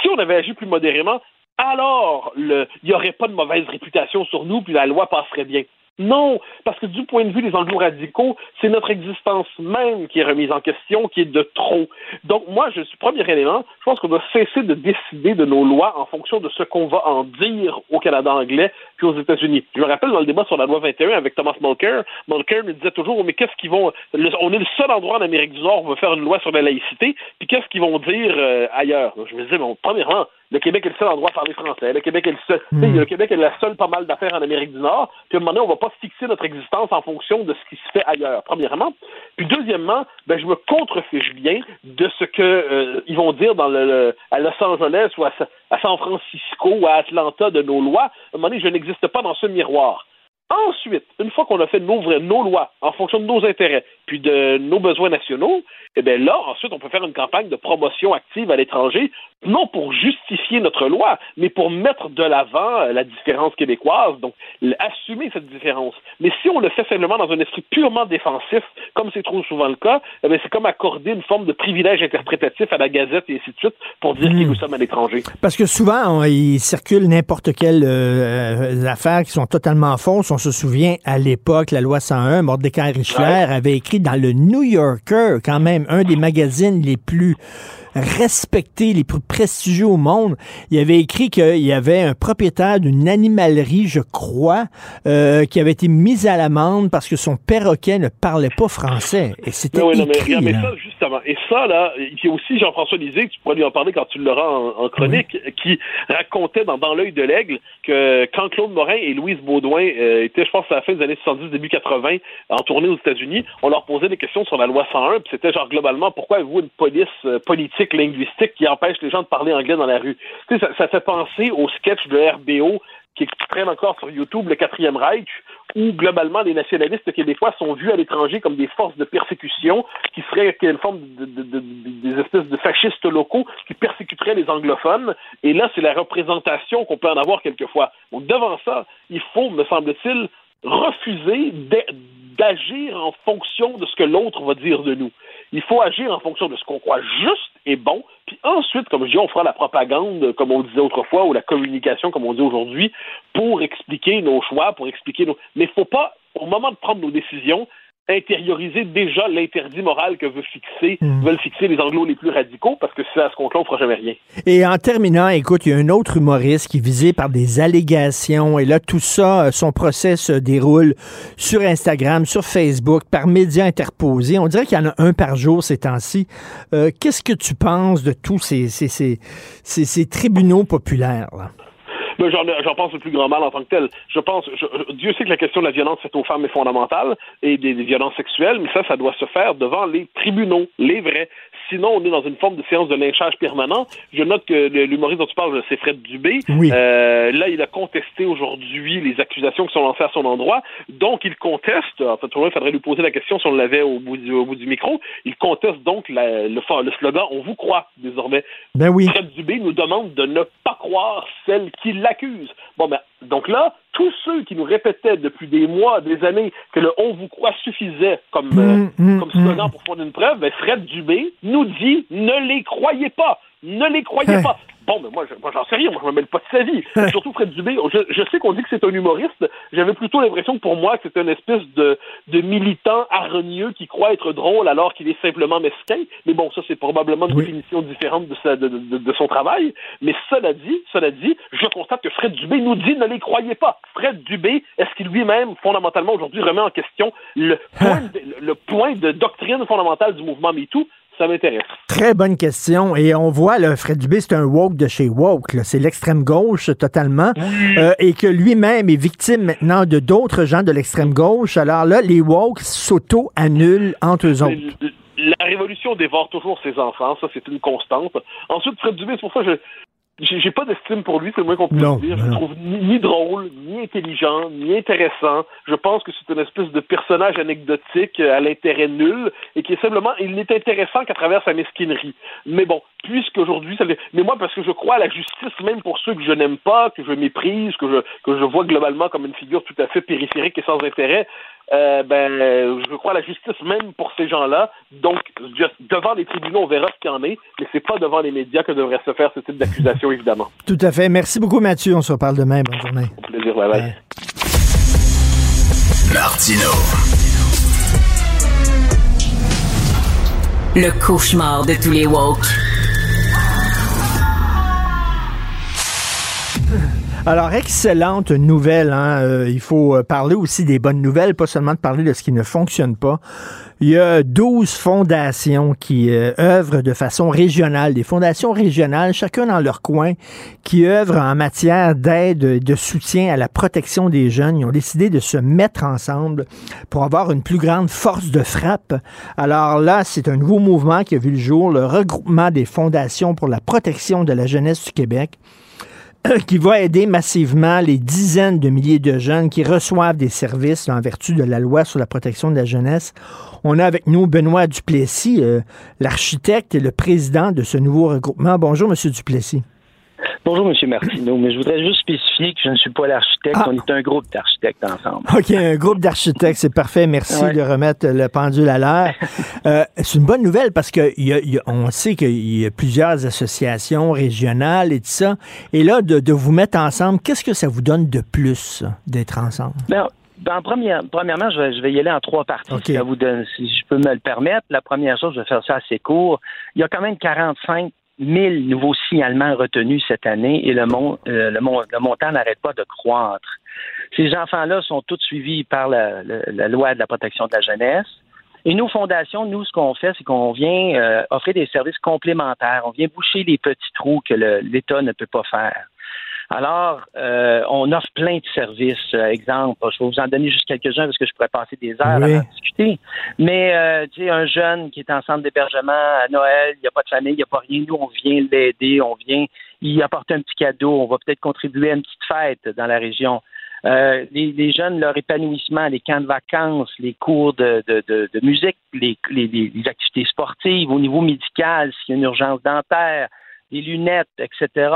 si on avait agi plus modérément, alors il n'y aurait pas de mauvaise réputation sur nous, puis la loi passerait bien. Non, parce que du point de vue des anglo-radicaux, c'est notre existence même qui est remise en question, qui est de trop. Donc moi, je suis premier élément, je pense qu'on doit cesser de décider de nos lois en fonction de ce qu'on va en dire au Canada anglais puis aux États-Unis. Je me rappelle dans le débat sur la loi 21 avec Thomas Mulcair, Mulcair me disait toujours, mais qu'est-ce qu'ils vont... on est le seul endroit en Amérique du Nord où on va faire une loi sur la laïcité, puis qu'est-ce qu'ils vont dire euh, ailleurs? Je me disais, bon, premièrement, le Québec est le seul endroit à parler français. Le Québec est le seul. Hmm. Le Québec est la seule pas mal d'affaires en Amérique du Nord. Puis à un moment donné, on va pas fixer notre existence en fonction de ce qui se fait ailleurs, premièrement. Puis deuxièmement, ben, je me contrefiche bien de ce que euh, ils vont dire dans le, à Los Angeles ou à, à, San Francisco ou à Atlanta de nos lois. À un moment donné, je n'existe pas dans ce miroir. Ensuite, une fois qu'on a fait nos, nos lois en fonction de nos intérêts puis de nos besoins nationaux, eh bien là, ensuite, on peut faire une campagne de promotion active à l'étranger, non pour justifier notre loi, mais pour mettre de l'avant euh, la différence québécoise, donc assumer cette différence. Mais si on le fait simplement dans un esprit purement défensif, comme c'est trop souvent le cas, eh c'est comme accorder une forme de privilège interprétatif à la Gazette et ainsi de suite pour dire que hmm. nous sommes à l'étranger. Parce que souvent, il circule n'importe quelle euh, affaire qui sont totalement fausses. On se souvient à l'époque, la loi 101, Mordecai Richler avait écrit dans le New Yorker, quand même, un des magazines les plus respectés, les plus prestigieux au monde. Il avait écrit qu'il y avait un propriétaire d'une animalerie, je crois, euh, qui avait été mis à l'amende parce que son perroquet ne parlait pas français. Et c'était oui, écrit, mais, ça, justement. Et ça, là, il y a aussi Jean-François Lisée, tu pourrais lui en parler quand tu l'auras en, en chronique, qui racontait dans Dans l'œil de l'aigle que quand Claude Morin et Louise Baudouin euh, étaient, je pense, à la fin des années 70, début 80, en tournée aux États-Unis, on leur posait des questions sur la loi 101, puis c'était genre globalement, pourquoi avez-vous une police euh, politique linguistique qui empêche les gens de parler anglais dans la rue? Tu sais, ça, fait penser au sketch de RBO qui traîne encore sur YouTube, le quatrième Reich, où globalement les nationalistes québécois sont vus à l'étranger comme des forces de persécution qui seraient une forme de, des espèces de fascistes locaux qui persécuteraient les anglophones. Et là, c'est la représentation qu'on peut en avoir quelquefois. Donc devant ça, il faut, me semble-t-il, refuser d'agir en fonction de ce que l'autre va dire de nous. Il faut agir en fonction de ce qu'on croit juste et bon, puis ensuite, comme je dis, on fera la propagande, comme on disait autrefois, ou la communication, comme on dit aujourd'hui, pour expliquer nos choix, pour expliquer nos... Mais il ne faut pas, au moment de prendre nos décisions, intérioriser déjà l'interdit moral que veut fixer, hmm. veulent fixer les anglos les plus radicaux, parce que si à ce compte-là, on fera jamais rien. Et en terminant, écoute, il y a un autre humoriste qui est visé par des allégations, et là, tout ça, euh, son procès se déroule sur Instagram, sur Facebook, par médias interposés. On dirait qu'il y en a un par jour ces temps-ci. Euh, qu'est-ce que tu penses de tous ces, ces, ces, ces tribunaux populaires? Là? J'en pense le plus grand mal en tant que tel. Je pense, Dieu sait que la question de la violence faite aux femmes est fondamentale et des, violences sexuelles, mais ça, ça doit se faire devant les tribunaux, les vrais. Sinon, on est dans une forme de séance de lynchage permanent. Je note que l'humoriste dont tu parles, c'est Fred Dubé. Euh, là, il a contesté aujourd'hui les accusations qui sont lancées à son endroit. Donc, il conteste, en fait, il faudrait lui poser la question si on l'avait au, bout du, au bout du micro. Il conteste donc le, le slogan On vous croit désormais. Ben oui. Fred Dubé nous demande de ne pas croire celle qui l'accuse. Bon, ben, donc là, tous ceux qui nous répétaient depuis des mois, des années, que le on vous croit suffisait comme, euh, mm, mm, comme slogan mm. pour faire une preuve, ben Fred Dubé nous dit ne les croyez pas. Ne les croyez pas. Bon, mais moi, moi j'en sais rien, moi, je me mêle pas de sa vie. Surtout Fred Dubé, je, je sais qu'on dit que c'est un humoriste. J'avais plutôt l'impression que pour moi, c'est une espèce de, de militant hargneux qui croit être drôle alors qu'il est simplement mesquin. Mais bon, ça, c'est probablement une définition différente de, sa, de, de, de, son travail. Mais cela dit, cela dit, je constate que Fred Dubé nous dit ne les croyez pas. Fred Dubé, est-ce qu'il lui-même, fondamentalement, aujourd'hui, remet en question le point, de, le point de doctrine fondamentale du mouvement MeToo? Ça m'intéresse. Très bonne question. Et on voit, là, Fred Dubé, c'est un woke de chez woke. C'est l'extrême gauche totalement. Euh, et que lui-même est victime maintenant de d'autres gens de l'extrême gauche. Alors là, les woke s'auto-annulent entre eux autres. La révolution dévore toujours ses enfants. Ça, c'est une constante. Ensuite, Fred Dubé, c'est pour ça que je, j'ai pas d'estime pour lui, c'est le moins qu'on puisse dire. Je le trouve ni, ni, drôle, ni intelligent, ni intéressant. Je pense que c'est une espèce de personnage anecdotique à l'intérêt nul et qui est simplement, il n'est intéressant qu'à travers sa mesquinerie. Mais bon, puisqu'aujourd'hui, ça mais moi, parce que je crois à la justice, même pour ceux que je n'aime pas, que je méprise, que je, que je vois globalement comme une figure tout à fait périphérique et sans intérêt, euh, ben, je crois à la justice même pour ces gens-là. Donc, devant les tribunaux, on verra ce qu'il y en est, mais c'est pas devant les médias que devrait se faire ce type d'accusation, [laughs] évidemment. Tout à fait. Merci beaucoup, Mathieu. On se reparle demain. Bonne journée. Au plaisir. Bye bye. Martino. Le cauchemar de tous les woke. [laughs] Alors, excellente nouvelle. Hein? Euh, il faut euh, parler aussi des bonnes nouvelles, pas seulement de parler de ce qui ne fonctionne pas. Il y a 12 fondations qui euh, œuvrent de façon régionale, des fondations régionales, chacun dans leur coin, qui œuvrent en matière d'aide, de soutien à la protection des jeunes. Ils ont décidé de se mettre ensemble pour avoir une plus grande force de frappe. Alors là, c'est un nouveau mouvement qui a vu le jour, le regroupement des fondations pour la protection de la jeunesse du Québec. [clears throat] qui va aider massivement les dizaines de milliers de jeunes qui reçoivent des services en vertu de la loi sur la protection de la jeunesse. On a avec nous Benoît Duplessis, euh, l'architecte et le président de ce nouveau regroupement. Bonjour, Monsieur Duplessis. Bonjour, M. Martineau, mais je voudrais juste spécifier que je ne suis pas l'architecte. Ah. On est un groupe d'architectes ensemble. OK, un groupe d'architectes, c'est parfait. Merci de remettre le pendule à l'heure. [laughs] Euh, c'est une bonne nouvelle parce qu'on sait qu'il y a plusieurs associations régionales et tout ça. Et là, de, vous mettre ensemble, qu'est-ce que ça vous donne de plus d'être ensemble? Ben, ben, première, premièrement, je vais, je vais, y aller en trois parties, si, vous donne, si je peux me le permettre. La première chose, je vais faire ça assez court. Il y a quand même 45 1000 nouveaux signalements retenus cette année et le, euh, le, montant n'arrête pas de croître. Ces enfants-là sont tous suivis par la, loi de la protection de la jeunesse. Et nos fondations, nous, ce qu'on fait, c'est qu'on vient euh, offrir des services complémentaires. On vient boucher les petits trous que l'État ne peut pas faire. Alors, euh, on offre plein de services. Euh, exemple, je vais vous en donner juste quelques-uns parce que je pourrais passer des heures à en discuter. Mais, euh, tu sais, un jeune qui est en centre d'hébergement à Noël, il n'y a pas de famille, il n'y a pas rien. Nous, on vient l'aider, on vient y apporter un petit cadeau. On va peut-être contribuer à une petite fête dans la région. les, jeunes, leur épanouissement, les camps de vacances, les cours de, musique, les, les, activités sportives, au niveau médical, s'il y a une urgence dentaire, des lunettes, etc.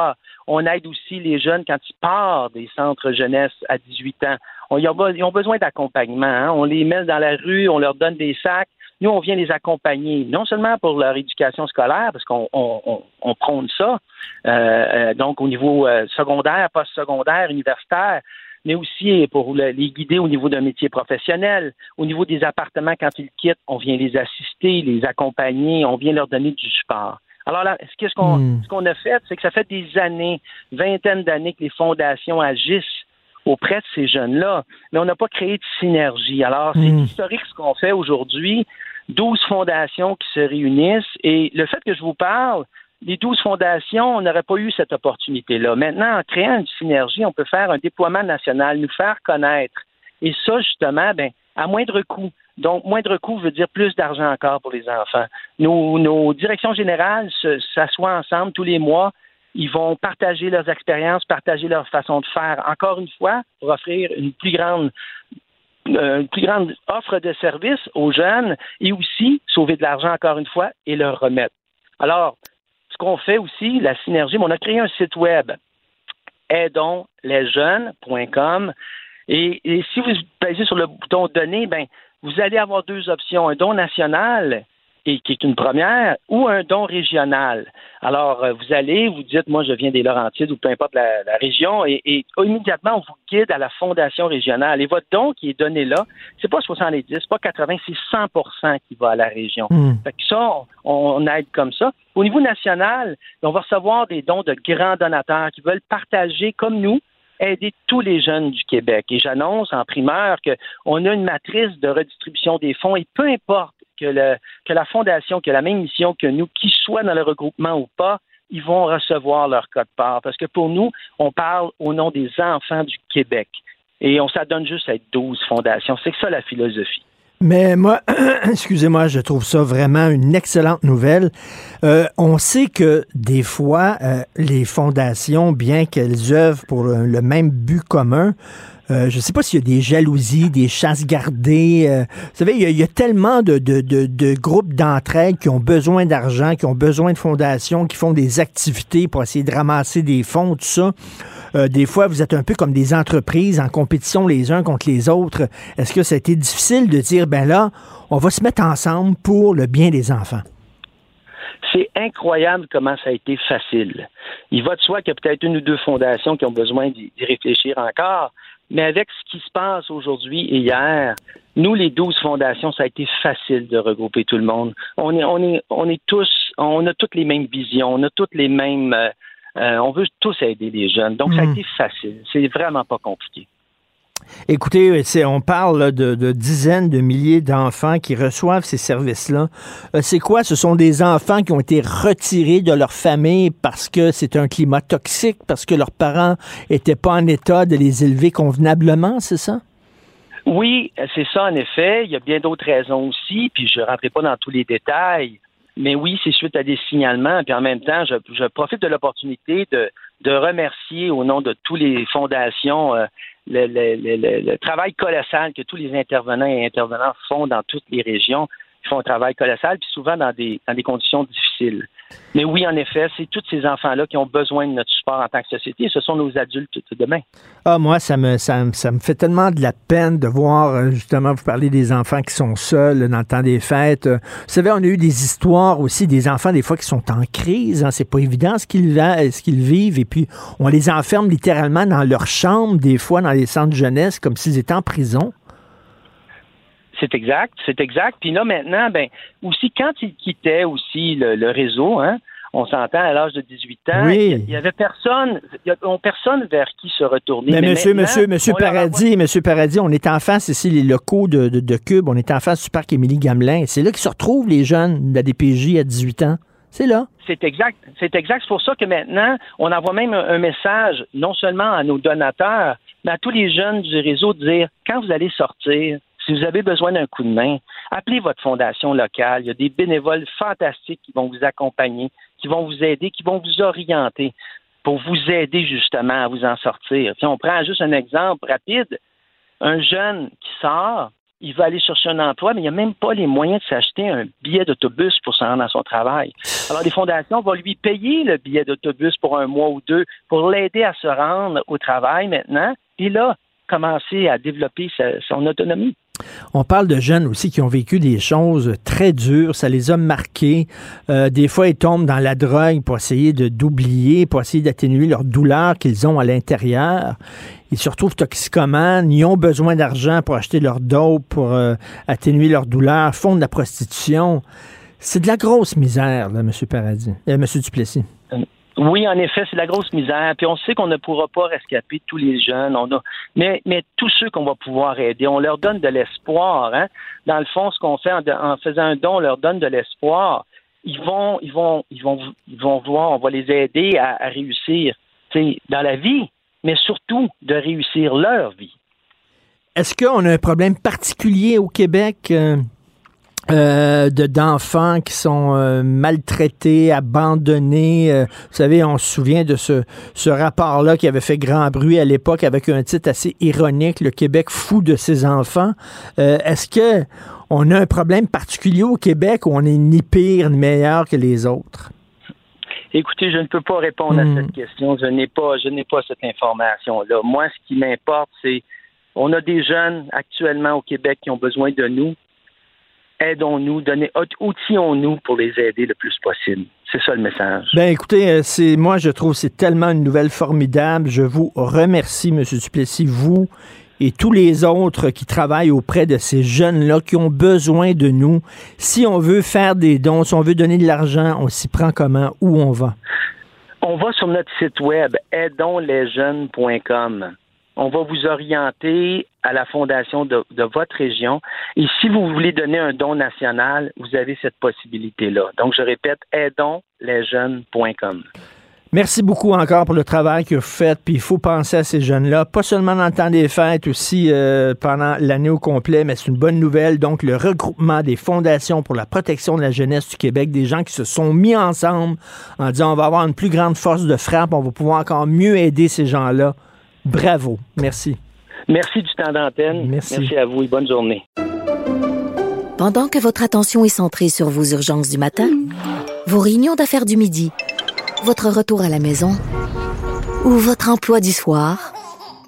On aide aussi les jeunes quand ils partent des centres jeunesse à 18 ans. Ils, ont, besoin d'accompagnement. Hein. On les met dans la rue, on leur donne des sacs. Nous, on vient les accompagner, non seulement pour leur éducation scolaire, parce qu'on on, prône ça, euh, euh, donc au niveau euh, secondaire, post-secondaire, universitaire, mais aussi pour les guider au niveau d'un métier professionnel, au niveau des appartements quand ils quittent, on vient les assister, les accompagner, on vient leur donner du support. Alors là, ce qu'on hmm. ce qu'on a fait, c'est que ça fait des années, vingtaine d'années que les fondations agissent auprès de ces jeunes-là, mais on n'a pas créé de synergie. Alors, c'est hmm. historique ce qu'on fait aujourd'hui. 12 fondations qui se réunissent et le fait que je vous parle, les 12 fondations, on n'aurait pas eu cette opportunité-là. Maintenant, en créant une synergie, on peut faire un déploiement national, nous faire connaître. Et ça, justement, ben, à moindre coût. Donc, moindre coût veut dire plus d'argent encore pour les enfants. Nos, nos directions générales s'assoient ensemble tous les mois. Ils vont partager leurs expériences, partager leur façon de faire, encore une fois, pour offrir une plus grande euh, une plus grande offre de services aux jeunes et aussi sauver de l'argent encore une fois et leur remettre. Alors, ce qu'on fait aussi, la synergie, on a créé un site web aidonslesjeunes.com et, et si vous basez sur le bouton donner, ben vous allez avoir deux options, un don national et qui est une première, ou un don régional. Alors, euh, vous allez, vous dites, moi, je viens des Laurentides ou peu importe la, région, et, immédiatement, on vous guide à la fondation régionale. Et votre don qui est donné là, c'est pas 70, c'est pas 80, c'est 100% qui va à la région. Fait que ça, on, aide comme ça. Au niveau national, on va recevoir des dons de grands donateurs qui veulent partager, comme nous, aider tous les jeunes du Québec. Et j'annonce en primeur qu'on a une matrice de redistribution des fonds et peu importe que, que la Fondation, qui la même mission que nous, qu'ils soient dans le regroupement ou pas, ils vont recevoir leur code part. Parce que pour nous, on parle au nom des enfants du Québec. Et on s'adonne juste à être 12 fondations. C'est ça la philosophie. Mais moi, [clears throat] excusez-moi, je trouve ça vraiment une excellente nouvelle. Euh, on sait que des fois, euh, les fondations, bien qu'elles œuvrent pour le, même but commun, euh, je ne sais pas s'il y a des jalousies, des chasses gardées. vous savez, il y, a, tellement de, de, de, de groupes d'entraide qui ont besoin d'argent, qui ont besoin de fondations, qui font des activités pour essayer de ramasser des fonds, tout ça. Euh, des fois, vous êtes un peu comme des entreprises en compétition les uns contre les autres. Est-ce que ça a été difficile de dire, ben là, on va se mettre ensemble pour le bien des enfants? C'est incroyable comment ça a été facile. Il va de soi qu'il y a peut-être une ou deux fondations qui ont besoin d'y réfléchir encore, mais avec ce qui se passe aujourd'hui et hier, nous, les douze fondations, ça a été facile de regrouper tout le monde. On est, tous, on a toutes les mêmes visions, on a toutes les mêmes, euh, euh, on veut tous aider les jeunes. Donc, ça a hmm. été facile. C'est vraiment pas compliqué. Écoutez, on parle de, dizaines de milliers d'enfants qui reçoivent ces services-là. Euh, c'est quoi? Ce sont des enfants qui ont été retirés de leur famille parce que c'est un climat toxique, parce que leurs parents n'étaient pas en état de les élever convenablement, c'est ça? Oui, c'est ça en effet. Il y a bien d'autres raisons aussi, puis je ne rentrerai pas dans tous les détails. Mais oui, c'est suite à des signalements. Puis en même temps, je, profite de l'opportunité de, remercier au nom de toutes les fondations euh, le, le, le, travail colossal que tous les intervenants et intervenants font dans toutes les régions. Font un travail colossal, puis souvent dans des, dans des conditions difficiles. Mais oui, en effet, c'est tous ces enfants-là qui ont besoin de notre support en tant que société. Ce sont nos adultes de demain. Ah, moi, ça me, ça, me fait tellement de la peine de voir, euh, justement, vous parler des enfants qui sont seuls dans le temps des fêtes. Vous savez, on a eu des histoires aussi des enfants, des fois, qui sont en crise. Hein. C'est pas évident ce qu'ils, ce qu'ils vivent. Et puis, on les enferme littéralement dans leur chambre, des fois, dans les centres de jeunesse, comme s'ils étaient en prison. C'est exact, c'est exact. Puis là, maintenant, ben, aussi, quand il quittait aussi le, réseau, hein, on s'entend à l'âge de 18 ans, il n'y avait personne, il y a personne vers qui se retourner. Mais, monsieur, monsieur, monsieur Paradis, monsieur Paradis, on est en face ici, les locaux de, de, Cube, on est en face du parc Émilie Gamelin. C'est là qu'ils se retrouvent les jeunes de la DPJ à 18 ans. C'est là. C'est exact. C'est exact. C'est pour ça que maintenant, on envoie même un, message, non seulement à nos donateurs, mais à tous les jeunes du réseau, de dire, quand vous allez sortir, si vous avez besoin d'un coup de main, appelez votre fondation locale. Il y a des bénévoles fantastiques qui vont vous accompagner, qui vont vous aider, qui vont vous orienter pour vous aider justement à vous en sortir. Si on prend juste un exemple rapide. Un jeune qui sort, il va aller chercher un emploi, mais il n'a même pas les moyens de s'acheter un billet d'autobus pour se rendre à son travail. Alors, les fondations vont lui payer le billet d'autobus pour un mois ou deux pour l'aider à se rendre au travail maintenant. Et là, commencer à développer son autonomie. On parle de jeunes aussi qui ont vécu des choses très dures, ça les a marqués. Euh, des fois, ils tombent dans la drogue pour essayer de d'oublier, pour essayer d'atténuer leur douleur qu'ils ont à l'intérieur. Ils se retrouvent toxicomanes, ils ont besoin d'argent pour acheter leur dope, pour euh, atténuer leur douleur, font de la prostitution. C'est de la grosse misère, là, M. Paradis, euh, M. Duplessis. Oui, en effet, c'est la grosse misère. Puis on sait qu'on ne pourra pas rescaper tous les jeunes. On a... mais, mais tous ceux qu'on va pouvoir aider, on leur donne de l'espoir. Hein? Dans le fond, ce qu'on fait en, faisant un don, on leur donne de l'espoir. Ils vont, ils vont, ils vont, ils vont voir, on va les aider à, à réussir dans la vie, mais surtout de réussir leur vie. Est-ce qu'on a un problème particulier au Québec? Euh, euh, de d'enfants qui sont euh, maltraités, abandonnés. Euh, vous savez, on se souvient de ce, ce rapport-là qui avait fait grand bruit à l'époque avec un titre assez ironique, Le Québec fou de ses enfants. Est-ce que on a un problème particulier au Québec où on est ni pire ni meilleur que les autres? Écoutez, je ne peux pas répondre à hmm. cette question. Je n'ai pas, je n'ai pas cette information-là. Moi, ce qui m'importe, c'est on a des jeunes actuellement au Québec qui ont besoin de nous aidons-nous, donnez, outillons-nous pour les aider le plus possible. C'est ça le message. Ben écoutez, euh, c'est moi je trouve c'est tellement une nouvelle formidable. Je vous remercie, M. Duplessis, vous et tous les autres qui travaillent auprès de ces jeunes-là qui ont besoin de nous. Si on veut faire des dons, si on veut donner de l'argent, on s'y prend comment? Où on va? On va sur notre site web aidonslesjeunes.com on va vous orienter à la fondation de, votre région. Et si vous voulez donner un don national, vous avez cette possibilité-là. Donc, je répète, aidonslesjeunes.com. Merci beaucoup encore pour le travail que vous faites. Puis il faut penser à ces jeunes-là, pas seulement dans le temps des fêtes, aussi euh, pendant l'année au complet, mais c'est une bonne nouvelle. Donc, le regroupement des fondations pour la protection de la jeunesse du Québec, des gens qui se sont mis ensemble en disant on va avoir une plus grande force de frappe, on va pouvoir encore mieux aider ces gens-là. Bravo. Merci. Merci du temps d'antenne. Merci. Merci à vous et bonne journée. Pendant que votre attention est centrée sur vos urgences du matin, vos réunions d'affaires du midi, votre retour à la maison ou votre emploi du soir,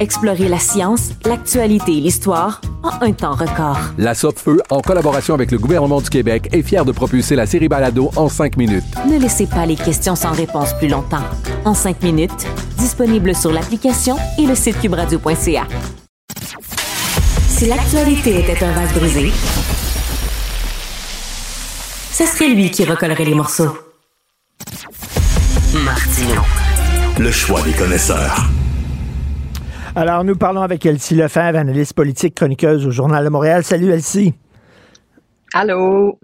Explorez la science, l'actualité et l'histoire en un temps record. La Feu, en collaboration avec le gouvernement du Québec, est fière de propulser la série Balado en cinq minutes. Ne laissez pas les questions sans réponse plus longtemps. En cinq minutes, disponible sur l'application et le site cubradio.ca. Si l'actualité était un vase brisé, ce serait lui qui recollerait les morceaux. Martino. Le choix des connaisseurs. Alors, nous parlons avec Elsie Lefebvre, analyste politique, chroniqueuse au Journal de Montréal. Salut, Elsie. Allô?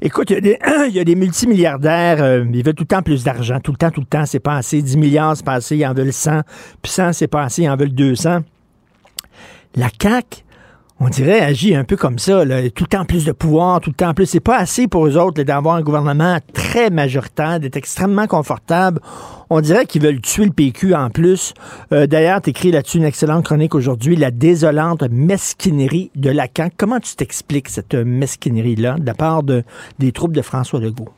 Écoute, [clears throat] il y, a des multimilliardaires, euh, ils veulent tout le temps plus d'argent, tout le temps, tout le temps, c'est pas assez. 10 milliards, c'est pas assez, ils en veulent 100. Puis 100, c'est pas assez, ils en veulent 200. La CAQ, on dirait, agit un peu comme ça, tout le temps plus de pouvoir, tout le temps plus. C'est pas assez pour eux autres d'avoir un gouvernement très majoritaire, d'être extrêmement confortable. On dirait qu'ils veulent tuer le PQ en plus. Euh, D'ailleurs, tu écris là-dessus une excellente chronique aujourd'hui, la désolante mesquinerie de Lacan. Comment tu t'expliques cette mesquinerie-là de la part de, des troupes de François Legault?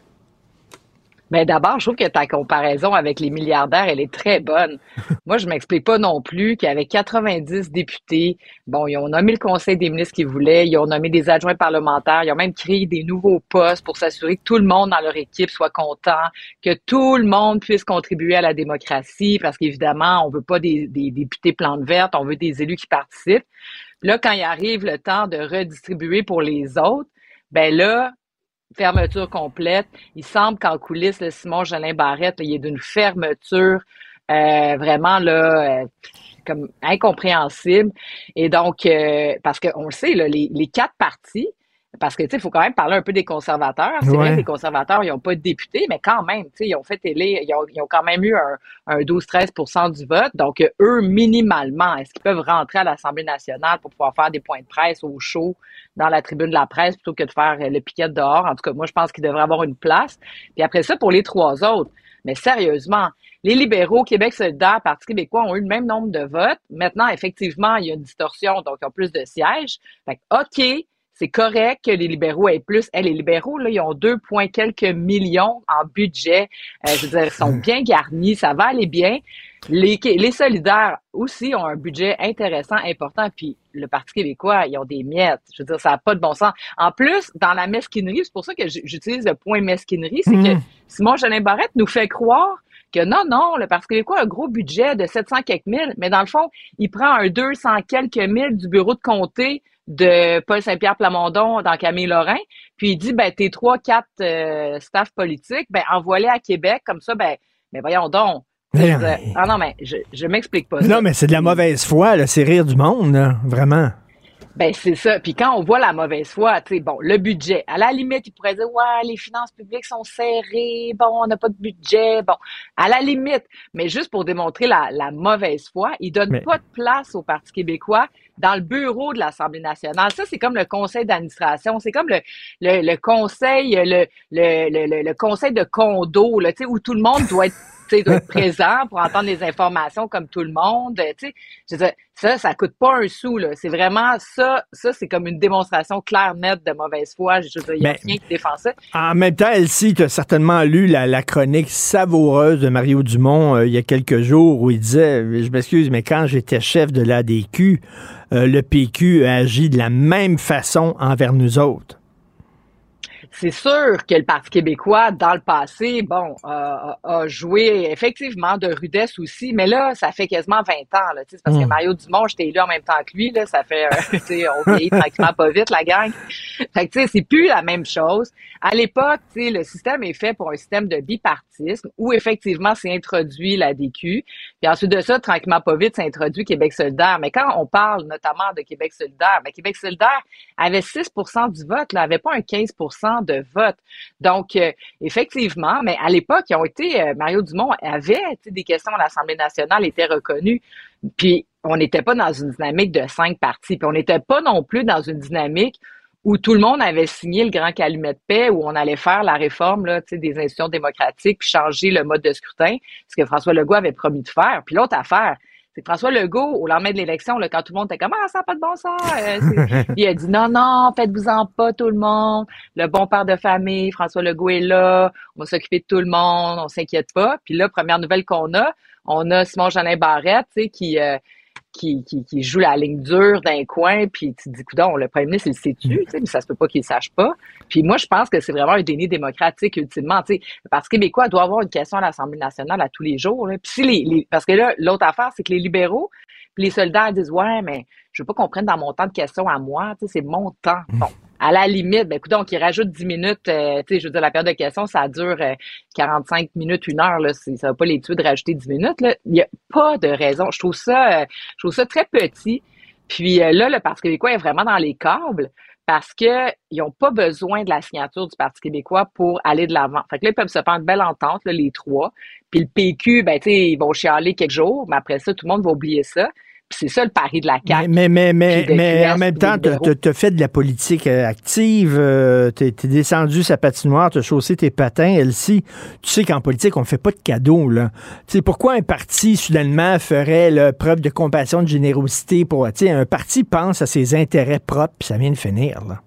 Mais ben, d'abord, je trouve que ta comparaison avec les milliardaires, elle est très bonne. [laughs] Moi, je m'explique pas non plus qu'avec 90 députés, bon, ils ont nommé le Conseil des ministres qu'ils voulaient, ils ont nommé des adjoints parlementaires, ils ont même créé des nouveaux postes pour s'assurer que tout le monde dans leur équipe soit content, que tout le monde puisse contribuer à la démocratie, parce qu'évidemment, on veut pas des, des députés plantes vertes, on veut des élus qui participent. Là, quand il arrive le temps de redistribuer pour les autres, ben là, fermeture complète. Il semble qu'en coulisses, le Simon Jolin Barrette, il est d'une fermeture euh, vraiment là, euh, comme incompréhensible. Et donc, euh, parce qu'on le sait, là, les, quatre partis, parce que, tu sais, il faut quand même parler un peu des conservateurs. C'est vrai que les conservateurs, ils n'ont pas de députés, mais quand même, tu sais, ils ont fait élire, ils ont, ils ont quand même eu un, un 12-13 du vote. Donc, eux, minimalement, est-ce qu'ils peuvent rentrer à l'Assemblée nationale pour pouvoir faire des points de presse au chaud dans la tribune de la presse plutôt que de faire le piquet dehors? En tout cas, moi, je pense qu'ils devraient avoir une place. Puis après ça, pour les trois autres, mais sérieusement, les libéraux, Québec solidaire, Parti québécois ont eu le même nombre de votes. Maintenant, effectivement, il y a une distorsion, donc ils ont plus de sièges. Fait OK, c'est correct que les libéraux aient plus. Eh, les libéraux, là, ils ont deux points quelques millions en budget. Euh, je veux dire, ils sont bien garnis, ça va aller bien. Les, les solidaires aussi ont un budget intéressant, important, puis le Parti québécois, ils ont des miettes. Je veux dire, ça n'a pas de bon sens. En plus, dans la mesquinerie, c'est pour ça que j'utilise le point mesquinerie, c'est que mmh. Simon Jolin Barrette nous fait croire que non, non, le Parti québécois a un gros budget de 700 quelques mille, mais dans le fond, il prend un 200 quelques mille du bureau de comté de Paul Saint-Pierre Plamondon dans Camille Lorrain, puis il dit ben tes trois quatre euh, staff politiques, ben envoie-les à Québec comme ça ben mais voyons donc. ah non mais je je m'explique pas. Non mais c'est de la mauvaise foi là, c'est rire du monde là, vraiment. Ben c'est ça. Puis quand on voit la mauvaise foi, tu sais, bon, le budget. À la limite, il pourrait dire ouais, les finances publiques sont serrées. Bon, on n'a pas de budget. Bon, à la limite. Mais juste pour démontrer la, la mauvaise foi, il donne pas de place au Parti québécois dans le bureau de l'Assemblée nationale. Ça, c'est comme le conseil d'administration. C'est comme le, le, le conseil, le, le, le, conseil de condo, là, tu sais, où tout le monde doit être doit être présent pour entendre les informations comme tout le monde. Tu sais, ça, ça coûte pas un sou. C'est vraiment ça, ça, c'est comme une démonstration claire, nette de mauvaise foi. Je veux dire, il n'y a rien qui défend ça. En même temps, Elsie, tu as certainement lu la, chronique savoureuse de Mario Dumont euh, il y a quelques jours où il disait, je m'excuse, mais quand j'étais chef de l'ADQ, euh, le PQ a agi de la même façon envers nous autres c'est sûr que le Parti québécois, dans le passé, bon, a joué effectivement de rudesse aussi, mais là, ça fait quasiment 20 ans, là, parce que hmm. Mario Dumont, j'étais élu en même temps que lui, là, ça fait, euh, on vieillit tranquillement pas vite, la gang. Fait que, c'est plus la même chose. À l'époque, le système est fait pour un système de bipartisme où, effectivement, c'est introduit la DQ. Puis ensuite de ça, tranquillement pas vite, c'est introduit Québec solidaire. Mais quand on parle notamment de Québec solidaire, mais Québec solidaire avait 6% du vote, là, avait pas un 15% de vote. Donc, euh, effectivement, mais à l'époque, ils ont été, euh, Mario Dumont avait des questions à l'Assemblée nationale, était reconnu. Puis, on n'était pas dans une dynamique de cinq partis. Puis, on n'était pas non plus dans une dynamique où tout le monde avait signé le grand calumet de paix, où on allait faire la réforme là, des institutions démocratiques, puis changer le mode de scrutin, ce que François Legault avait promis de faire. Puis l'autre affaire, c'est François Legault, au lendemain de l'élection, quand tout le monde était comme Ah, ça n'a pas de bon sens. Euh, [laughs] il a dit Non, non, faites-vous-en pas, tout le monde. Le bon père de famille, François Legault est là, on va s'occuper de tout le monde, on s'inquiète pas. Puis là, première nouvelle qu'on a, on a Simon Jeanin Barrette, qui. Euh, qui, qui, qui, joue la ligne dure d'un coin, puis tu te dis, coudon, le premier ministre, il sait-tu, mais ça se peut pas qu'il sache pas. Puis moi, je pense que c'est vraiment un déni démocratique, ultimement. sais le Parti québécois doit avoir une question à l'Assemblée nationale à tous les jours. Là. Puis si les, parce que là, l'autre affaire, c'est que les libéraux, puis les soldats disent, ouais, mais je veux pas qu'on prenne dans mon temps de questions à moi, c'est mon temps. Bon, à la limite, ben, écoute, donc, il rajoute 10 minutes, euh, tu sais, je veux dire, la période de questions, ça dure 45 euh, minutes, une heure, là, ça va pas les tuer de rajouter 10 minutes, là. Il n'y a pas de raison. Je trouve ça, euh, je trouve ça très petit. Puis là, le Parti québécois est vraiment dans les câbles parce qu'ils n'ont pas besoin de la signature du Parti québécois pour aller de l'avant. Fait que là, ils peuvent se faire une belle entente, là, les trois. Puis le PQ, ben, tu sais, ils vont chialer quelques jours, mais après ça, tout le monde va oublier ça c'est ça le pari de la CAQ. Mais, mais, mais, mais en même temps, tu as fait de la politique euh, active, euh, tu es, descendu sa patinoire, tu as chaussé tes patins, Elsie. Tu sais qu'en politique, on fait pas de cadeaux. Là. pourquoi un parti, soudainement, ferait preuve de compassion, de générosité pour... Un parti pense à ses intérêts propres, puis ça vient de finir. Là.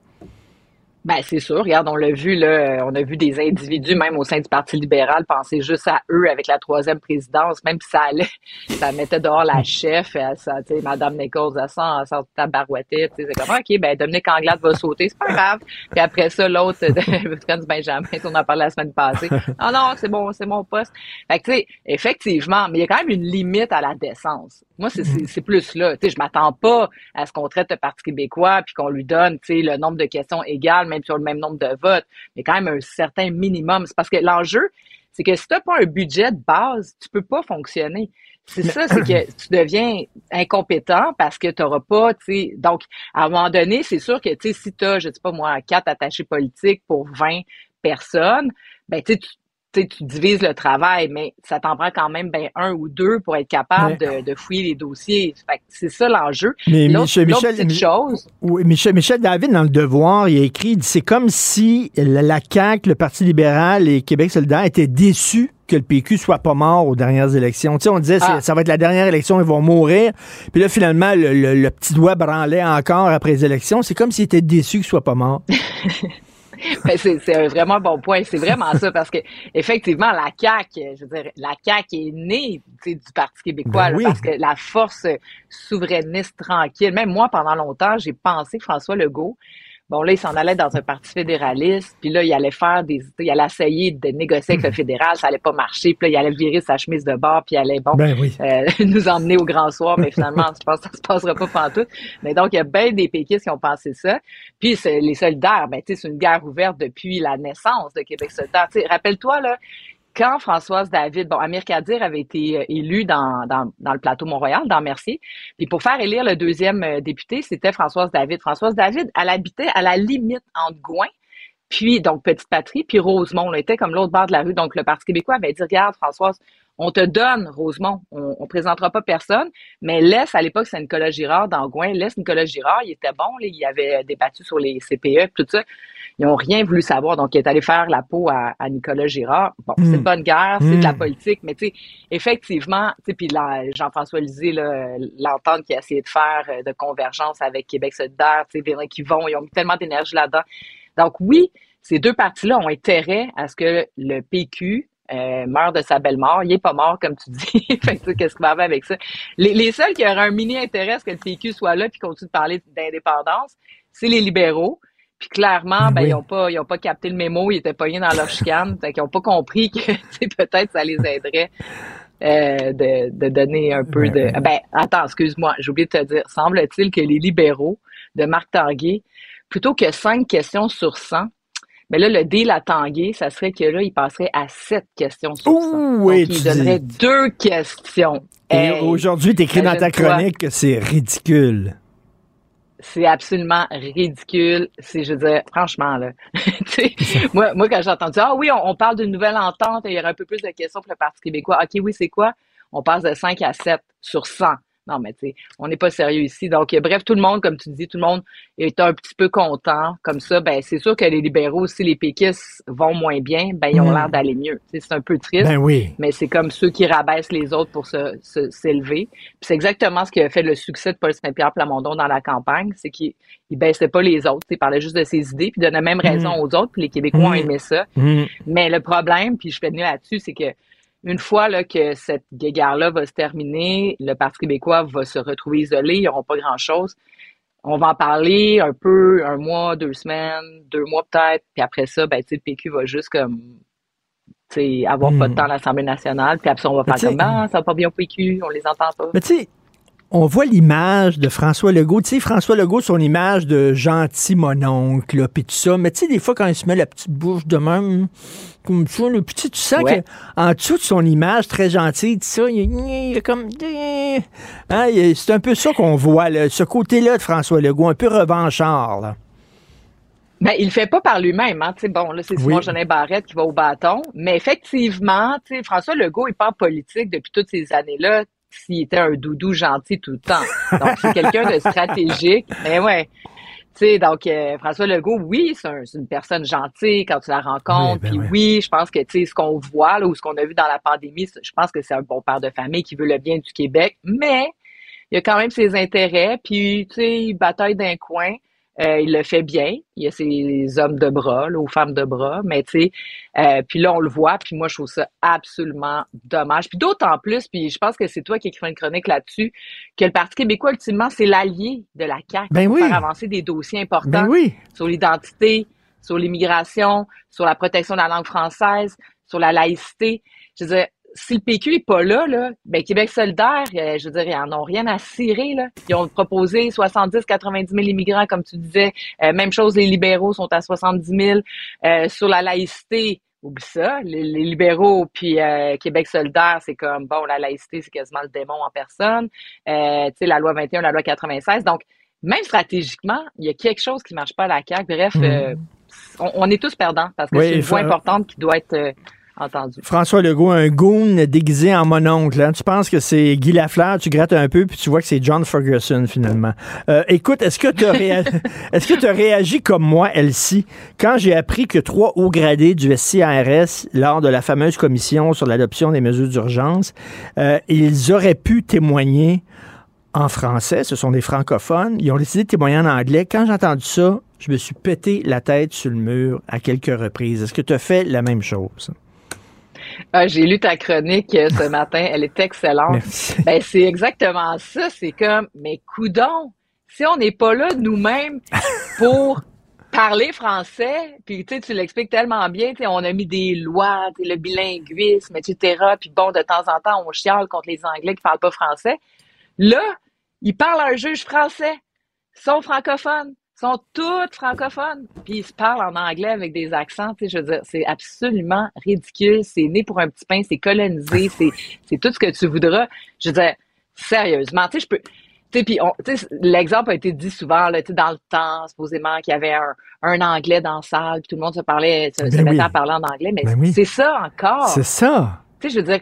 Ben, c'est sûr. Regarde, on l'a vu, là, on a vu des individus, même au sein du Parti libéral, penser juste à eux avec la troisième présidence, même si ça allait, [laughs] ça mettait dehors la chef, et ça, tu sais, Madame Nichols, elle sent, elle sent tabarouette, c'est comme, OK, ben, Dominique Anglade va sauter, c'est pas grave. Puis après ça, l'autre, [laughs] Franz Benjamin, on en parlé la semaine passée. [laughs] Non, non, c'est bon, c'est mon poste. Fait que, tu sais, effectivement, mais il y a quand même une limite à la décence. Moi, c'est plus là. Tu sais, je m'attends pas à ce qu'on traite le Parti québécois puis qu'on lui donne, tu sais, le nombre de questions égales, sur le même nombre de votes, mais quand même un certain minimum. C'est parce que l'enjeu, c'est que si tu n'as pas un budget de base, tu peux pas fonctionner. C'est ça, c'est que [clears throat] tu deviens incompétent parce que tu n'auras pas, tu sais, donc à un moment donné, c'est sûr que, tu sais, si tu as, je sais pas moi, quatre attachés politiques pour 20 personnes, ben, tu tu divises le travail, mais ça t'en prend quand même ben, un ou deux pour être capable de, fouiller les dossiers. c'est ça l'enjeu. Mais Michel, Michel, chose. Oui, Michel, Michel David, dans Le Devoir, il a écrit c'est comme si la CAQ, le Parti libéral et Québec solidaire étaient déçus que le PQ soit pas mort aux dernières élections. Tu sais, on disait, ah. ça va être la dernière élection, ils vont mourir. Puis là, finalement, le, petit doigt branlait encore après les élections. C'est comme s'ils étaient déçus qu'il soit pas mort. [laughs] [laughs] Ben, c'est un vraiment bon point. C'est vraiment ça parce que effectivement, la CAQ, je veux dire, la CAQ est née du Parti québécois ben parce que la force souverainiste tranquille. Même moi, pendant longtemps, j'ai pensé que François Legault Bon, là, il s'en allait dans un parti fédéraliste, puis là, il allait faire des... Il allait essayer de négocier avec le fédéral, ça allait pas marcher, puis là, il allait virer sa chemise de bord, puis il allait, bon, ben euh, [laughs] nous emmener au grand soir, mais finalement, je pense que ça se passera pas pantoute. Mais donc, il y a bien des péquistes qui ont pensé ça. Puis, les solidaires, ben, tu sais, c'est une guerre ouverte depuis la naissance de Québec solidaire. Tu sais, rappelle-toi, là, quand Françoise David, bon, Amir Kadir avait été euh, élu dans, dans, dans le plateau Mont-Royal, dans Mercier, puis pour faire élire le deuxième euh, député, c'était Françoise David. Françoise David, elle habitait à la limite entre Gouin puis donc Petite Patrie, puis Rosemont. On était comme l'autre bord de la rue. Donc le Parti québécois avait dit, regarde Françoise, on te donne Rosemont, on, on présentera pas personne, mais laisse, à l'époque, c'est Nicolas Girard d'Angouin, laisse Nicolas Girard, il était bon, il avait débattu sur les CPE, tout ça. Ils ont rien voulu savoir, donc il est allé faire la peau à, Nicolas Girard. Bon, c'est de bonne guerre, c'est de la politique, mais tu sais, effectivement, tu sais, puis Jean-François Lisée, l'entente qu'il a essayé de faire de convergence avec Québec solidaire, tu sais, qui vont, ils ont mis tellement d'énergie là-dedans. Donc oui, ces deux partis-là ont intérêt à ce que le PQ euh, meurt de sa belle mort. Il est pas mort, comme tu dis. [laughs] fait que qu'est-ce qu'on va avec ça? Les, les, seuls qui auraient un mini intérêt que le PQ soit là puis continue de parler d'indépendance, c'est les libéraux. Puis clairement, ben, ils ont pas, ils ont pas capté le mémo, ils étaient pognés dans leur chicane. fait qu'ils ont pas compris que [laughs] peut-être ça les aiderait. Euh, de, de, donner un peu de. Ben, attends, excuse-moi, j'ai oublié de te dire. Semble-t-il que les libéraux de Marc Tanguay, plutôt que cinq questions sur 100, mais là, le deal à Tanguay, ça serait que là, il passerait à sept questions sur ça. oui, Donc, il donnerait deux questions. Et aujourd'hui, tu écris dans ta chronique que c'est ridicule. C'est absolument ridicule. C'est, je veux dire, franchement, là. [laughs] moi, moi, quand j'ai entendu, ah oui, on, parle d'une nouvelle entente et il y aurait un peu plus de questions pour le Parti québécois. OK, oui, c'est quoi? On passe de 5 à 7 sur 100. Non, mais tu sais, on n'est pas sérieux ici. Donc, bref, tout le monde, comme tu dis, tout le monde est un petit peu content. Comme ça, ben c'est sûr que les libéraux, aussi, les péquistes vont moins bien, ben ils ont mm. l'air d'aller mieux. c'est un peu triste. Ben oui. Mais c'est comme ceux qui rabaissent les autres pour se, s'élever. Puis c'est exactement ce qui a fait le succès de Paul Saint-Pierre Plamondon dans la campagne, c'est qu'il il baissait pas les autres. Il parlait juste de ses idées, puis donnait même raison mm. aux autres. Puis les Québécois ont mm. aimé ça. Mais le problème, puis je fais venir là-dessus, c'est que une fois là, que cette guéguerre-là va se terminer, le Parti québécois va se retrouver isolé, ils n'auront pas grand-chose. On va en parler un peu, un mois, deux semaines, deux mois peut-être, puis après ça, ben, le PQ va juste comme avoir pas de hmm. temps à l'Assemblée nationale, puis après on va faire comme ah, ça va pas bien au PQ, on les entend pas. Mais tu sais, on voit l'image de François Legault. Tu sais, François Legault, son image de gentil mononcle, puis tout ça. Mais tu sais, des fois, quand il se met la petite bouche de même, comme ça, le petit, tu sens qu'en dessous de son image très gentille, tout ça, il, est comme. Hein, c'est un peu ça qu'on voit, ce côté-là de François Legault, un peu revanchard. Là. Ben, il le fait pas par lui-même, hein. bon, là, c'est Simon oui. Barrette qui va au bâton. Mais effectivement, François Legault est pas politique depuis toutes ces années-là s'il était un doudou gentil tout le temps. Donc, c'est quelqu'un de stratégique. Mais ouais. Tu sais, donc euh, François Legault, oui, c'est une personne gentille quand tu la rencontres. Ben puis oui, je pense que tu sais ce qu'on voit là ou ce qu'on a vu dans la pandémie, je pense que c'est un bon père de famille qui veut le bien du Québec. Mais il y a quand même ses intérêts. Puis tu sais, il bataille d'un coin. Euh, il le fait bien. Il y a ses hommes de bras, là, ou femmes de bras, mais tu sais, euh, puis là, on le voit, puis moi, je trouve ça absolument dommage. Puis d'autant plus, puis je pense que c'est toi qui écris une chronique là-dessus, que le Parti québécois, ultimement, c'est l'allié de la CAQ ben pour faire avancer des dossiers importants ben oui. sur l'identité, sur l'immigration, sur la protection de la langue française, sur la laïcité. Je veux dire, si le PQ est pas là, là ben Québec solidaire, euh, je veux dire, ils en ont rien à cirer. Là. Ils ont proposé 70-90 000 immigrants, comme tu disais. Euh, même chose, les libéraux sont à 70 000. Euh, sur la laïcité, oublie ça. Les, libéraux puis Québec solidaire, c'est comme, bon, la laïcité, c'est quasiment le démon en personne. tu sais, la loi 21, la loi 96. Donc, même stratégiquement, il y a quelque chose qui marche pas à la CAQ. Bref, mmh. on, est tous perdants parce que c'est une voie importante qui doit être François Legault, un goon déguisé en mononcle. Hein? Tu penses que c'est Guy Lafleur, tu grattes un peu, puis tu vois que c'est John Ferguson, finalement. Euh, écoute, est-ce que tu as, as réagi comme moi, Elsie, quand j'ai appris que trois hauts gradés du SCRS, lors de la fameuse commission sur l'adoption des mesures d'urgence, euh, ils auraient pu témoigner en français, ce sont des francophones, ils ont décidé de témoigner en anglais. Quand j'ai entendu ça, je me suis pété la tête sur le mur à quelques reprises. Est-ce que tu as fait la même chose? Ah, j'ai lu ta chronique euh, ce matin, elle est excellente. Ben, c'est exactement ça. C'est comme, mais coudon, si on n'est pas là nous-mêmes [laughs] pour parler français, puis tu l'expliques tellement bien, on a mis des lois, le bilinguisme, etc. Puis bon, de temps en temps, on chiale contre les Anglais qui parlent pas français. Là, ils parlent à un juge français, ils sont francophones sont toutes francophones, puis ils se parlent en anglais avec des accents, tu sais, je veux dire, c'est absolument ridicule, c'est né pour un petit pain, c'est colonisé, c'est, c'est tout ce que tu voudras. Je veux dire, sérieusement, tu sais, je peux, puis l'exemple a été dit souvent là, dans le temps, supposément qu'il y avait un, un, anglais dans la salle, puis tout le monde se parlait, se, Ben mettait oui. à parler en anglais, mais Ben oui. c'est ça encore. C'est ça. Tu sais, je veux dire,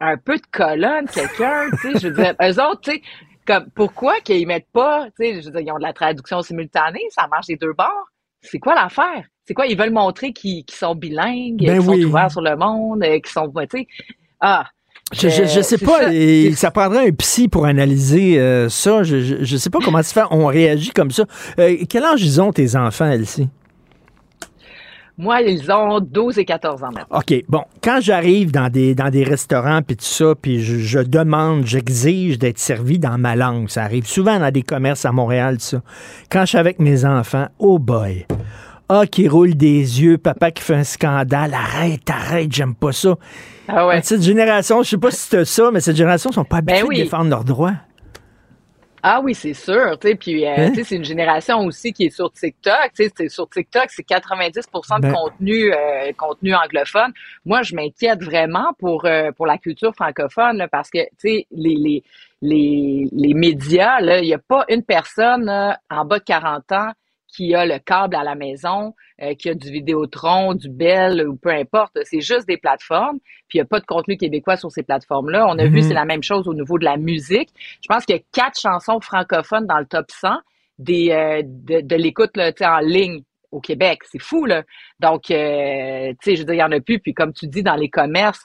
un peu de colonne, quelqu'un, tu sais, je veux dire, eux autres, tu sais, comme, pourquoi qu'ils mettent pas, tu sais, je veux dire, ils ont de la traduction simultanée, ça marche des deux bords. C'est quoi l'affaire? C'est quoi? Ils veulent montrer qu'ils sont bilingues, Ben qu'ils oui. sont ouverts sur le monde, euh, qu'ils sont, tu sais, ah. Je, je, je sais pas, ça. et ça prendrait un psy pour analyser euh, ça. Je, je, je sais pas comment se fait. On réagit comme ça. Euh, quel âge ils ont, tes enfants, Elsie? Moi, ils ont 12 et 14 ans maintenant. OK, bon, quand j'arrive dans des, dans des restaurants puis tout ça, puis je, je demande, j'exige d'être servi dans ma langue. Ça arrive souvent dans des commerces à Montréal, ça. Quand je suis avec mes enfants, oh boy. Ah, qui roule des yeux, papa qui fait un scandale. Arrête, arrête, j'aime pas ça. Ah ouais. Cette génération, je sais pas si c'est ça, mais cette génération sont pas habitués Ben oui. de défendre leurs droits. Ah oui, c'est sûr, tu sais, puis euh, Hein? c'est une génération aussi qui est sur TikTok, tu sais, c'est- sur TikTok, c'est 90% de Ben- contenu euh, contenu anglophone. Moi, je m'inquiète vraiment pour euh, pour la culture francophone là, parce que tu sais les les les les médias là, il y a pas une personne là, en bas de 40 ans qui a le câble à la maison, euh, qui a du Vidéotron, du Bell ou peu importe. C'est juste des plateformes. Puis il n'y a pas de contenu québécois sur ces plateformes-là. On a vu, Mhm. c'est la même chose au niveau de la musique. Je pense qu'il y a quatre chansons francophones dans le top 100 des, euh, de, de l'écoute en ligne au Québec. C'est fou, là. Donc, euh, tu sais, je veux dire, il y en a plus. Puis comme tu dis, dans les commerces,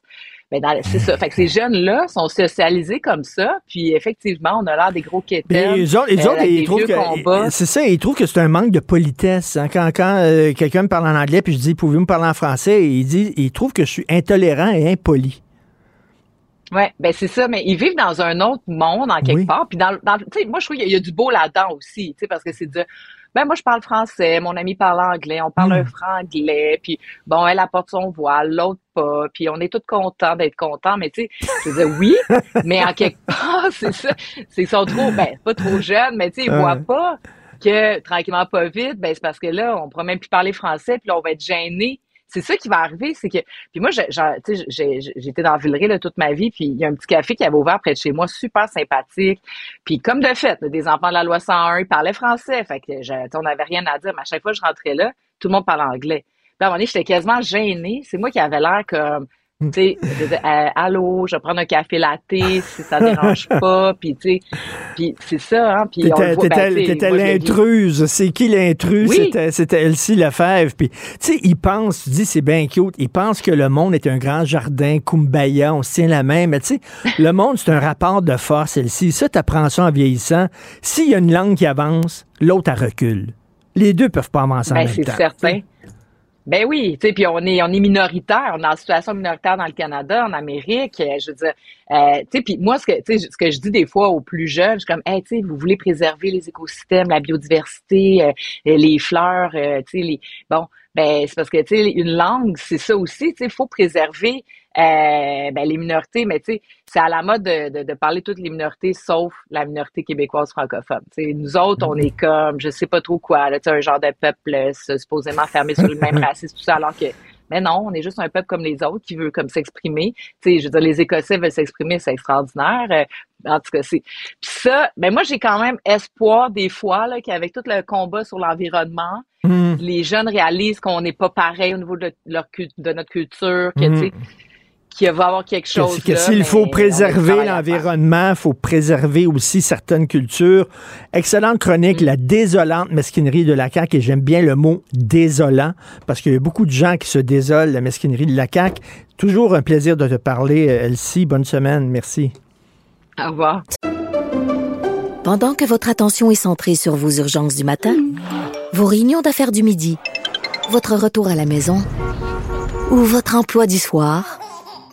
ben c'est ça. Fait que ces [laughs] jeunes-là sont socialisés comme ça. Puis effectivement, on a l'air des gros quétaines. Ben, les autres, les euh, autres, avec ils trouvent que c'est ça, ils trouvent que c'est un manque de politesse. hein. Quand, quand euh, quelqu'un me parle en anglais puis je dis pouvez-vous me parler en français, il dit il trouve que je suis intolérant et impoli. Ouais, ben c'est ça, mais ils vivent dans un autre monde en quelque Oui. part. Puis dans, dans tu sais, moi je trouve qu'il y y a du beau là-dedans aussi, tu sais, parce que c'est de dire, ben moi je parle français, mon ami parle anglais, on parle Mm. un franglais, puis bon elle apporte son voile, l'autre pas, puis on est tous contents d'être contents, mais tu sais, je dire oui, [laughs] mais en quelque part c'est ça, c'est sont trop, ben pas trop jeunes, mais tu sais ils voient pas que tranquillement pas vite, ben c'est parce que là on pourra même plus parler français, puis là on va être gêné. C'est ça qui va arriver, c'est que puis moi, j'étais dans Villeray là, toute ma vie, puis il y a un petit café qui avait ouvert près de chez moi, super sympathique. Puis comme de fait, des enfants de la loi 101, ils parlaient français, fait que on n'avait rien à dire. Mais à chaque fois que je rentrais là, tout le monde parlait anglais. Puis à un moment donné, j'étais quasiment gênée. C'est moi qui avais l'air comme, tu sais, Euh, allô, je vais prendre un café latte si ça dérange [laughs] pas. Puis tu sais, puis c'est ça, hein. Puis on T'étais ben, l'intruse. C'est qui l'intruse? Oui. C'était- C'était Elsie Lefebvre. Puis, tu sais, ils pensent, tu dis, c'est bien cute, ils pensent que le monde est un grand jardin, kumbaya, on se tient la main. Mais tu sais, le monde, c'est un rapport de force, Elsie. Ça, t'apprends ça en vieillissant. S'il y a une langue qui avance, l'autre, elle recule. Les deux peuvent pas avancer en Ben, même c'est temps. certain. Ben oui, tu sais, puis on est on est minoritaire, on est en situation minoritaire dans le Canada, en Amérique, euh, je veux dire, euh, tu sais, puis moi ce que ce que je dis des fois aux plus jeunes, je suis comme, hey, tu sais, vous voulez préserver les écosystèmes, la biodiversité, euh, les fleurs, euh, tu sais, les bon, ben c'est parce que tu sais, une langue, c'est ça aussi, tu sais, faut préserver euh, ben, les minorités, mais tu sais, c'est à la mode de, de, de parler toutes les minorités sauf la minorité québécoise francophone. Tu sais, nous autres, on est comme, je sais pas trop quoi, là, un genre de peuple euh, supposément fermé sur le même [laughs] racisme, tout ça, alors que mais non, on est juste un peuple comme les autres qui veut comme s'exprimer. Tu sais, je veux dire, les Écossais veulent s'exprimer, c'est extraordinaire. Euh, en tout cas, c'est. Puis ça, ben moi, j'ai quand même espoir des fois là, qu'avec tout le combat sur l'environnement, Mm. les jeunes réalisent qu'on n'est pas pareil au niveau de, leur, de notre culture, que Mm. tu sais, qu'il va y avoir quelque chose. Que, que s'il faut préserver l'environnement, il faut préserver aussi certaines cultures. Excellente Mm. chronique, la désolante mesquinerie de la CAQ, et j'aime bien le mot désolant, parce qu'il y a beaucoup de gens qui se désolent de la mesquinerie de la CAQ. Toujours un plaisir de te parler, euh, Elsie. Bonne semaine, merci. Au revoir. Pendant que votre attention est centrée sur vos urgences du matin, vos réunions d'affaires du midi, votre retour à la maison ou votre emploi du soir,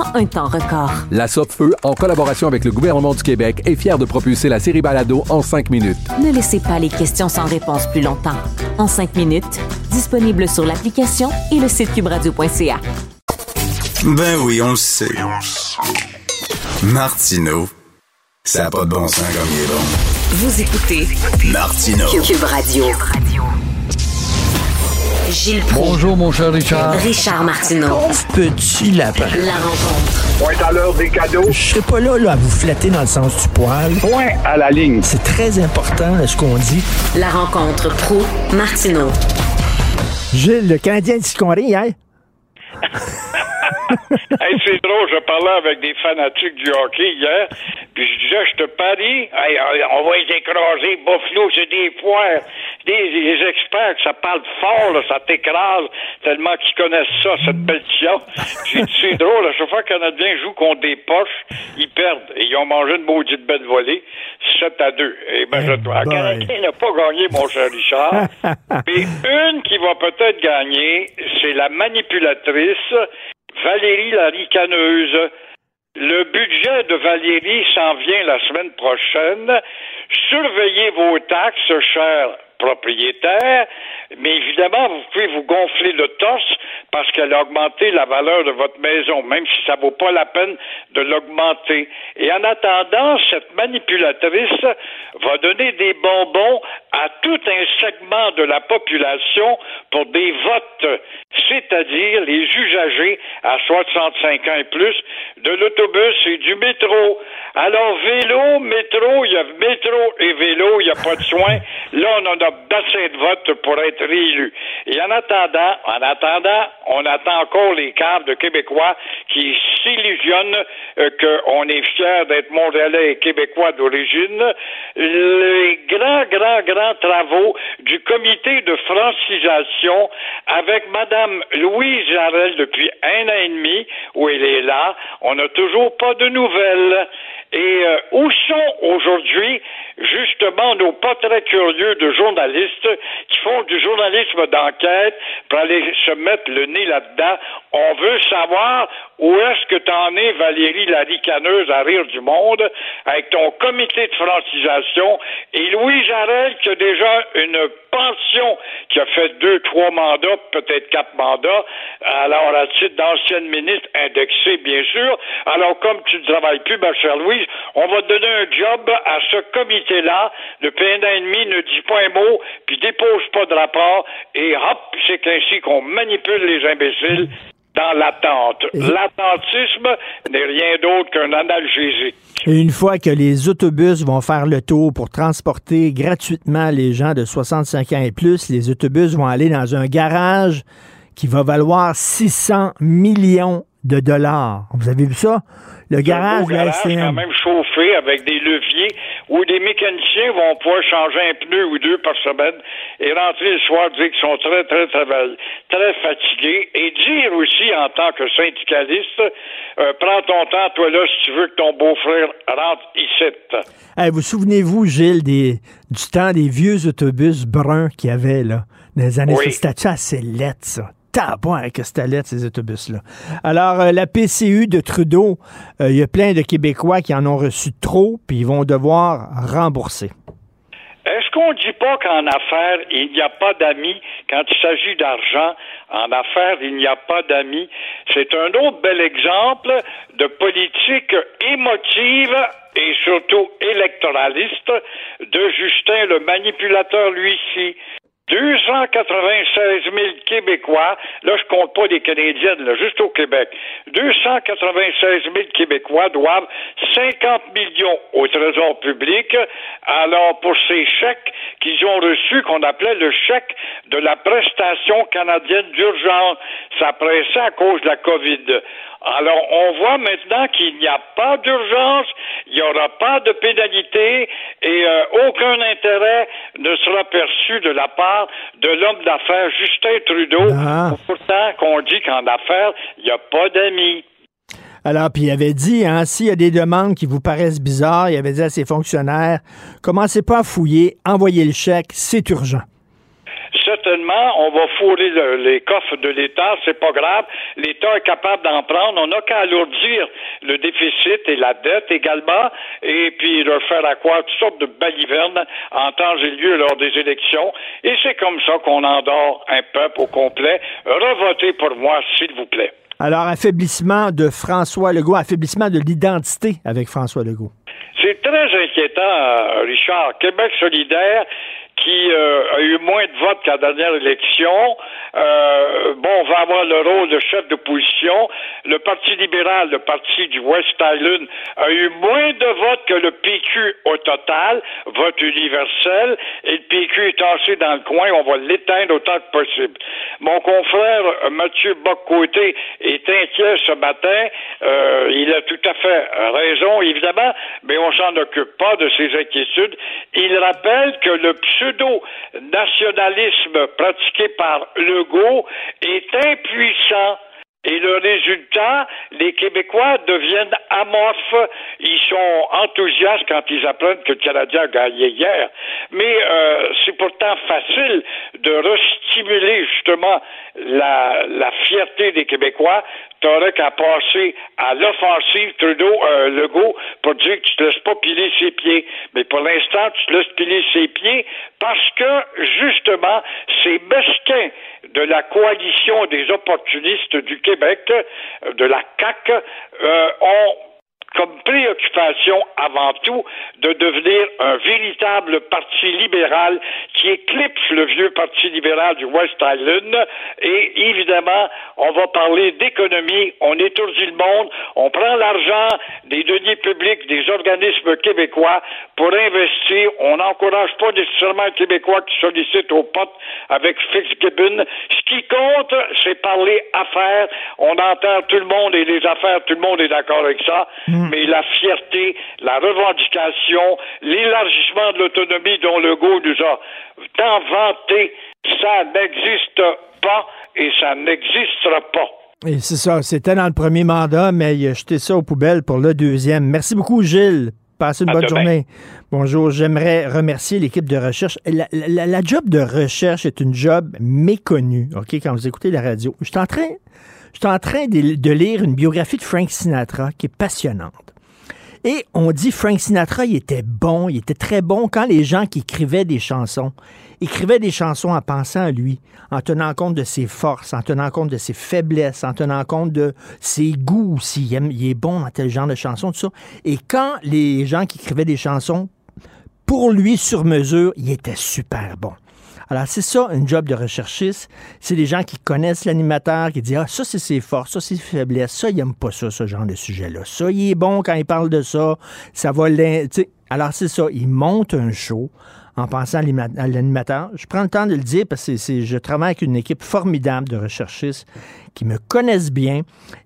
en un temps record. La Feu, en collaboration avec le gouvernement du Québec, est fière de propulser la série Balado en cinq minutes. Ne laissez pas les questions sans réponse plus longtemps. En cinq minutes, disponible sur l'application et le site cubradio.ca. Ben oui, on le sait. Martineau, ça n'a pas de bon sens comme il est bon. Vous écoutez Martineau. Cube Radio. Gilles Proulx. Bonjour, mon cher Richard. Richard Martineau. Petit lapin. La rencontre. Point à l'heure des cadeaux. Je serai pas là, là à vous flatter dans le sens du poil. Point à la ligne. C'est très important ce qu'on dit. La rencontre pro martineau Gilles, le Canadien dit qu'on hier. [laughs] [laughs] hey, c'est drôle, je parlais avec des fanatiques du hockey hier, puis je disais, je te parie, on va les écraser, Buffalo, c'est des poires. Des, des, experts, ça parle fort, là, ça t'écrase, tellement qu'ils connaissent ça, cette dit, [laughs] c'est drôle, à chaque fois qu'un Canadien joue contre des poches, ils perdent. Et ils ont mangé une maudite belle volée, 7 à 2. Et ben, je, le Canadien n'a pas gagné, mon cher Richard. [laughs] Mais une qui va peut-être gagner, c'est la manipulatrice Valérie la ricaneuse. Le budget de Valérie s'en vient la semaine prochaine. Surveillez vos taxes, chers propriétaires, mais évidemment, vous pouvez vous gonfler le torse parce qu'elle a augmenté la valeur de votre maison, même si ça vaut pas la peine de l'augmenter. Et en attendant, cette manipulatrice va donner des bonbons à tout un segment de la population pour des votes, c'est-à-dire les usagers à 65 ans et plus de l'autobus et du métro. Alors, vélo, métro, il y a métro et vélo, il n'y a pas de soins. Là, on en a d'assez de votes pour être réélu. Et en attendant, en attendant, on attend encore les cadres de Québécois qui s'illusionnent euh, qu'on est fiers d'être Montréalais et Québécois d'origine. Les grands, grands, grands travaux du comité de francisation avec Madame Louise Jarel depuis un an et demi, où elle est là. On n'a toujours pas de nouvelles. Et euh, où sont aujourd'hui justement nos pas très curieux de journalistes qui font du journalisme d'enquête pour aller se mettre le nez là-dedans? On veut savoir où est-ce que t'en es, Valérie la ricaneuse à rire du monde, avec ton comité de francisation, et Louis Jarel qui a déjà une pension, qui a fait deux, trois mandats, peut-être quatre mandats, alors à titre d'ancienne ministre indexée, bien sûr. Alors, comme tu ne travailles plus, ma chère Louise, on va te donner un job à ce comité-là. Depuis un an et demi, ne dis pas un mot, puis dépose pas de rapport, et hop, c'est ainsi qu'on manipule les imbéciles dans l'attente. L'attentisme n'est rien d'autre qu'un analgésique. une fois que les autobus vont faire le tour pour transporter gratuitement les gens de 65 ans et plus, les autobus vont aller dans un garage qui va valoir 600 millions de dollars. Vous avez vu ça? Le garage, de la quand même chauffé avec des leviers où des mécaniciens vont pouvoir changer un pneu ou deux par semaine et rentrer le soir dire qu'ils sont très, très, très, très fatigués et dire aussi en tant que syndicaliste, euh, prends ton temps, toi là, si tu veux que ton beau-frère rentre ici. vous souvenez-vous, Gilles, des, du temps des vieux autobus bruns qu'il y avait là, dans les années oui. C'était assez lettre, ça? Avec que c'était ces autobus-là. Alors, euh, la PCU de Trudeau, euh, il y a plein de Québécois qui en ont reçu trop, puis ils vont devoir rembourser. Est-ce qu'on ne dit pas qu'en affaires, il n'y a pas d'amis? Quand il s'agit d'argent, en affaires, il n'y a pas d'amis. C'est un autre bel exemple de politique émotive et surtout électoraliste de Justin le manipulateur, lui-ci. 296 000 Québécois, là je compte pas des Canadiennes, là, juste au Québec, 296 000 Québécois doivent 50 millions au Trésor public, alors pour ces chèques qu'ils ont reçus, qu'on appelait le chèque de la prestation canadienne d'urgence, ça pressait à cause de la COVID. Alors, on voit maintenant qu'il n'y a pas d'urgence, il n'y aura pas de pénalité et euh, aucun intérêt ne sera perçu de la part de l'homme d'affaires Justin Trudeau. Ah. Pourtant, qu'on dit qu'en affaires, il n'y a pas d'amis. Alors, puis il avait dit, hein, s'il y a des demandes qui vous paraissent bizarres, il avait dit à ses fonctionnaires, commencez pas à fouiller, envoyez le chèque, c'est urgent certainement, on va fourrer les coffres de l'État, c'est pas grave. L'État est capable d'en prendre. On n'a qu'à alourdir le déficit et la dette également, et puis leur faire accroître toutes sortes de balivernes en temps et lieu lors des élections. Et c'est comme ça qu'on endort un peuple au complet. Revotez pour moi, s'il vous plaît. Alors, affaiblissement de François Legault, affaiblissement de l'identité avec François Legault. C'est très inquiétant, Richard. Québec solidaire qui euh, a eu moins de votes qu'à la dernière élection. Euh, bon, va avoir le rôle de chef d'opposition. Le Parti libéral, le parti du West Island, a eu moins de votes que le PQ au total, vote universel, et le PQ est tassé dans le coin, on va l'éteindre autant que possible. Mon confrère euh, Mathieu Boccoté est inquiet ce matin, euh, il a tout à fait raison, évidemment, mais on s'en occupe pas de ses inquiétudes. Il rappelle que le pseudo-nationalisme pratiqué par Legault est impuissant et le résultat, les Québécois deviennent amorphes. Ils sont enthousiastes quand ils apprennent que le Canadien a gagné hier. Mais euh, c'est pourtant facile de restimuler justement la, la fierté des Québécois t'aurais qu'à passer à l'offensive Trudeau, euh, Legault, pour dire que tu te laisses pas piler ses pieds. Mais pour l'instant, tu te laisses piler ses pieds parce que, justement, ces mesquins de la coalition des opportunistes du Québec, euh, de la CAQ, euh, ont comme préoccupation avant tout de devenir un véritable parti libéral qui éclipse le vieux parti libéral du West Island. Et évidemment, on va parler d'économie, on étourdit le monde, on prend l'argent des deniers publics des organismes québécois pour investir. On n'encourage pas nécessairement les Québécois qui sollicitent aux potes avec Fitzgibbon. Ce qui compte, c'est parler affaires. On entend tout le monde et les affaires, tout le monde est d'accord avec ça. Mm. Mais la fierté, la revendication, l'élargissement de l'autonomie dont le goût nous a tant vanté, ça n'existe pas et ça n'existera pas. Et c'est ça, c'était dans le premier mandat, mais il a jeté ça aux poubelles pour le deuxième. Merci beaucoup, Gilles. Passez une bonne journée. Bonjour, j'aimerais remercier l'équipe de recherche. La, job de recherche est une job méconnue, OK, quand vous écoutez la radio. Je suis en train, je suis en train de lire une biographie de Frank Sinatra qui est passionnante. Et on dit Frank Sinatra, il était bon, il était très bon quand les gens qui écrivaient des chansons écrivaient des chansons en pensant à lui, en tenant compte de ses forces, en tenant compte de ses faiblesses, en tenant compte de ses goûts, s'il il est bon dans tel genre de chansons, tout ça. Et quand les gens qui écrivaient des chansons pour lui sur mesure, il était super bon. Alors, c'est ça, un job de recherchiste. C'est des gens qui connaissent l'animateur, qui disent Ah, ça, c'est ses forces, ça, c'est ses faiblesses. Ça, il n'aime pas ça, ce genre de sujet-là. Ça, il est bon quand il parle de ça. Ça va Alors, c'est ça. Il monte un show en pensant à l'animateur. Je prends le temps de le dire parce que je travaille avec une équipe formidable de recherchistes qui me connaissent bien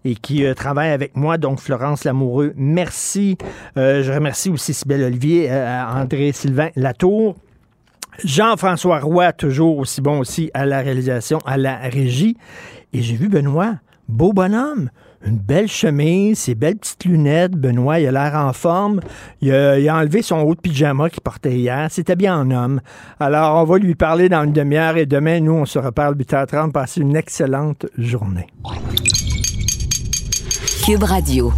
et qui euh, travaillent avec moi. Donc, Florence Lamoureux, merci. Euh, je remercie aussi Sybelle Olivier, euh, André-Sylvain Latour. Jean-François Roy, toujours aussi bon aussi à la réalisation, à la régie. Et j'ai vu Benoît, beau bonhomme, une belle chemise, ses belles petites lunettes. Benoît, il a l'air en forme. Il a, enlevé son haut de pyjama qu'il portait hier. C'était bien en homme. Alors, on va lui parler dans une demi-heure et demain, nous, on se reparle 8h30. Passez une excellente journée. Cube Radio.